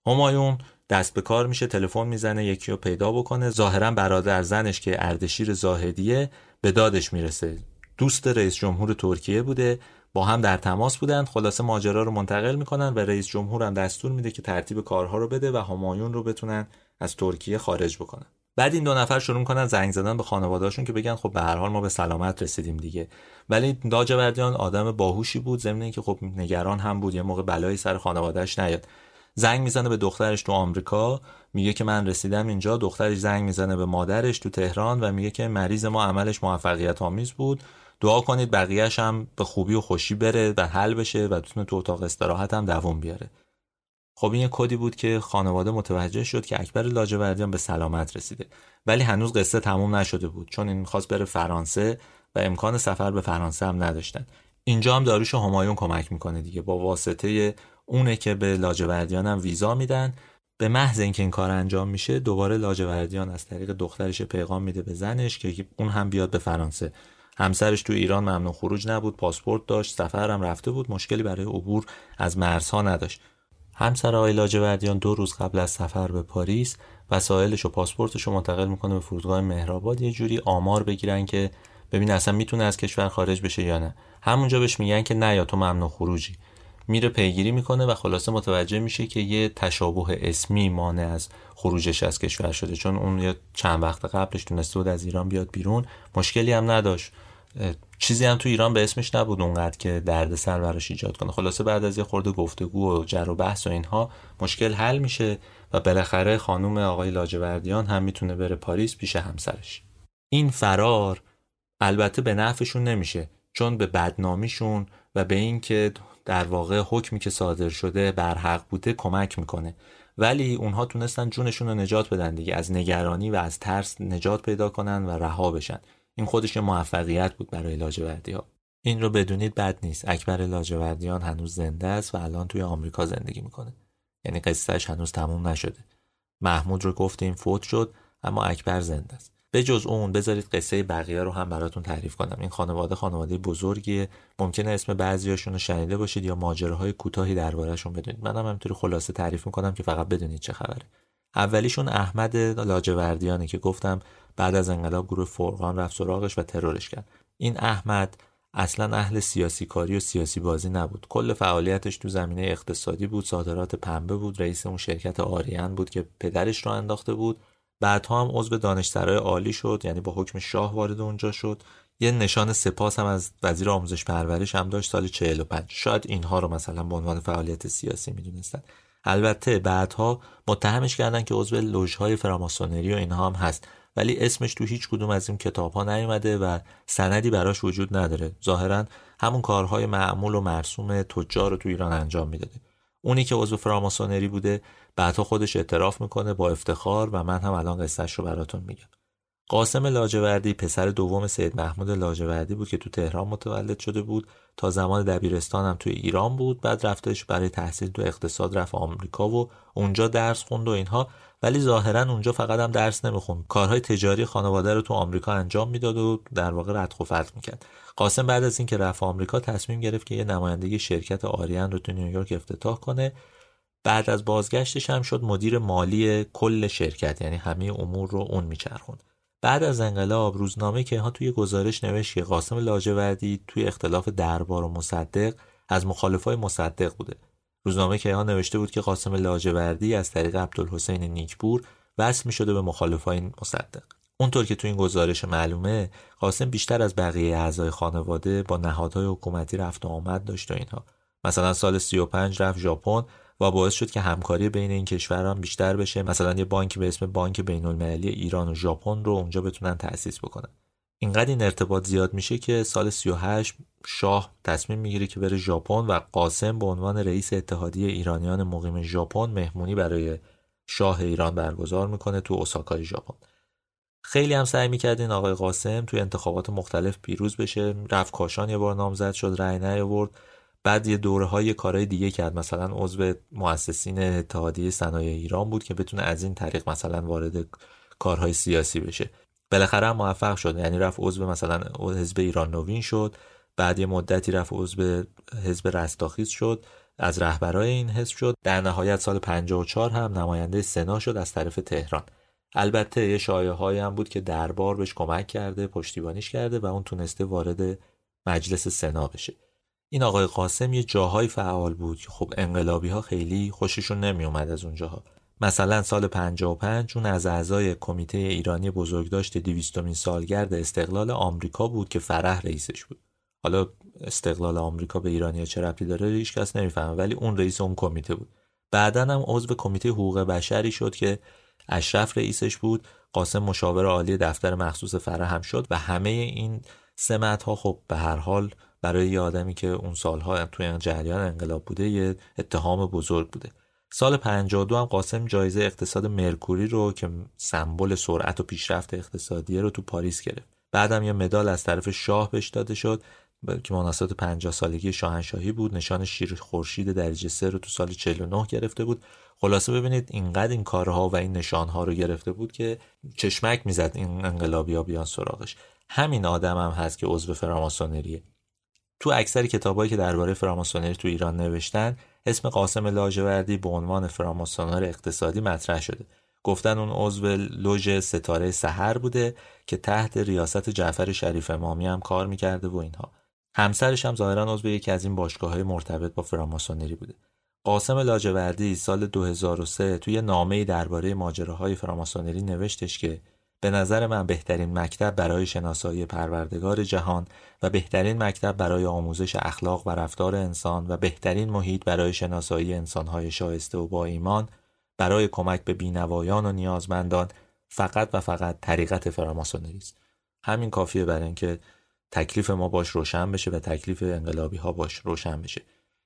همایون دست به کار میشه تلفن می‌زنه یکی رو پیدا بکنه. ظاهرا برادر زنش که اردشیر زاهدیه به دادش می‌رسه. دوست رئیس جمهور ترکیه بوده با هم در تماس بودن خلاصه ماجرا رو منتقل می‌کنن و رئیس جمهور هم دستور میده که ترتیب کارها رو بده و همایون رو بتونن از ترکیه خارج بکنن. بعد این دو نفر شروع می‌کنن زنگ زدن به خانواده‌هاشون که بگن خب به هر حال ما به سلامت رسیدیم دیگه. ولی داجوردیان آدم باهوشی بود ضمن اینکه خب نگران هم بود یه موقع بلایی سر خانوادهش نیاد. زنگ می‌زنه به دخترش تو آمریکا میگه که من رسیدم اینجا دخترش زنگ می‌زنه به مادرش تو تهران و میگه که مریض ما عملش موفقیت آمیز بود. دعا کنید بقیهش هم به خوبی و خوشی بره و حل بشه و بتونه تو اتاق استراحت هم دووم بیاره. خب این یه کدی بود که خانواده متوجه شد که اکبر لاجوردیان به سلامت رسیده. ولی هنوز قصه تموم نشده بود چون این می‌خواست بره فرانسه و امکان سفر به فرانسه هم نداشتن. اینجا هم داروش همایون کمک می‌کنه دیگه با واسطه اونه که به لاجوردیان هم ویزا میدن. به محض اینکه این کار انجام میشه دوباره لاجوردیان از طریق دخترش پیغام میده به زنش که اون هم بیاد به فرانسه. همسرش تو ایران ممنوع خروج نبود پاسپورت داشت سفر هم رفته بود مشکلی برای عبور از مرزها نداشت. همسر آقای لاجوردیان دو روز قبل از سفر به پاریس وسایلش و پاسپورتش رو منتقل می‌کنه به فرودگاه مهرآباد. یه جوری آمار بگیرن که ببین اصلا می‌تونه از کشور خارج بشه یا نه. همونجا بهش میگن که نه یا تو ممنوع خروجی. میره پیگیری می‌کنه و خلاصه متوجه میشه که یه تشابه اسمی مانع از خروجش از کشور شده. چون اون چند وقت قبلش تونسته بود از ایران بیاد بیرون. مشکلی هم نداشت. چیزی هم تو ایران به اسمش نبود اونقدر که دردسر براش ایجاد کنه. خلاصه بعد از یه خورده گفتگو و جر و بحث و اینها مشکل حل میشه و بالاخره خانم آقای لاجوردیان هم می‌تونه بره پاریس پیش همسرش. این فرار البته به نفعشون نمیشه. چون به بدنامیشون و به اینکه در واقع حکمی که صادر شده بر حق بوده کمک می‌کنه. ولی اونها تونستن جونشون رو نجات بدن دیگه از نگرانی و از ترس نجات پیدا کنن و رها بشن. این خودش موفقیت بود برای لاجوردی ها این رو بدونید بد نیست. اکبر لاجوردیان هنوز زنده است و الان توی آمریکا زندگی می‌کنه. یعنی قصهش هنوز تموم نشده. محمود رو گفتیم فوت شد اما اکبر زنده است. به جز اون بذارید قصه بقیه رو هم براتون تعریف کنم. این خانواده خانواده بزرگیه. ممکنه اسم بعضیاشون رو شنیده باشید یا ماجراهای کوتاهی دربارهشون بدونید. منم همینطوری خلاصه تعریف می‌کنم که فقط بدونید چه خبره. اولیشون احمد لاجوردیانه که گفتم بعد از انقلاب گروه فرقان رفت سراغش و ترورش کرد. این احمد اصلا اهل سیاسی کاری و سیاسی بازی نبود. کل فعالیتش تو زمینه اقتصادی بود صادرات پنبه بود رئیس اون شرکت آریان بود که پدرش رو انداخته بود. بعدها هم عضو دانشسرای عالی شد یعنی با حکم شاه وارد اونجا شد. یه نشان سپاس هم از وزیر آموزش پرورش هم داشت سال 45 شاید اینها رو مثلا به عنوان فعالیت سیاسی می‌دونستن. البته بعدها متهمش کردن که عضو لوژهای فراماسونری و اینها هم هست. ولی اسمش تو هیچ کدوم از این کتاب ها نیومده و سندی براش وجود نداره. ظاهرا همون کارهای معمول و مرسوم تجار رو تو ایران انجام می‌داده. اونی که عضو فراماسونری بوده بعدها خودش اعتراف می‌کنه با افتخار و من هم الان قصهش رو براتون میگم. قاسم لاجوردی پسر دوم سید محمود لاجوردی بود که تو تهران متولد شده بود. تا زمان دبیرستان هم توی ایران بود. بعد رفتش برای تحصیل تو اقتصاد رفت آمریکا و اونجا درس خوند و اینها. ولی ظاهرا اونجا فقط هم درس نمی‌خوند. کارهای تجاری خانواده رو تو آمریکا انجام می‌داد و در واقع ردخ و فتح می‌کرد. قاسم بعد از اینکه رفت آمریکا تصمیم گرفت که یه نمایندگی شرکت آریان رو تو نیویورک افتتاح کنه. بعد از بازگشتش هم شد مدیر مالی کل شرکت. یعنی همه امور رو اون میچرخوند. بعد از انقلاب روزنامه که ها توی گزارش نوشت که قاسم لاجوردی توی اختلاف دربار و مصدق از مخالفای مصدق بوده. روزنامه که ها نوشته بود که قاسم لاجوردی از طریق عبدالحسین نیکپور وصل می شده به مخالفای مصدق. اونطور که تو این گزارش معلومه قاسم بیشتر از بقیه اعضای خانواده با نهادهای حکومتی رفت و آمد داشت و اینها. مثلا سال 35 رفت ژاپن و باعث شد که همکاری بین این کشوران بیشتر بشه. مثلا یه بانکی به اسم بانک بین المللی ایران و ژاپن رو اونجا بتونن تأسیس بکنن. اینقدر این ارتباط زیاد میشه که سال 38 شاه تصمیم می‌گیره که بره ژاپن و قاسم به عنوان رئیس اتحادیه ایرانیان مقیم ژاپن مهمونی برای شاه ایران برگزار می‌کنه تو اوساکای ژاپن. خیلی هم سعی می‌کرد این آقای قاسم توی انتخابات مختلف پیروز بشه. رفت کاشان یه بار نامزد شد رأی نیاورد. بعد یه دوره های کارهای دیگه کرد. مثلا عضو مؤسسین اتحادیه صنایع ایران بود که بتونه از این طریق مثلا وارد کارهای سیاسی بشه. بالاخره موفق شد. یعنی رفت عضو مثلا حزب ایران نوین شد. بعد یه مدتی رفت عضو حزب رستاخیز شد. از رهبرای این حزب شد. در نهایت سال 54 هم نماینده سنا شد از طرف تهران. البته یه شایعه هم بود که دربار بهش کمک کرده پشتیبانیش کرده و اون تونسته وارد مجلس سنا بشه. این آقای قاسم یه جاهای فعال بود که خب انقلابی ها خیلی خوششون نمی اومد از اونجاها مثلا سال 55 اون از اعضای کمیته ایرانی بزرگداشت دیویستومین سالگرد استقلال آمریکا بود که فرح رئیسش بود. حالا استقلال آمریکا به ایرانی چه ربطی داره هیچ کس نمی‌فهمه ولی اون رئیس اون کمیته بود. بعدا هم عضو کمیته حقوق بشری شد که اشرف رئیسش بود. قاسم مشاور عالی دفتر مخصوص فرح هم شد و همه این سمت ها خب به هر حال برای یه آدمی که اون سالها توی جریان انقلاب بوده یه اتهام بزرگ بوده. سال 52 هم قاسم جایزه اقتصاد مرکوری رو که سمبل سرعت و پیشرفت اقتصادیه رو تو پاریس گرفت. بعدم یه مدال از طرف شاه بهش داده شد که مناسبت 50 سالگی شاهنشاهی بود. نشان شیر خورشید درجه سه رو تو سال 49 گرفته بود. خلاصه ببینید اینقدر این کارها و این نشانها رو گرفته بود که چشمک می‌زد این انقلابی ها بیان سراغش. همین آدم هم هست که عضو فراماسونریه. تو اکثر کتابایی که درباره فراماسونری تو ایران نوشتن اسم قاسم لاجوردی به عنوان فراماسونر اقتصادی مطرح شده. گفتن اون عضو لوژ ستاره سحر بوده که تحت ریاست جعفر شریف امامی هم کار می‌کرده و اینها. همسرش هم ظاهرا عضو یکی از این باشگاه های مرتبط با فراماسونری بوده. قاسم لاجوردی سال 2003 توی نامه‌ای درباره ماجراهای فراماسونری نوشتش که به نظر من بهترین مکتب برای شناسایی پروردگار جهان و بهترین مکتب برای آموزش اخلاق و رفتار انسان و بهترین محیط برای شناسایی انسانهای شایسته و با ایمان برای کمک به بینوایان و نیازمندان فقط و فقط طریقت فراماسونری است. همین کافیه برای اینکه تکلیف ما باش روشن بشه و تکلیف انقلابی ها باش روشن بشه.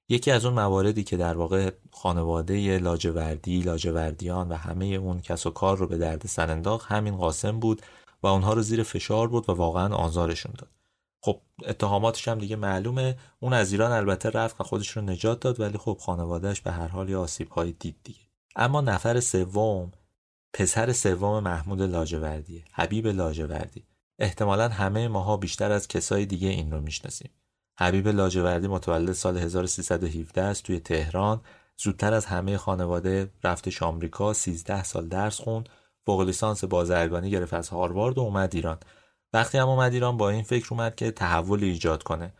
یکی از اون مواردی که در واقع خانواده لاجوردی، لاجوردیان و همه اون کس و کار رو به درد سر انداخت همین قاسم بود و اونها رو زیر فشار بود و واقعا آزارشون داد. خب اتهاماتش هم دیگه معلومه. اون از ایران البته رفت و خودش رو نجات داد ولی خب خانوادهش به هر حال یه آسیب های دید دیگه. اما نفر سوم پسر سوم محمود لاجوردی حبیب لاجوردی. احتمالا همه ماها بیشتر از کسای دیگه این رو می‌شناسیم. حبیب لاجوردی متولد سال 1317 است توی تهران. زودتر از همه خانواده رفتش آمریکا 13 سال درس خوند فوق لیسانس بازرگانی گرفت از هاروارد و اومد ایران. وقتی هم اومد ایران با این فکر اومد که تحول ایجاد کنه.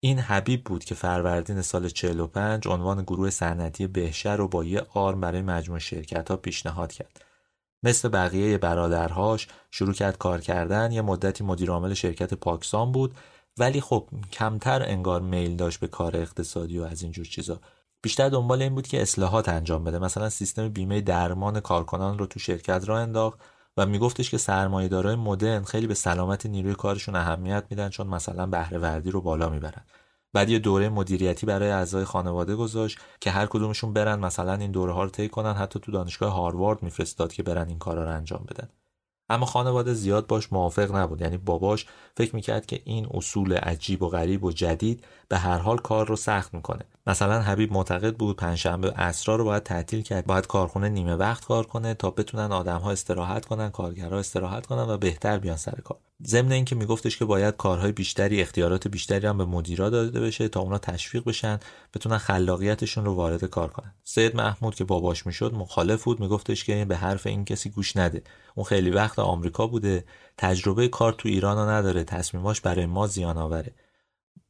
این حبیب بود که فروردین سال 45 عنوان گروه صنعتی بهشر رو با یه آرم برای مجموع شرکت ها پیشنهاد کرد. مثل بقیه برادرهاش شروع کرد کار کردن. یه مدتی مدیرعامل شرکت پاکسان بود. ولی خب کمتر انگار میل داشت به کار اقتصادی و از اینجور چیزا. بیشتر دنبال این بود که اصلاحات انجام بده. مثلا سیستم بیمه درمان کارکنان رو تو شرکت را انداخت و میگفتش که سرمایه‌دارای مدرن خیلی به سلامت نیروی کارشون اهمیت میدن چون مثلا بهره وردی رو بالا می‌برن. بعد یه دوره مدیریتی برای اعضای خانواده گذاشت که هر کدومشون برن مثلا این دوره ها رو طی کنن. حتی تو دانشگاه هاروارد میفرستاد که برن این کارا رو انجام بدن. اما خانواده زیاد باش موافق نبود. یعنی باباش فکر می‌کرد که این اصول عجیب و غریب و جدید به هر حال کار رو سخت می‌کنه. مثلا حبیب معتقد بود پنجشنبه اسرا رو باید تعطیل کرد باید کارخونه نیمه وقت کار کنه تا بتونن آدمها استراحت کنن کارگرها استراحت کنن و بهتر بیان سر کار. ضمن اینکه میگفتش که باید کارهای بیشتری اختیارات بیشتری هم به مدیرا داده بشه تا اونا تشویق بشن بتونن خلاقیتشون رو وارد کار کنن. سید محمود که باباش می‌شد مخالف بود میگفتش که به حرف این کسی گوش نده. اون خیلی وقت آمریکا بوده تجربه کار تو ایران رو نداره تصمیماش برای ما زیان آوره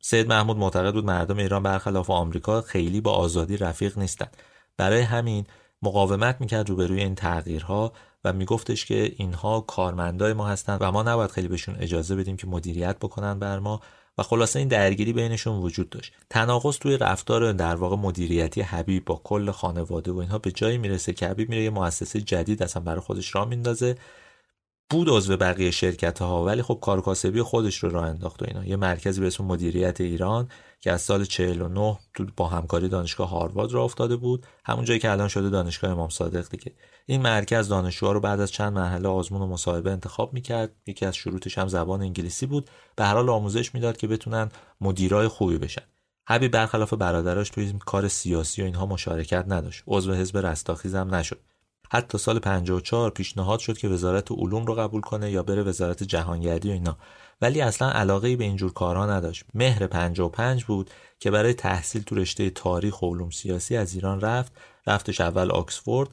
سید محمود معتقد بود مردم ایران برخلاف آمریکا خیلی با آزادی رفیق نیستند. برای همین مقاومت می‌کرد روبروی این تغییرها و میگفتش که اینها کارمندای ما هستند و ما نباید خیلی بهشون اجازه بدیم که مدیریت بکنن بر ما. و خلاصه این درگیری بینشون وجود داشت. تناقض توی رفتار در واقع مدیریتی حبیب با کل خانواده و اینها به جایی می‌رسه که حبیب میره یه مؤسسه جدید اصلا برای خودش راه میندازه. بود عضو بقیه شرکت ها ولی خب کارکاسبی خودش رو راه انداخت و اینا. یه مرکزی به اسم مدیریت ایران که از سال 49 تو با همکاری دانشگاه هاروارد را افتاده بود. همون جایی که الان شده دانشگاه امام صادق دیگه. این مرکز دانشجوها رو بعد از چند مرحله آزمون و مصاحبه انتخاب می‌کرد. یکی از شروطش هم زبان انگلیسی بود. به هر حال آموزش می‌داد که بتونن مدیرای خوبی بشن. حبیب برخلاف برادراش توی کار سیاسی و اینها مشارکت نداشت. عضو حزب رستاخیز هم نشد. حتی سال 54 پیشنهاد شد که وزارت علوم رو قبول کنه یا بره وزارت جهانگردی و اینا. ولی اصلا علاقه به اینجور کارها نداشت. مهر 55 بود که برای تحصیل تو رشته تاریخ و علوم سیاسی از ایران رفت. رفتش اول آکسفورد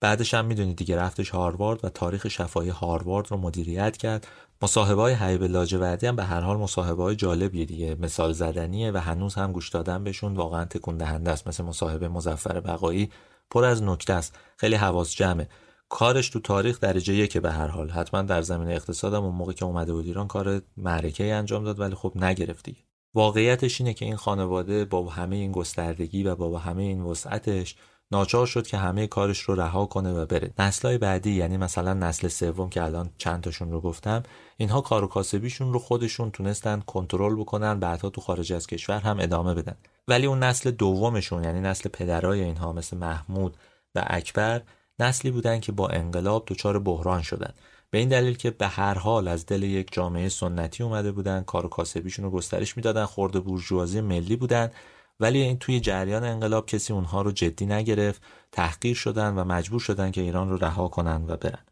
بعدش هم می‌دونید دیگه رفتش هاروارد و تاریخ شفاهی هاروارد رو مدیریت کرد. مصاحبه های حیب لاجوردی هم به هر حال مصاحبه های جالبیه دیگه. مثال زدنیه و هنوز هم گوش دادن بهشون. واقعا تکون دهنده است. مثل مصاحبه مزفر بقایی. پر از نکته است. خیلی حواس جمعه. کارش تو تاریخ درجه یکه به هر حال. حتما در زمین اقتصادم اون موقع که اومده بود ایران کار معرکه انجام داد ولی خب نگرفت دیگه. واقعیتش اینه که این خانواده با همه این گستردگی و با همه این وسعتش ناچار شد که همه کارش رو رها کنه و بره. نسلهای بعدی یعنی مثلا نسل سوم که الان چند تاشون رو گفتم اینها کار و کاسبیشون رو خودشون تونستن کنترل بکنن بعدها تو خارج از کشور هم ادامه بدن. ولی اون نسل دومشون یعنی نسل پدرای اینها مثل محمود و اکبر نسلی بودن که با انقلاب دچار بحران شدن. به این دلیل که به هر حال از دل یک جامعه سنتی اومده بودن کار و کاسبیشون رو گسترش می‌دادن خورده بورژوازی ملی بودن ولی این توی جریان انقلاب کسی اونها رو جدی نگرفت تحقیر شدن و مجبور شدن که ایران رو رها کنن و برن.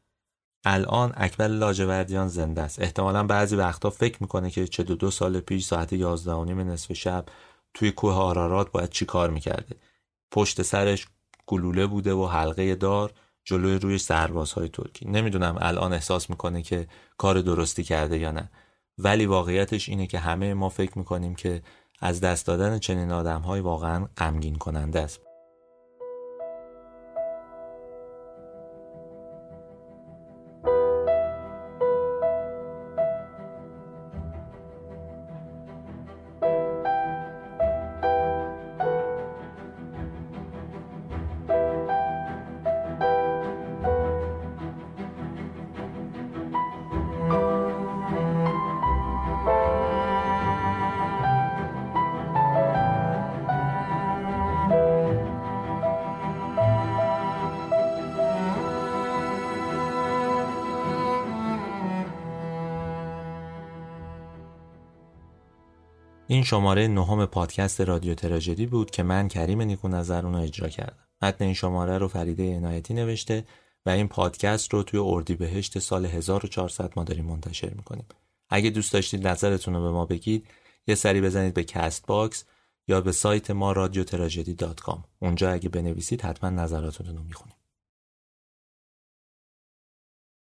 الان اکبر لاجوردیان زنده است. احتمالا بعضی وقتا فکر می‌کنه که 42 سال پیش ساعت 11 و نصف شب توی کوه آرارات باید چی کار می‌کرده؟ پشت سرش گلوله بوده و حلقه دار جلوی روی سربازهای ترکی. نمی‌دونم الان احساس می‌کنه که کار درستی کرده یا نه. ولی واقعیتش اینه که همه ما فکر می‌کنیم که از دست دادن چنین آدمهایی واقعا غمگین کننده است. شماره نهم پادکست رادیو تراژدی بود که من کریم نیکو نظر اون رو اجرا کردم. متن این شماره رو فریده عنایتی نوشته و این پادکست رو توی اردیبهشت سال 1400 ما داریم منتشر می‌کنیم. اگه دوست داشتید نظرتون رو به ما بگید یه سری بزنید به Castbox یا به سایت ما رادیو اونجا اگه بنویسید حتما نظراتتون رو می‌خونیم.